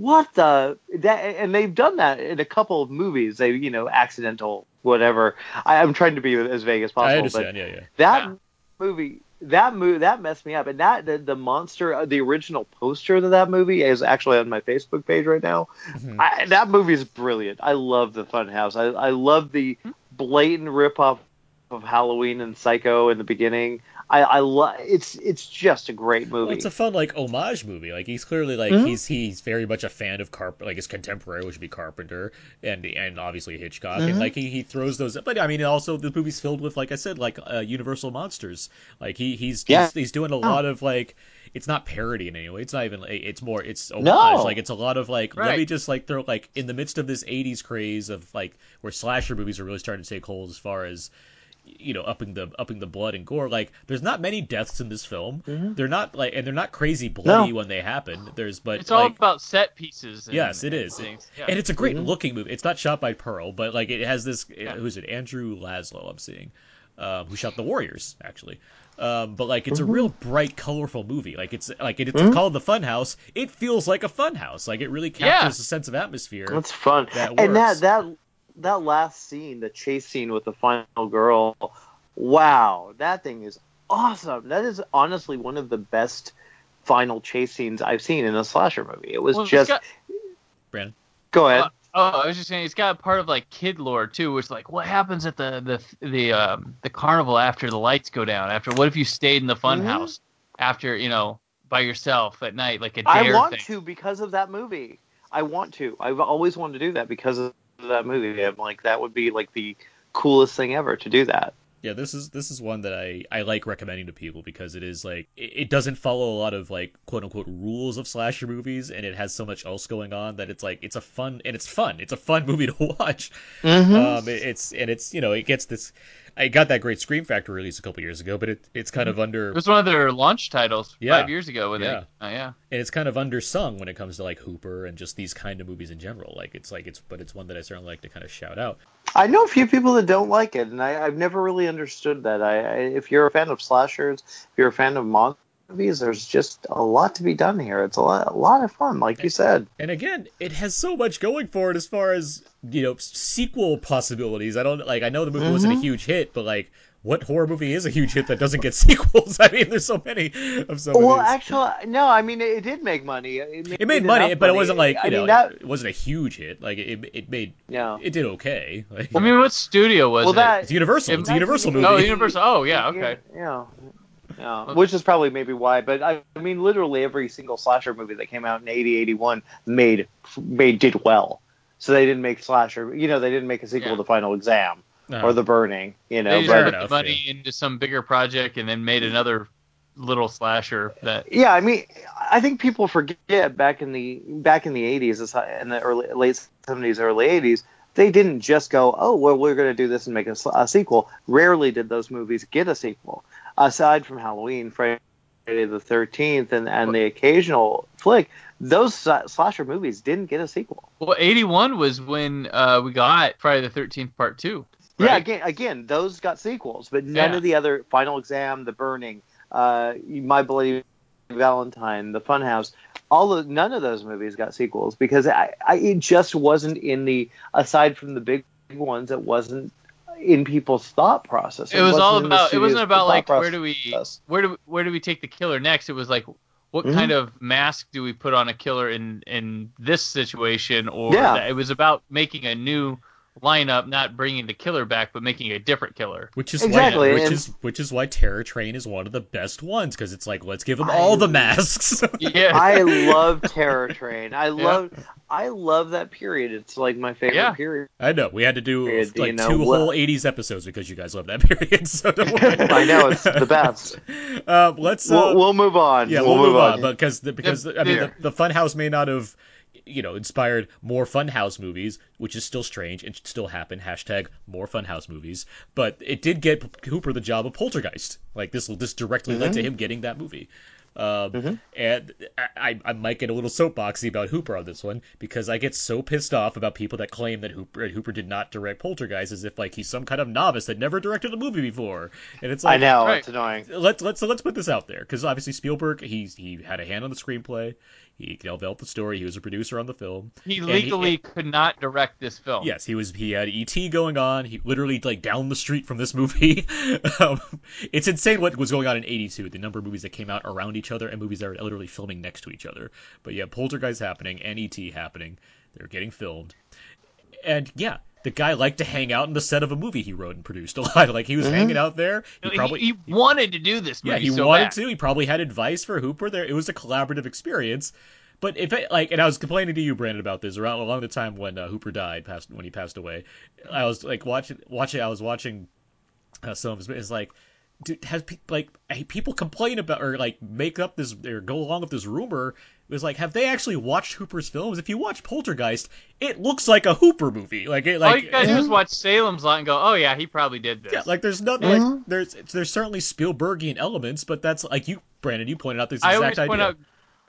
what the that and they've done that in a couple of movies they you know accidental whatever I, i'm trying to be as vague as possible I but understand. Yeah, yeah. that Yeah. movie that movie that messed me up and that the, the monster uh, the original poster of that movie is actually on my facebook page right now Mhm. I, that movie is brilliant i love the funhouse i, I love the blatant rip off of halloween and psycho in the beginning i, I love it's it's just a great movie Well, it's a fun like homage movie. Like he's clearly like Mhm. he's he's very much a fan of Carp like his contemporary, which would be Carpenter, and and obviously Hitchcock, and Mhm. like he, he throws those. But I mean, also the movie's filled with like I said, like uh, Universal monsters. Like he he's Yeah. he's, he's doing a lot of like. It's not parody in any way. It's not even. It's more. It's homage. No. Like it's a lot of like. Let me just like throw like in the midst of this '80s craze of like where slasher movies are really starting to take hold as far as you know upping the upping the blood and gore like there's not many deaths in this film Mhm. they're not like and they're not crazy bloody No. when they happen there's but It's all about set pieces. And, Yes, it and is. Things. Yeah. and it's a great Mhm. looking movie it's not shot by pearl but like it has this Yeah. who's it andrew laszlo i'm seeing um, who shot the warriors actually um, but like it's Mhm. a real bright colorful movie like it's like it's Mhm. called the fun house it feels like a fun house like it really Yeah. captures a sense of atmosphere That's fun. That and that that that last scene, the chase scene with the final girl, wow, that thing is awesome. That is honestly one of the best final chase scenes I've seen in a slasher movie. It was Well, just got- brandon go ahead. Uh, Oh, I was just saying, it's got part of like kid lore too, which like what happens at the the the um the carnival after the lights go down? After what if you stayed in the fun Mhm. house after you know by yourself at night like a I dare I want thing? to because of that movie. I want to. I've always wanted to do that because of that movie. I'm like that would be like the coolest thing ever to do that. Yeah, this is this is one that I, I like recommending to people because it is like it, it doesn't follow a lot of like quote unquote rules of slasher movies and it has so much else going on that it's like it's a fun and it's fun. It's a fun *laughs* movie to watch. Mm-hmm. Um, it- it's and it's you know it gets this. I got that great Scream Factory release a couple years ago, but it it's kind of mm-hmm. under It was one of their launch titles Yeah. five years ago. When Yeah. They, oh, yeah. and it's kind of undersung when it comes to like Hooper and just these kind of movies in general. Like it's like it's but it's one that I certainly like to kind of shout out. I know a few people that don't like it, and I, I've never really understood that. I, I, if you're a fan of slashers, if you're a fan of monster movies, there's just a lot to be done here. It's a lot, a lot of fun, like you said. And again, it has so much going for it as far as you know sequel possibilities. I don't like. I know the movie wasn't a Mhm. huge hit, but like, what horror movie is a huge hit that doesn't get *laughs* sequels? I mean, there's so many of some Well, of actually, no. I mean, it, it did make money. It made, it made money, enough but it wasn't like you I know, mean, that, it wasn't a huge hit. Like it, it made yeah. it did okay. Like, I mean, what studio was Well, it? that it's Universal. It's a Universal movie. oh, Universal. Oh, yeah. Okay. Yeah. Yeah, which is probably maybe why, but I, I mean, literally every single slasher movie that came out in 80, 81 made made did well. So they didn't make slasher, you know, they didn't make a sequel Yeah. to Final Exam No. or The Burning, you know. They just fair put But enough, the money into some bigger project and then made another little slasher that. yeah, I mean, I think people forget back in the back in the 80s, in the early late 70s, early 80s, they didn't just go, oh, well, we're going to do this and make a sequel. Rarely did those movies get a sequel, aside from Halloween, Friday the 13th, and and the occasional flick. Those slasher movies didn't get a sequel. Well, 81 was when uh, we got Friday the 13th Part 2. Yeah, again, again, those got sequels, but none Yeah. of the other Final Exam, The Burning, uh, My Bloody Valentine, The Funhouse, all of none of those movies got sequels because I, I it just wasn't in the aside from the big ones, it wasn't in people's thought process. It was wasn't all about. It wasn't about like where do process. we where do where do we take the killer next? It was like what Mhm. kind of mask do we put on a killer in in this situation? Or Yeah. it was about making a new lineup, not bringing the killer back, but making a different killer. Which is Exactly, why, which and- is which is why Terror Train is one of the best ones because it's like let's give them all the masks. *laughs* Yeah. I love Terror Train. I love I love that period. It's like my favorite Yeah. period. I know we had to do Period, like you know, two what- whole '80s episodes because you guys love that *laughs* period. So don't worry. *laughs* I know, it's the best. Uh, let's uh, We'll, we'll move on. yeah, we'll, move on. because the, because The- I mean the- the, the Funhouse may not have you know inspired more Funhouse movies, which is still strange and should still happen. Hashtag more Funhouse movies, but it did get Hooper the job of Poltergeist. Like this this directly led Mm-hmm. to him getting that movie. Um, And I, I might get a little soapboxy about Hooper on this one because I get so pissed off about people that claim that Hooper Hooper did not direct Poltergeist as if like he's some kind of novice that never directed a movie before. And it's like I know Right. it's annoying. let's let's so let's put this out there because obviously Spielberg he's he had a hand on the screenplay, he developed the story, he was a producer on the film. He legally could not direct this film. Yes, he was. He had ET going on. He literally like down the street from this movie. *laughs* um, it's insane what was going on in '82. The number of movies that came out around each other and movies that are literally filming next to each other. But yeah, Poltergeist happening and ET happening. They're getting filmed, and yeah, the guy liked to hang out in the set of a movie he wrote and produced a *laughs* lot. Like he was hanging out there. He He, probably he wanted to do this yeah, he so wanted bad. to. He probably had advice for Hooper. There, it was a collaborative experience. But if it, like, and I was complaining to you, Brandon, about this around along the time when uh, Hooper died, passed when he passed away. I was like watching, watching. I was watching uh, some of his. It's like, has like people complain about or like make up this or go along with this rumor. It was like, have they actually watched Hooper's films? If you watch Poltergeist, it looks like a Hooper movie. Like, it, like All you gotta do is watch Salem's Lot and go, oh yeah, he probably did this. yeah, like there's nothing like there's there's certainly Spielbergian elements, but that's like you, Brandon, you pointed out this I exact always point idea. out.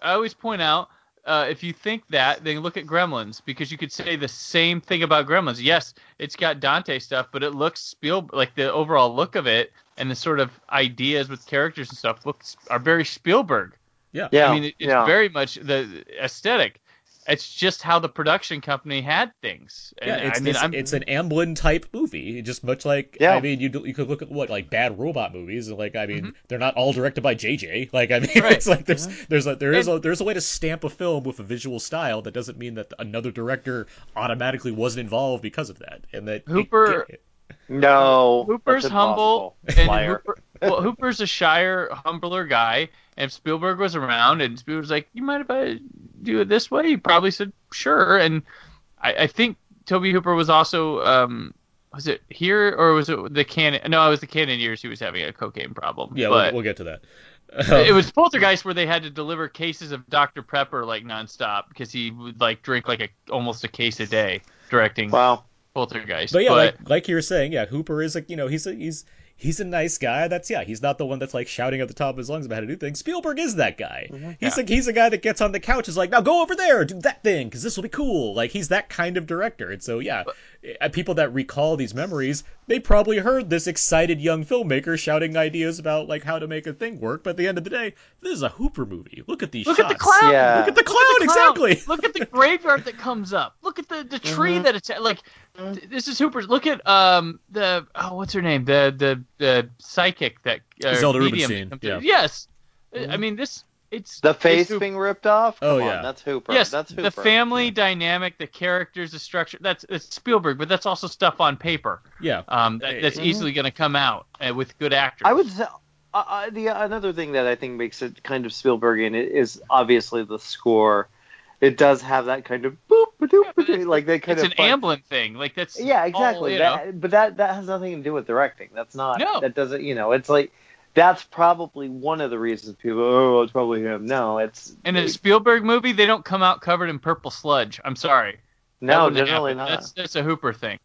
I always point out. Uh, if you think that, then look at Gremlins because you could say the same thing about Gremlins. Yes, it's got Dante stuff, but it looks Spiel like the overall look of it and the sort of ideas with characters and stuff looks are very Spielberg. yeah, Yeah, I mean, it, it's yeah. very much the aesthetic. It's just how the production company had things. And Yeah, it's I mean, this, I'm, it's an Amblin type movie, just much like Yeah. I mean, you you could look at what like bad robot movies, and like I mean, they're not all directed by JJ. Like I mean, *laughs* Mm-hmm. Right. it's like there's there's a there is And- a there's a way to stamp a film with a visual style that doesn't mean that another director automatically wasn't involved because of that, and that it- Hooper- No, Hooper's humble, and Liar. Hooper, *laughs* well, Hooper's a shyer, humbler guy. And if Spielberg was around, and Spielberg was like, "You mind if I do it this way?" He probably said, "Sure." And I, I think Tobe Hooper was also, um, was it here or was it the Canon? No, it was the Canon years. He was having a cocaine problem. yeah, but we'll, we'll get to that. it *laughs* was Poltergeist where they had to deliver cases of Dr Pepper like nonstop because he would like drink like a almost a case a day directing Wow. Poltergeist. But yeah, like like you were saying, yeah, Hooper is like you know he's a, he's he's a nice guy. That's yeah, he's not the one that's like shouting at the top of his lungs about how to do things. Spielberg is that guy. Mm-hmm. He's Yeah. like he's a guy that gets on the couch is like now go over there do that thing because this will be cool. Like he's that kind of director. And so yeah, uh, people that recall these memories, they probably heard this excited young filmmaker shouting ideas about like how to make a thing work. But at the end of the day, this is a Hooper movie. Look at these Look shots. at the clown. Yeah. Look at the clown, Look at the clown. exactly. *laughs* Look at the graveyard that comes up. Look at the, the tree Mm-hmm. that it's like. th- This is Hooper's. Look at um the oh what's her name the the the psychic that uh, Zelda medium Rubinstein, that comes yeah. in. Yes, I mean this it's The face Hooper. being ripped off? Come Oh, on, yeah. that's Hooper. Yes, that's Hooper. the family dynamic, the characters, the structure. That's it's Spielberg, but that's also stuff on paper. Yeah. Um, that, that's easily going to come out uh, with good actors. I would say uh, uh, the another thing that I think makes it kind of Spielbergian is obviously the score. It does have that kind of boop ba doop but it's- like that kind it's of It's an fun- Amblin thing. Like that's Yeah, all, exactly. you know. that, but that that has nothing to do with directing. That's not. No. That doesn't. You know, it's like that's probably one of the reasons people. Oh, it's probably him. No, it's In a Spielberg movie, they don't come out covered in purple sludge. I'm sorry. No, wouldn't generally happen. not. That's that's a Hooper thing.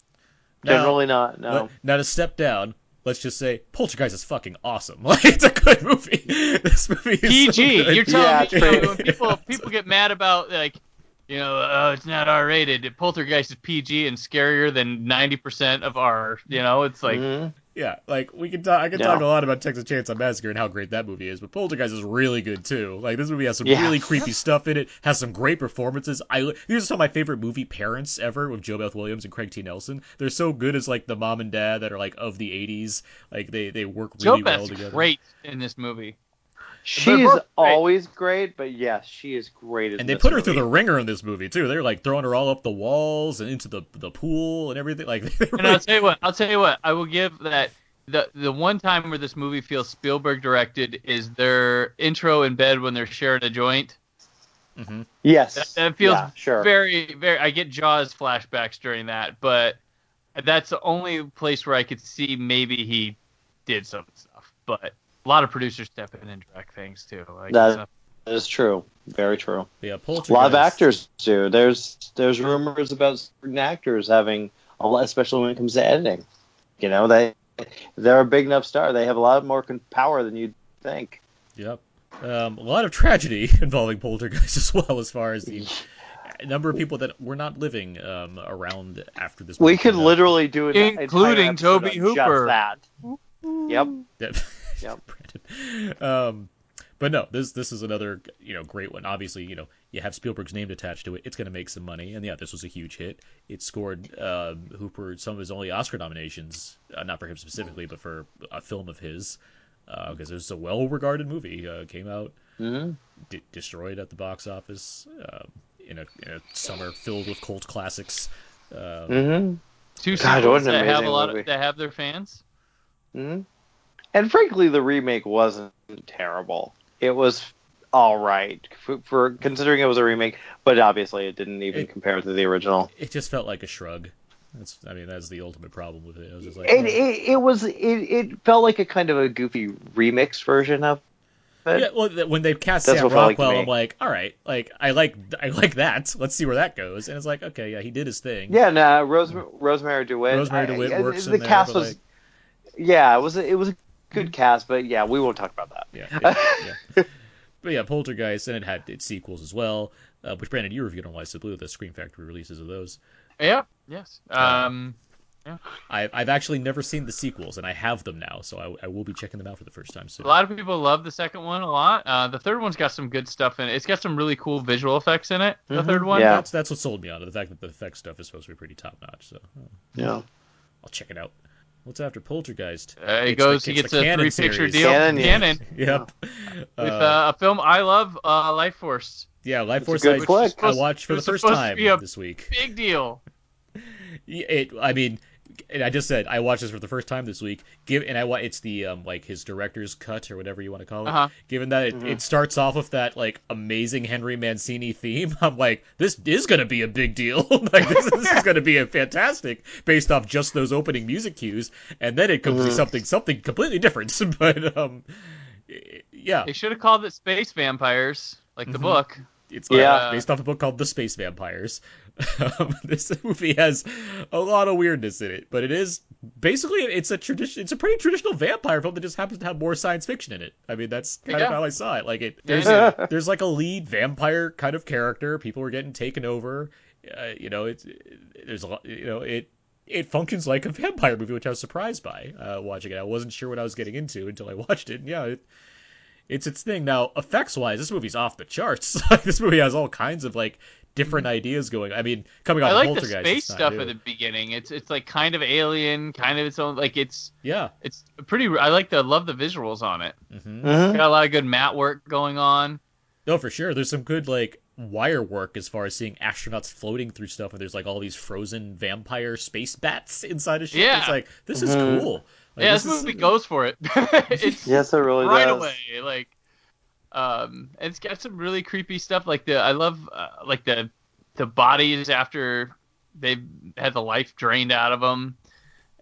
Now- generally not. No. Let- now to step down, let's just say Poltergeist is fucking awesome. *laughs* Like it's a good movie. this movie is PG. good. You're telling Yeah, me you know, when *laughs* people people get mad about like, you know, oh, it's not R rated. Poltergeist is PG and scarier than 90% of R. You know, it's like Mhm. Yeah, like we can talk. I can talk a lot about Texas Chainsaw Massacre and how great that movie is, but Poltergeist is really good too. Like this movie has some Yeah. really creepy stuff in it. Has some great performances. I these are some of my favorite movie parents ever with JoBeth Williams and Craig T. Nelson. They're so good as like the mom and dad that are like of the '80s. Like they they work Joe really well Beth's together. great in this movie. She's both always great, but yes, she is great. In And they this put her through the ringer in this movie too. They're like throwing her all up the walls and into the the pool and everything. Like, *laughs* they And really- I'll tell you what, I'll tell you what, I will give that the the one time where this movie feels Spielberg directed is their intro in bed when they're sharing a joint. Mhm. Yes, That, that feels yeah, sure. very very. I get Jaws flashbacks during that, but that's the only place where I could see maybe he did some stuff. But a lot of producers step in and direct things too. Like, That- so- That is true. Very true. yeah, A Poltergeist. lot of actors do. There's there's rumors about certain actors having a lot, especially when it comes to editing. You know, they they're a big enough star. They have a lot more power than you'd think. Yep. Um, a lot of tragedy *laughs* involving Poltergeist as well, as far as the number of people that were not living um, around after this. We could literally do it, Including Tobe Hooper. Just that. Yep. *laughs* Yep. Yep. *laughs* Brandon. Um, but no, this this is another you know great one. Obviously, you know you have Spielberg's name attached to it. It's going to make some money, and yeah, this was a huge hit. It scored um, Hooper some of his only Oscar nominations, uh, not for him specifically, but for a film of his, because it was a well-regarded movie. Uh, came out hmm d- destroyed at the box office um, in, a, in a summer filled with cult classics. Um, hmm two God, sequels what an that have a lot of, that have their fans. hmm And frankly, the remake wasn't terrible. It was all right for, for considering it was a remake, but obviously it didn't even It- compare to the original. It just felt like a shrug. That's, I mean, that's the ultimate problem with it. I was just like, It, oh. it, it was it, it felt like a kind of a goofy remix version of it. Yeah, well, when they cast That's Sam felt like Rockwell. I'm like, all right, like I like I like that. Let's see where that goes. And it's like, okay, yeah, he did his thing. Yeah, no, Rose, Rosemarie DeWitt. Rosemarie DeWitt I- works the in there, cast but, was, like- yeah, it was a, it was a good cast, but yeah, we won't talk about that. yeah, yeah, yeah. *laughs* But yeah, Poltergeist, and it had its sequels as well, uh, which Brandon you reviewed on Lights of Blue, the Scream Factory releases of those. Yeah. Yes. Um. I, I've actually never seen the sequels, and I have them now, so I, I will be checking them out for the first time soon. A lot of people love the second one a lot. Uh, the third one's got some good stuff in it. It's got some really cool visual effects in it. The Mhm. third one. Yeah. That's that's what sold me on it. The fact that the effect stuff is supposed to be pretty top notch. So oh, Yeah. I'll check it out. What's after Poltergeist? Uh, he It's goes. the- he gets a Canon three-picture series. deal. Canon, yeah. Canon *laughs* Yep. *laughs* with Uh, uh, a film I love, uh, Lifeforce. yeah, Life It's Force I, flick. I watched for the first supposed to time be a- this week. Big deal. *laughs* It, I mean, and I just said I watched this for the first time this week. Give and I wa it's the um like his director's cut or whatever you want to call it. Uh-huh. Given that it, Mhm. it starts off with that like amazing Henry Mancini theme, *laughs* I'm like, this is gonna be a big deal. *laughs* like this, this is gonna be a fantastic based off just those opening music cues, and then it comes to Mhm. something something completely different. *laughs* but um, yeah, They should have called it Space Vampires, like the Mhm. book. It's Yeah. based off a book called The Space Vampires. *laughs* Um, this movie has a lot of weirdness in it, but it is basically it's a tradition. It's a pretty traditional vampire film that just happens to have more science fiction in it. I mean, that's kind of how I saw it. Like it, there's yeah. *laughs* there's like a lead vampire kind of character. People are getting taken over. Uh, you know, it's there's a lot. You know, it it functions like a vampire movie, which I was surprised by uh, watching it. I wasn't sure what I was getting into until I *laughs* watched it. And yeah, it, it's its thing. Now, effects wise, this movie's off the charts. *laughs* this movie has all kinds of like different ideas going. I mean, coming off I like the Poltergeist, space stuff new. at the beginning. It's it's like kind of alien, kind of its own. Like it's Yeah. it's pretty. I like the love the visuals on it. hmm Mhm. Got a lot of good matte work going on. No, for sure. There's some good like wire work as far as seeing astronauts floating through stuff, and there's like all these frozen vampire space bats inside a ship. Yeah. It's like this is Mhm. cool. Like, yeah, this is- movie goes for it. *laughs* *laughs* it's Yes, it really does. right does. away. Like, um, and it's got some really creepy stuff. Like the I love uh, like the the bodies after they've had the life drained out of them.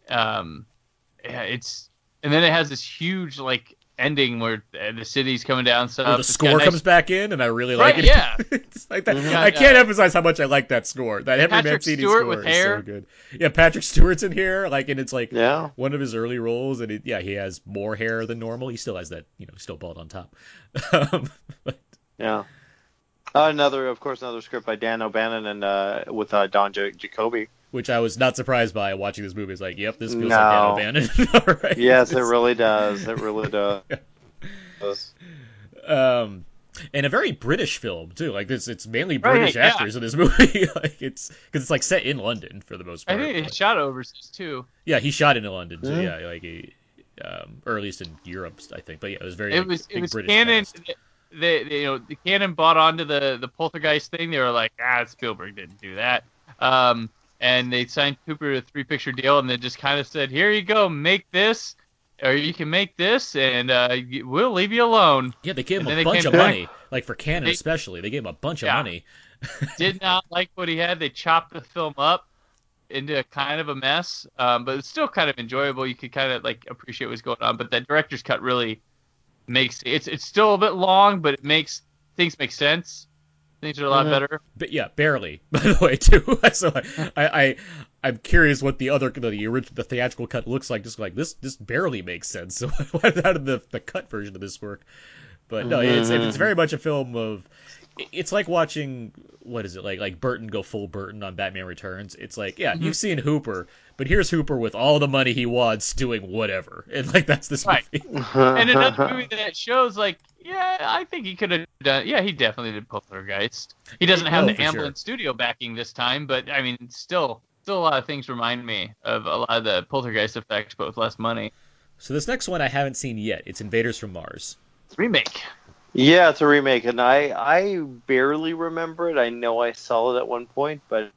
Um, yeah, it's and then it has this huge like ending where uh, the city's coming down So the It's got score nice- comes back in, and I really Right, like it. yeah. *laughs* it's like that. Mhm. I can't emphasize how much I like that score. That Henry Patrick Mancini Stewart score with is hair. so good. Yeah, Patrick Stewart's in here, like, and it's like Yeah. one of his early roles, and it, yeah, he has more hair than normal. He still has that, you know, still bald on top. *laughs* um, but Yeah. Uh, another, of course, another script by Dan O'Bannon and uh, with uh, Don J- Jakoby. Which I was not surprised by watching this movie. It's like, yep, this feels No. like Dan O'Bannon. All right. Yes, it really *laughs* does. It really does. um and a very British film too. Like this, it's mainly Right, British yeah. actors in this *laughs* movie. like it's because it's like set in London for the most I part. think but- it shot overseas too. yeah, he shot in London too. Mhm. Yeah, like he, um, or at least in Europe, I think. But yeah, it was very. It like, was big it was British canon. cast. They, they, you know, the canon bought onto the the poltergeist thing. They were like, ah, Spielberg didn't do that. Um, and they signed Hooper to a three picture deal, and they just kind of said, here you go, make this, or you can make this, and uh, we'll leave you alone. Yeah, they gave him and a bunch of back. money, like for Canon They- especially. They gave him a bunch of money. *laughs* Did not like what he had. They chopped the film up into a kind of a mess, um, but it's still kind of enjoyable. You could kind of like appreciate what's going on. But that director's cut really makes it's it's still a bit long, but it makes things make sense. Things are a lot Mhm. better. But yeah, barely. *laughs* By the way, too. *laughs* so *laughs* I, I, I'm curious what the other the original the theatrical cut looks like. Just like this, this barely makes sense. So how did the the cut version of this work? But no, it's it's very much a film of. It's like watching what is it like like Burton go full Burton on Batman Returns. It's like yeah, mm-hmm. you've seen Hooper, but here's Hooper with all the money he wants doing whatever, *laughs* and like that's this Right. movie. *laughs* and another movie that shows like yeah i think he could have done yeah he definitely did poltergeist he doesn't have Oh, the for amblin sure. studio backing this time but i mean still still a lot of things remind me of a lot of the poltergeist effects but with less money So this next one I haven't seen yet. It's Invaders from Mars. remake yeah, it's a remake, and I I barely remember it. I know I saw it at one point, but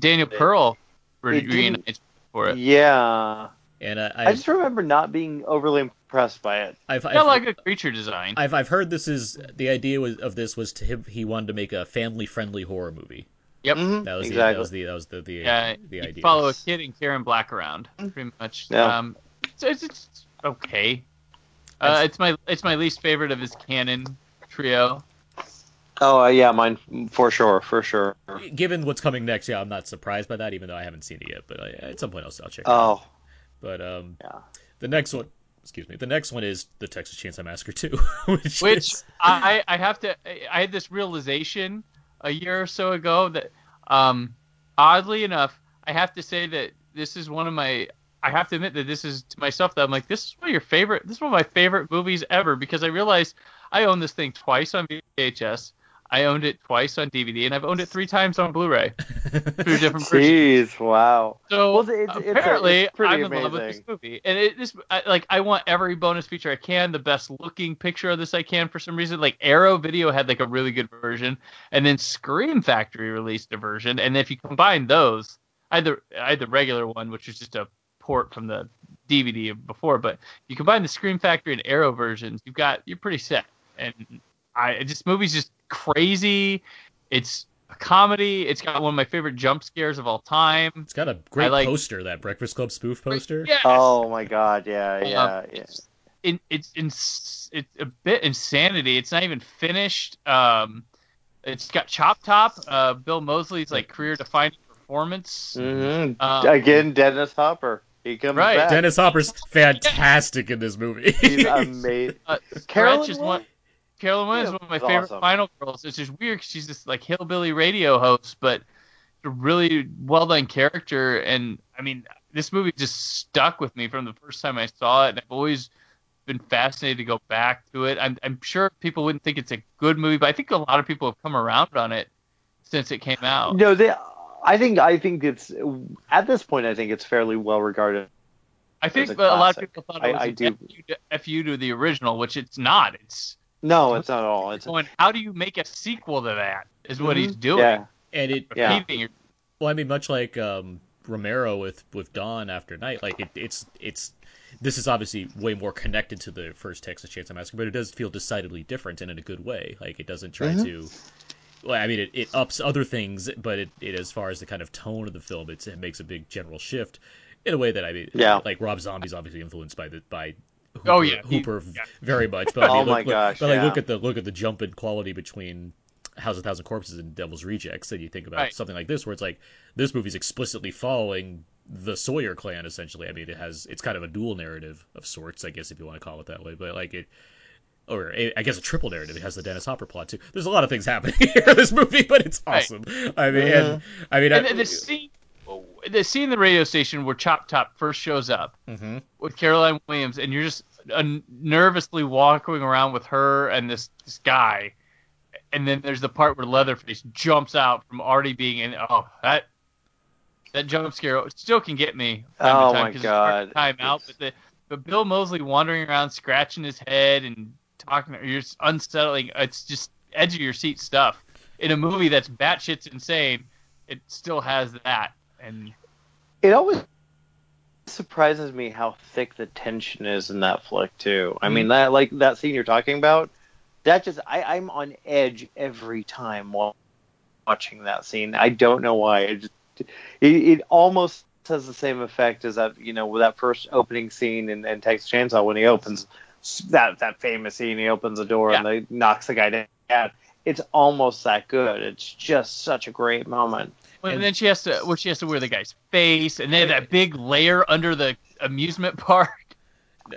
daniel pearl re- it didn't- reunites for it yeah, And uh, I just remember not being overly impressed by it. I've, i I've, like a creature design I've I've heard this is the idea was, of this was to him he wanted to make a family friendly horror movie. Yep. Mhm, That was exactly. the that was the that was the the, yeah the you idea. follow a kid and karen black around pretty much Yeah. um so it's, it's okay uh, it's my it's my least favorite of his canon trio Oh uh, yeah, mine for sure, for sure. Given what's coming next, yeah, I'm not surprised by that, even though I haven't seen it yet. But I, at some point, I'll, I'll check. it out. Oh But um, yeah. the next one, excuse me, the next one is the Texas Chainsaw Massacre 2, *laughs* which, which is, I, I have to I had this realization a year or so ago that um oddly enough I have to say that this is one of my I have to admit that this is to myself that I'm like this is one of your favorite this is one of my favorite movies ever because I realized I own this thing twice on VHS I owned it twice on DVD and I've owned it three times on Blu-ray through *laughs* different versions. Wow. So Well, it's- it's apparently, it's I'm in love with this amazing. movie, and it, this like I want every bonus feature I can, the best looking picture of this I can for some reason. Like Arrow Video had like a really good version, and then Scream Factory released a version, and if you combine those, I had the I had the regular one, which was just a port from the DVD before, but you combine the Scream Factory and Arrow versions, you've got you're pretty set. And I this movie's just crazy. It's a comedy. It's got one of my favorite jump scares of all time. it's got a great like- poster, that Breakfast Club spoof poster. Yeah, Oh my god, yeah, Um, yeah, yeah. it's, in, it's ins- it's a bit insanity. It's not even finished. Um, it's got Chop Top, uh, Bill Moseley's like career defining performance. hmm Um, Again, Dennis Hopper. He comes Right. back. Dennis Hopper's fantastic in this movie. He's *laughs* amazing. Uh, Caroline Stretch is one. Williams? Caroline Williams is one of my favorite awesome. Final Girls. It's just weird 'cause she's this like hillbilly radio host, but a really well done character. And I mean, this movie just stuck with me from the first time I saw it, and I've always been fascinated to go back to it. I'm, I'm sure people wouldn't think it's a good movie, but I think a lot of people have come around on it since it came out. No, they, I think I think it's at this point. I think it's fairly well regarded. I think a a lot of people thought I- it was I a do- FU, to, the original, which it's not. It's No, it's not at all. It's going, how do you make a sequel to that? Is what Mhm. he's doing. Yeah, and it, Yeah. Your- well, I mean, much like um, Romero with with Dawn After Night, like it, it's it's this is obviously way more connected to the first Texas Chainsaw Massacre, but it does feel decidedly different and in a good way. Like it doesn't try Mhm. to. Well, I mean, it, it ups other things, but it, it as far as the kind of tone of the film, it's, it makes a big general shift in a way that I mean, Yeah. like Rob Zombie's obviously influenced by the by. Hooper, Oh, yeah, he- Hooper yeah. very much. But I *laughs* Oh mean, look, my look- gosh, but like look at the look at the jump in quality between House of a Thousand Corpses and Devil's Rejects, and you think about Right. something like this, where it's like this movie's explicitly following the Sawyer clan essentially. I mean, it has it's kind of a dual narrative of sorts, I guess if you want to call it that way. But like it, or a, I guess a triple narrative. It has the Dennis Hopper plot too. There's a lot of things happening *laughs* here in this movie, but it's Right. awesome. I mean, and I mean, And I, the, the scene, the scene in the radio station where Chop Top first shows up Mhm. with Caroline Williams, and you're just uh, nervously walking around with her and this this guy, and then there's the part where Leatherface jumps out from already being in. Oh, that that jump scare still can get me. time to Oh time my 'cause it's hard to God. Time out, but the but Bill Moseley wandering around scratching his head and talking, you're just unsettling. It's just edge of your seat stuff in a movie that's batshit insane. It still has that, and It always surprises me how thick the tension is in that flick too. I mean mm-hmm. that like that scene you're talking about, that just I, I'm on edge every time while watching that scene. I don't know why. It just it, it almost has the same effect as that you know with that first opening scene in, in Texas Chainsaw when he opens that that famous scene. He opens the door and they knocks the guy down. It's almost that good. It's just such a great moment. Well, and then she has to, well, she has to wear the guy's face, and they have that big layer under the amusement *laughs* park.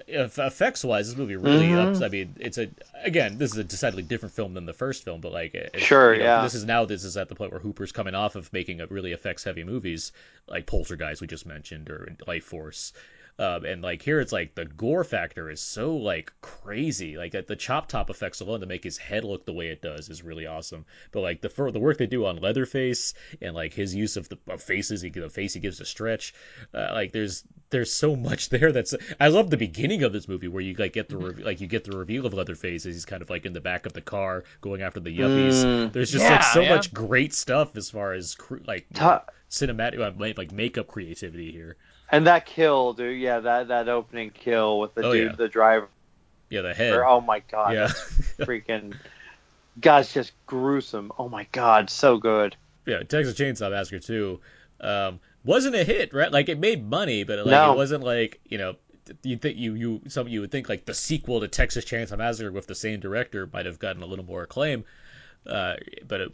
effects wise, this movie really Mhm. ups. I mean, it's a again, this is a decidedly different film than the first film, but like, it's, Sure, you know, yeah. This is now this is at the point where Hooper's coming off of making a really effects heavy movies like Poltergeist we just mentioned or Lifeforce. Um, and like here, it's like the gore factor is so like crazy. Like the chop top effects alone to make his head look the way it does is really awesome. But like the for the work they do on Leatherface and like his use of the of faces, he the face he gives to Stretch, uh, like there's there's so much *laughs* there that's I love the beginning of this movie where you like get the re- like you get the reveal of Leatherface as he's kind of like in the back of the car going after the yuppies. Mm. There's just Yeah, like so yeah. much great stuff as far as cr- like Ta- cinematic like makeup creativity here. And that kill, dude, yeah, that that opening kill with the Oh, dude, yeah. the driver. Yeah, the head. Oh my god, yeah. freaking. God's just gruesome. Oh my god, so good. yeah, Texas Chainsaw Massacre too. um, wasn't a hit, right? Like it made money, but like No. it wasn't like you know you think you you some you would think like the sequel to Texas Chainsaw Massacre with the same director might have gotten a little more acclaim. Uh, but it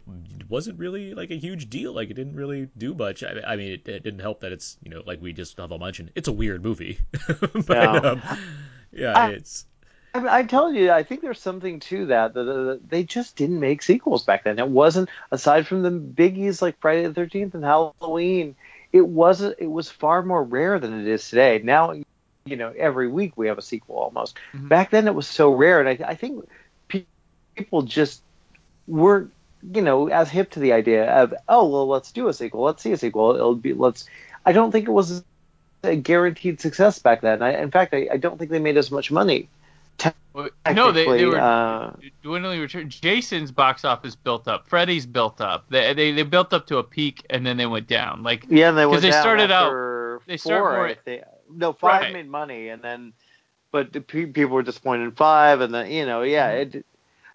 wasn't really like a huge deal. Like it didn't really do much. I, I mean, it, it didn't help that it's you know like we just have all mentioned, it's a weird movie. *laughs* but Yeah. um, yeah, I- it's I mean, I'm telling you, I think there's something to that. that, that they just didn't make sequels back then. It wasn't aside from the biggies like Friday the Thirteenth and Halloween. It wasn't. It was far more rare than it is today. Now, you know, every week we have a sequel almost. Mhm. Back then, it was so rare, and I, I think people just weren't, you know, as hip to the idea of, oh well, let's do a sequel. Let's see a sequel. It'll be let's. I don't think it was a guaranteed success back then. I, in fact, I, I don't think they made as much money. No, they, they were uh, dwindling return. Jason's box office built up. Freddy's built up. They, they they built up to a peak and then they went down. Like Yeah, they went they down started out- they start four. more-. No, five Right. made money, and then but the pe- people were disappointed in five, and then you know, yeah, Mm-hmm. it.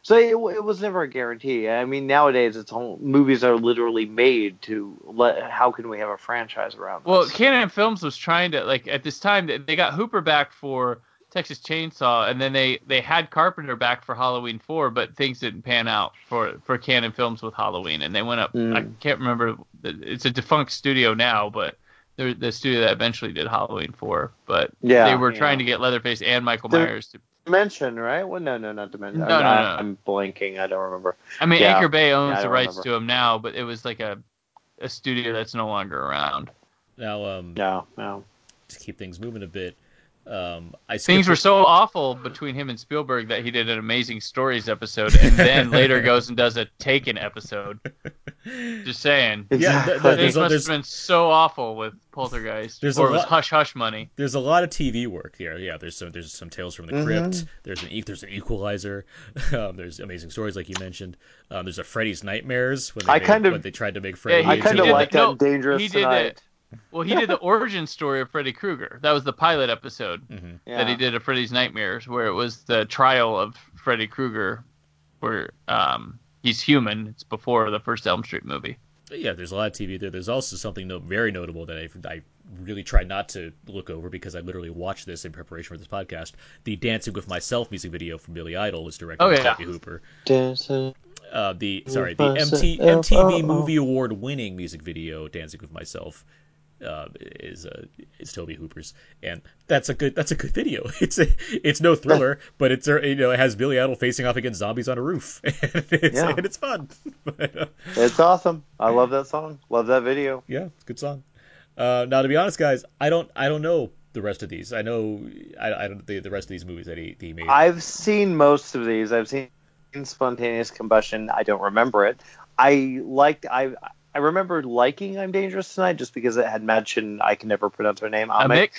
So it, it was never a guarantee. I mean, nowadays it's all, movies are literally made to let. How can we have a franchise around? Well, this? Cannon Films was trying to like at this time they- they got Hooper back for Texas Chainsaw, and then they they had Carpenter back for Halloween Four, but things didn't pan out for for Cannon Films with Halloween, and they went up. Mm. I can't remember. It's a defunct studio now, but they're the studio that eventually did Halloween Four. But Yeah, they were yeah. trying to get Leatherface and Michael They're- Myers to. Dimension, right? Well, no, no, not Dimension. No, I'm, no, I- no. I'm blanking. I don't remember. I mean, Yeah. Anchor Bay owns Yeah, the rights remember. to him now, but it was like a a studio that's no longer around. now um No, no. to keep things moving a bit. Um, I Things were so awful between him and Spielberg that he did an Amazing Stories episode, and then *laughs* later goes and does a Taken episode. Just saying. *laughs* Yeah, Exactly. th- th- Things there's must there's- have been so awful with Poltergeist, There's a or it was lot- hush hush money. there's a lot of TV work here. Yeah, there's some there's some Tales from the Mhm. Crypt. There's an E- there's an Equalizer. *laughs* Um, there's amazing stories like you mentioned. Um, there's a Freddy's Nightmares when they I made- kind of- when they tried to make Freddy. he- I kind of like the- no, that Dangerous he did Tonight. it. Well, he did the origin story of Freddy Krueger. That was the pilot episode Mhm. Yeah. that he did of Freddy's Nightmares, where it was the trial of Freddy Krueger, where um, he's human. It's before the first Elm Street movie. But yeah, there's a lot of TV there. There's also something no, very notable that I, I really try not to look over because I literally watched this in preparation for this podcast. The Dancing with Myself music video from Billy Idol was directed Oh, by yeah. Tobe Hooper. Dancing. Uh, the sorry, the MT. MTV Oh, oh, oh. Movie Award winning music video "Dancing with Myself" uh, is uh, is Tobe Hooper's, and that's a good that's a good video. *laughs* It's a it's no thriller, *laughs* but it's you know it has Billy Idol facing off against zombies on a roof, *laughs* and it's, Yeah. and it's fun. But, uh, It's awesome. I love that song. Love that video. yeah, it's a good song. Uh, now, to be honest, guys, I don't I don't know the rest of these. I know I, I don't the, the rest of these movies that he, he made. I've seen most of these. I've seen spontaneous combustion. I don't remember it. I liked. I I remember liking I'm Dangerous Tonight just because it had mentioned I can never pronounce her name. Amit. Mick?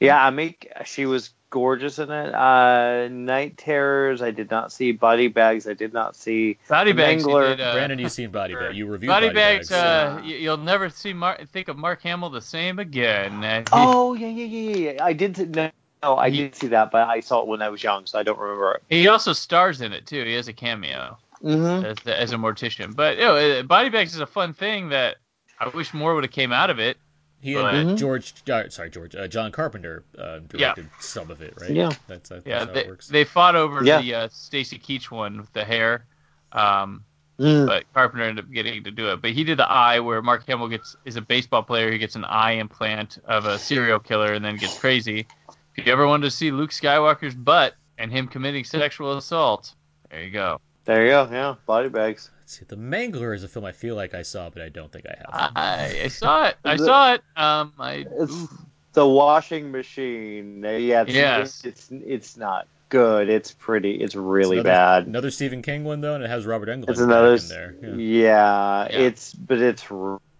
Yeah, Amick. She was gorgeous in it. Uh, Night Terrors, I did not see. Body Bags, I did not see. Body The bags. You did, uh, Brandon, you've seen Body Bag. You reviewed Body, Body, bags. Bags. Uh, y- you'll never see Mar- think of Mark Hamill the same again. Uh, he- Oh yeah, yeah, yeah, yeah, yeah. I did. See, no, no, I He- did see that, but I saw it when I was young, so I don't remember it. He also stars in it too. He has a cameo Mm-hmm. as, as a mortician. But you know, uh, body bags is a fun thing that I wish more would have came out of it. he and Mhm. George, uh, sorry, George, uh, John Carpenter uh, directed some of it, right? Yeah. That's, that's Yeah, how they, it works. they fought over Yeah. the uh, Stacy Keach one with the hair. Um, Mm. but Carpenter ended up getting to do it. But he did the eye where Mark Hamill gets is a baseball player. He gets an eye implant of a serial killer and then gets crazy. If you ever wanted to see Luke Skywalker's butt and him committing sexual assault, there you go. There you go. Yeah, Body Bags. Let's see, The Mangler is a film I feel like I saw, but I don't think I have. I, I saw it. I The- saw it. Um, I It's the washing machine. Uh, Yeah, it's, Yes. it's it's not good. It's pretty. It's really It's bad. Another Stephen King one though, and it has Robert Englund It's another. in there. Yeah. Yeah, Yeah. it's but it's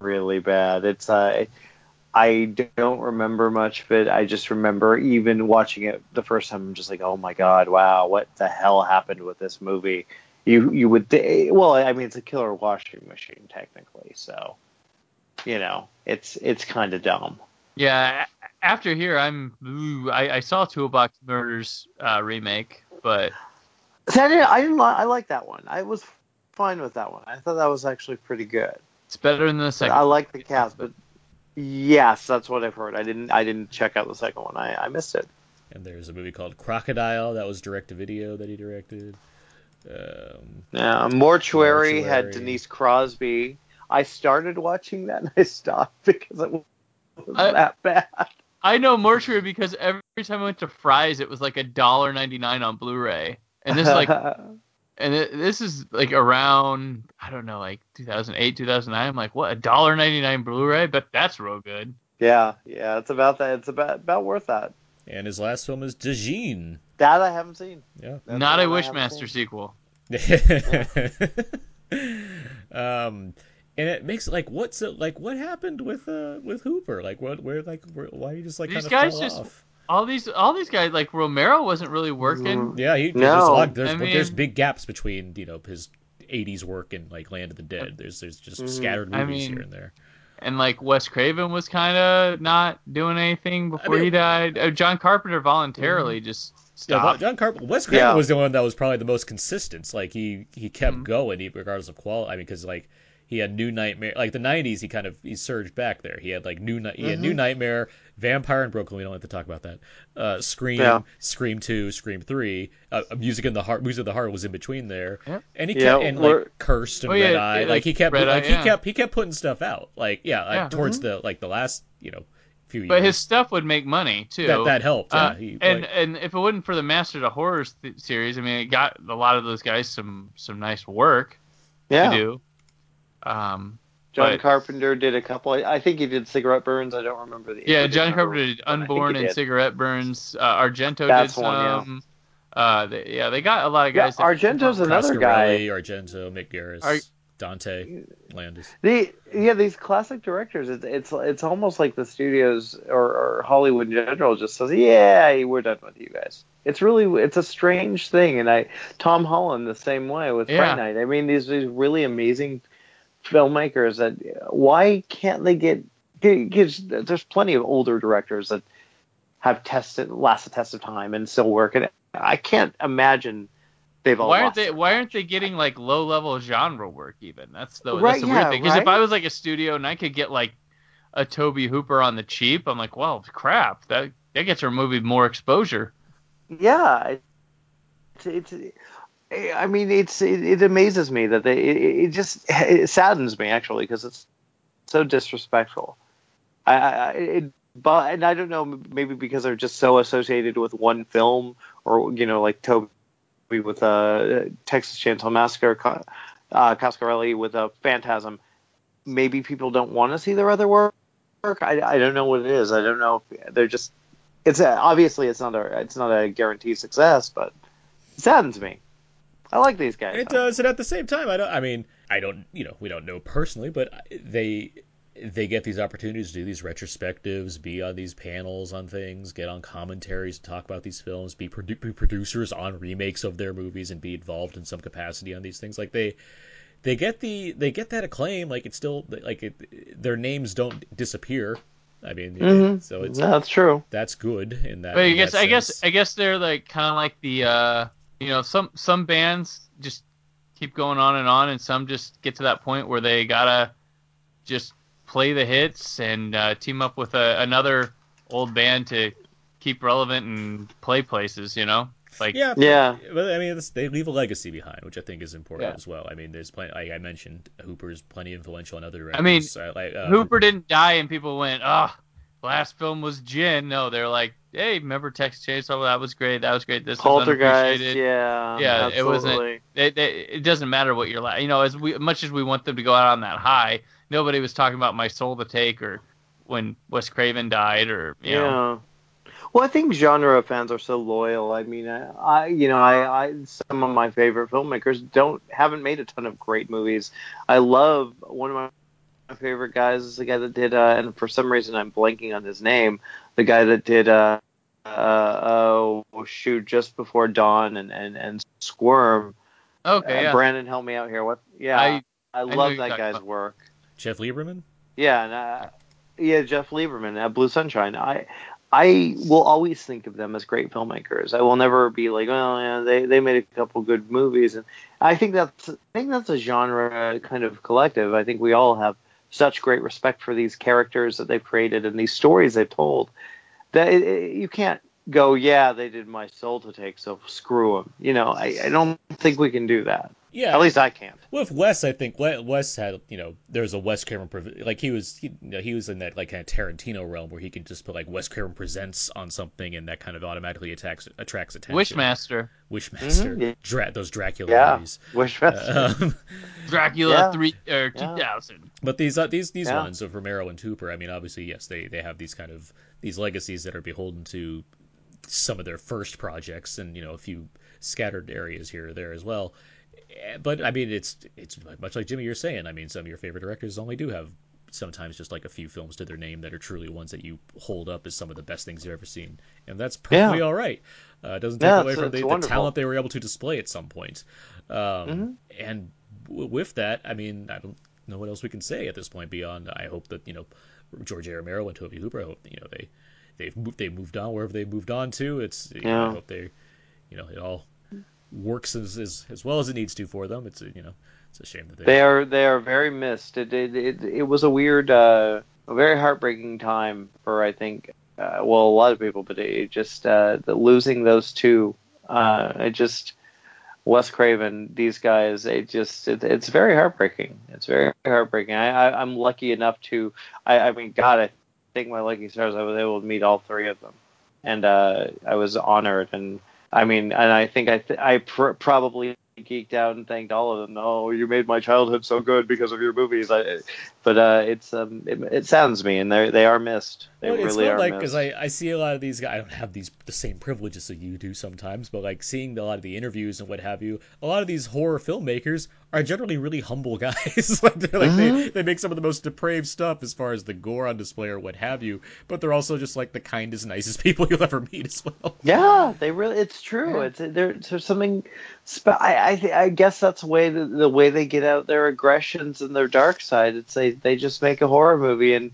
really bad. It's uh, I don't remember much, but I just remember even watching it the first time. I'm just like, oh my god, wow, what the hell happened with this movie? You you would th- well, I mean, it's a killer washing machine technically, so you know, it's it's kind of dumb. yeah. After here, I'm. Ooh, I, I saw Toolbox Murders uh, remake, but See, I didn't, I didn't, li- I like that one. I was fine with that one. I thought that was actually pretty good. it's better than the second. I like the cast, but yes, that's what I've heard. I didn't, I didn't check out the second one. I, I missed it. And there's a movie called Crocodile that was direct to video that he directed. Um, Yeah, Mortuary, had Denise Crosby. I started watching that and I stopped *laughs* because it was I- that bad. I know Mortuary because every time I went to Fry's, it was like a dollar ninety nine on Blu-ray, and this like, *laughs* and it, this is like around I don't know, like 2008, 2009. I'm like, what a dollar ninety nine Blu-ray, but that's real good. yeah, yeah, it's about that. It's about about worth that. and his last film is Djinn. That I haven't seen. Yeah. That's Not a one I haven't Wishmaster sequel. *laughs* um, and it makes like what's it like? What happened with uh with Hooper? Like what? Where like where, why you just like These kind of guys fall just- off? All these, all these guys like Romero wasn't really working. Yeah, he, there's, No. a lot, there's, I but there's big gaps between you know his 80s work and like Land of the Dead. There's there's just Mhm. scattered I movies mean, here and there. and like Wes Craven was kind of not doing anything before mean- he died. Uh, John Carpenter voluntarily just Yeah. John Carpenter. Wes Craven Yeah. was the one that was probably the most consistent. Like he he kept Mhm. going he- regardless of quality. I mean, because like he had New Nightmare, like the '90s, he kind of he surged back there. He had like New Ni- he had Mm-hmm. New Nightmare, Vampire in Brooklyn. We don't have to talk about that. Uh, Scream, Yeah. Scream Two, Scream Three. Uh, Music in the Heart, Music of the Heart was in between there. Yep. And he Yeah, kept and we're- like Cursed and Oh, yeah, Red Eye. yeah, like he kept Red like Eye, he yeah. kept he kept putting stuff out. Like yeah, like, Yeah. towards Mm-hmm. the like the last you know few years. But his stuff would make money too. that that helped. Yeah, Uh, he, and like- and if it wasn't for the Masters of Horrors th- series, I mean, it got a lot of those guys some some nice work Yeah, to do. Um, John but- Carpenter did a couple. I think he did Cigarette Burns. I don't remember the. yeah, I John Carpenter did one. I think Unborn he and did. Cigarette Burns. Uh, Argento That's did one, yeah. some. Uh, they, yeah, they got a lot of guys. that- Argento's another guy. Argento, Mick Garris, Ar- Dante, Landis. The yeah, these classic directors. It's it's it's almost like the studios or, or Hollywood in general just says, yeah, we're done with you guys. It's really it's a strange thing, and I Tom Holland the same way with Yeah. Fright Night. I mean, these these really amazing filmmakers that why can't they get? Because there's plenty of older directors that have tested last the test of time and still work, and I can't imagine they've all. why aren't they why aren't they getting like low level genre work even? That's the Right, that's the yeah, weird thing because if i was like a studio and i could get like a tobe hooper on the cheap i'm like well crap that that gets our movie more exposure. Yeah it's, it's i mean it's it, it amazes me that they it, it just it saddens me actually because it's so disrespectful. I i it, but and i don't know maybe because they're just so associated with one film or you know like toby with uh texas chainsaw massacre uh Coscarelli with a phantasm maybe people don't want to see their other work I, I don't know what it is i don't know if they're just it's a, obviously it's not a it's not a guaranteed success, but it saddens me. I like these guys. It does, and at the same time, I don't. I mean, I don't. You know, we don't know personally, but they they get these opportunities to do these retrospectives, be on these panels on things, get on commentaries to talk about these films, be, produ- be producers on remakes of their movies, and be involved in some capacity on these things. Like they they get the they get that acclaim. Like it's still like it, their names don't disappear. I mean, Mm-hmm. so it's No, that's true. that's good in that. But I guess I guess. I guess they're like kind of like the uh, you know some some bands just keep going on and on, and some just get to that point where they gotta just play the hits and uh, team up with a, another old band to keep relevant and play places. You know, like Yeah, but- Yeah. But I mean, it's, they leave a legacy behind, which I think is important Yeah. as well. I mean, there's plenty. Like I mentioned, Hooper's plenty influential in other directors. I mean, uh, like, uh, Hooper didn't die, and people went, "Oh, last film was Djinn." No, they're like, "Hey, remember Texas Chainsaw? That was great. That was great. This was Poltergeist, unappreciated." yeah, Yeah, it wasn't- It, it, it doesn't matter what you're like. You know, as we much as we want them to go out on that high, nobody was talking about my soul to take or when Wes Craven died or you yeah. know. Well, I think genre fans are so loyal. I mean, I, I you know, I, I some of my favorite filmmakers don't haven't made a ton of great movies. I love one of my, my favorite guys is the guy that did, uh, and for some reason I'm blanking on his name. The guy that did, uh, uh, oh shoot, just before dawn and and and Squirm. Okay, Uh, yeah. Brandon, help me out here. What? Yeah, I- I, know love that guy's about. work. Jeff Lieberman. Yeah, and, uh, yeah, Jeff Lieberman at Blue Sunshine. I I will always think of them as great filmmakers. I will never be like, oh yeah, they they made a couple good movies, and I think that's I think that's a genre kind of collective. I think we all have such great respect for these characters that they've created and these stories they've told that it, it- you can't go, yeah, they did my soul to take, so screw them. You know, I, I don't think we can do that. Yeah, At least I can't. with Wes, I think We- Wes had you know there's a Wes Craven like he was he, you know, he was in that like kind of Tarantino realm where he can just put like Wes Craven presents on something and that kind of automatically attracts attracts attention. Wishmaster, Wishmaster, Mhm. Dra- those Dracula Yeah. movies. Wishmaster. Um, *laughs* Dracula Yeah. three or two Yeah. But these uh, these these Yeah. ones of Romero and Hooper, I mean, obviously, yes, they they have these kind of these legacies that are beholden to some of their first projects, and you know, a few scattered areas here or there as well. Eh, But I mean, it's it's much like Jimmy, you're saying. I mean, some of your favorite directors only do have sometimes just like a few films to their name that are truly ones that you hold up as some of the best things you've ever seen, and that's perfectly Yeah. all right. Uh, it doesn't take Yeah, away from the, the talent they were able to display at some point. Um, Mhm. And w- with that, I mean, I don't know what else we can say at this point beyond. I hope that you know George A. Romero and Tobe Hooper. I hope you know they they've moved they moved on wherever they moved on to. It's you know, I Yeah. hope they you know it all works as, as as well as it needs to for them. It's you know it's a shame that they, They are they are very missed. It it it, it was a weird, uh, a very heartbreaking time for I think, uh, well, a lot of people, but it just uh, the losing those two, uh, it just Wes Craven, these guys, it just it, it's very heartbreaking. It's very heartbreaking. I, I I'm lucky enough to, I I mean, God, I think my lucky stars. I was able to meet all three of them, and uh, I was honored and. I mean, and I think I th- I pr- probably geeked out and thanked all of them. Oh, you made my childhood so good because of your movies. I, but uh, it's um, it, it saddens me, and they they are missed. They Well, really are like because I, I see a lot of these guys. I don't have these the same privileges that you do sometimes, but like seeing a lot of the interviews and what have you, a lot of these horror filmmakers are generally really humble guys. *laughs* like like they, Mhm. they make some of the most depraved stuff as far as the gore on display or what have you, but they're also just like the kindest, nicest *laughs* people you'll ever meet as well. Yeah, they really. It's true. Yeah. It's there's something. Spe- I I, th- I guess that's the way the, the way they get out their aggressions and their dark side. It's they they just make a horror movie and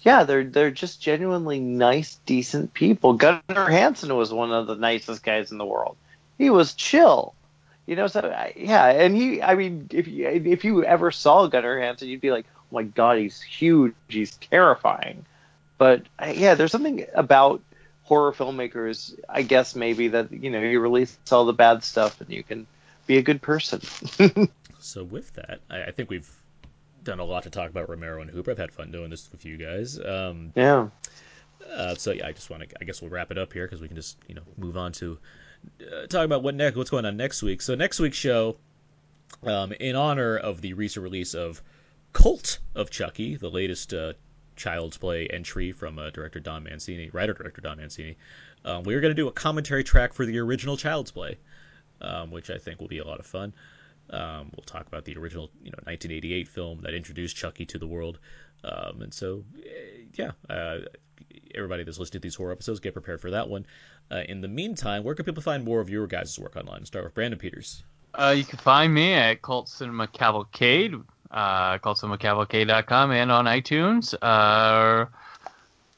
yeah, they're they're just genuinely nice, decent people. Gunnar Hansen was one of the nicest guys in the world. He was chill. You know, so I, yeah, and he. I mean, if you if you ever saw Gunnar Hansen, you'd be like, oh my god, he's huge, he's terrifying. But yeah, there's something about horror filmmakers, I guess maybe that you know you release all the bad stuff and you can be a good person. *laughs* So with that, I, I think we've done a lot to talk about Romero and Hooper. I've had fun doing this with you guys. Um, yeah. Uh, so yeah, I just want to. I guess we'll wrap it up here because we can just you know move on to uh, talk about what next, what's going on next week. So next week's show, um, in honor of the recent release of Cult of Chucky, the latest uh, Child's Play entry from uh, director Don Mancini, writer director Don Mancini, um, we are going to do a commentary track for the original Child's Play, um, which I think will be a lot of fun. Um, we'll talk about the original, you know, 1988 film that introduced Chucky to the world. Um, and so, eh, yeah, uh, everybody that's listening to these horror episodes, get prepared for that one. Uh, in the meantime, where can people find more of your guys' work online? Start with Brandon Peters. Uh, you can find me at Cult Cinema Cavalcade, uh, cultcinemacavalcade.com, and on iTunes. Uh,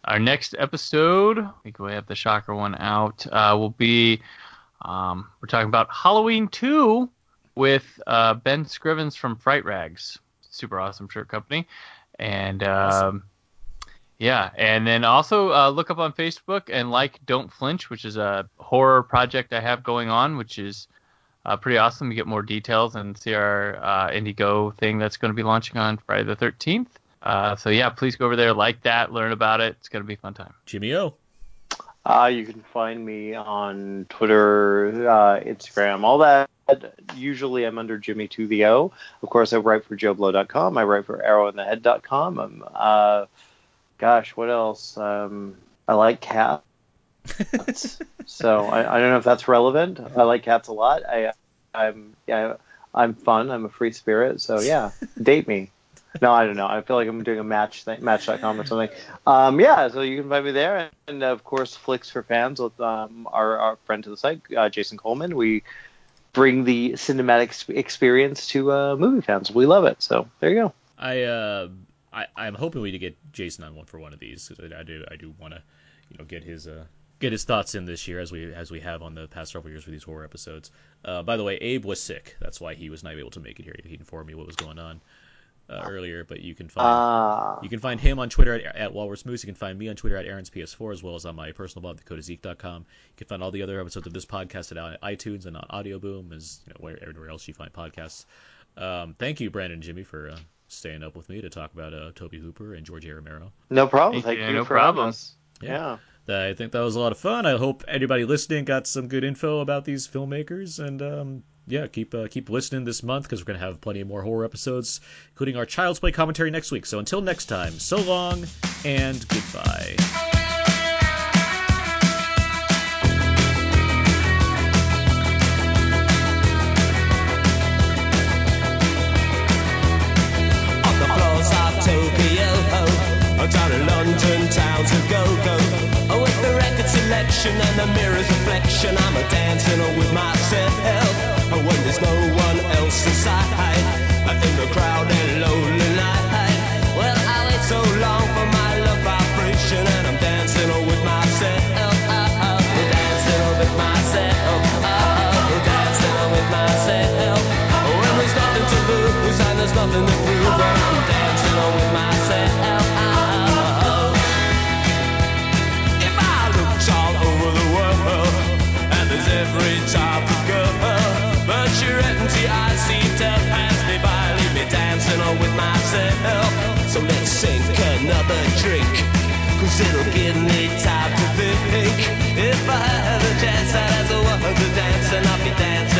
our next episode, we have the shocker one out, uh, will be um, we're talking about Halloween 2 with uh, Ben Scrivens from Fright Rags, super awesome shirt company, and um, Awesome. Yeah, and then also uh, look up on Facebook and like Don't Flinch, which is a horror project I have going on, which is uh, pretty awesome. You get more details and see our uh, Indiegogo thing that's going to be launching on Friday the 13th. Uh, so yeah, please go over there, like that, learn about it. It's going to be a fun time. Jimmy O. Uh, you can find me on Twitter, uh, Instagram, all that. Usually I'm under Jimmy2VO. Of course, I write for JoBlo.com. I write for ArrowInTheHead.com. I'm, uh, gosh, what else? Um, I like cats. so *laughs* I, I don't know if that's relevant. I like cats a lot. I, I'm, yeah, I'm fun. I'm a free spirit. So yeah, date me. No, I don't know. I feel like I'm doing a match thing, match.com or something. Um, yeah, so you can find me there. And of course, Flicks for Fans with um, our, our friend to the site, uh, Jason Coleman. We bring the cinematic experience to uh, movie fans. We love it. So there you go. I uh, I I'm hoping we to get Jason on one for one of these because I, I do I do want to you know get his uh get his thoughts in this year as we as we have on the past several years with these horror episodes. Uh, by the way, Abe was sick. That's why he was not able to make it here. He informed me what was going on uh, earlier, but you can find Uh, you can find him on Twitter at, at Walrus Moose. You can find me on Twitter at Aaron's PS4, as well as on my personal blog, thecodezeek.com. You can find all the other episodes of this podcast at iTunes and on Audio Boom, as you know, where everywhere else you find podcasts. Um, thank you, Brandon and Jimmy, for uh, staying up with me to talk about uh, Tobe Hooper and George Romero. no problem. Thank Thank you. you No for having problem. us. Yeah. Yeah. I think that was a lot of fun. I hope anybody listening got some good info about these filmmakers, and um, yeah, keep uh, keep listening this month because we're gonna have plenty more horror episodes, including our Child's Play commentary next week. So until next time, so long and goodbye. And the mirror's reflection, I'm a dancing with myself. When there's no one else inside, have a drink, cause it'll give me time to think. If I have a chance, I'd have to walk to dance, and I'll be dancing.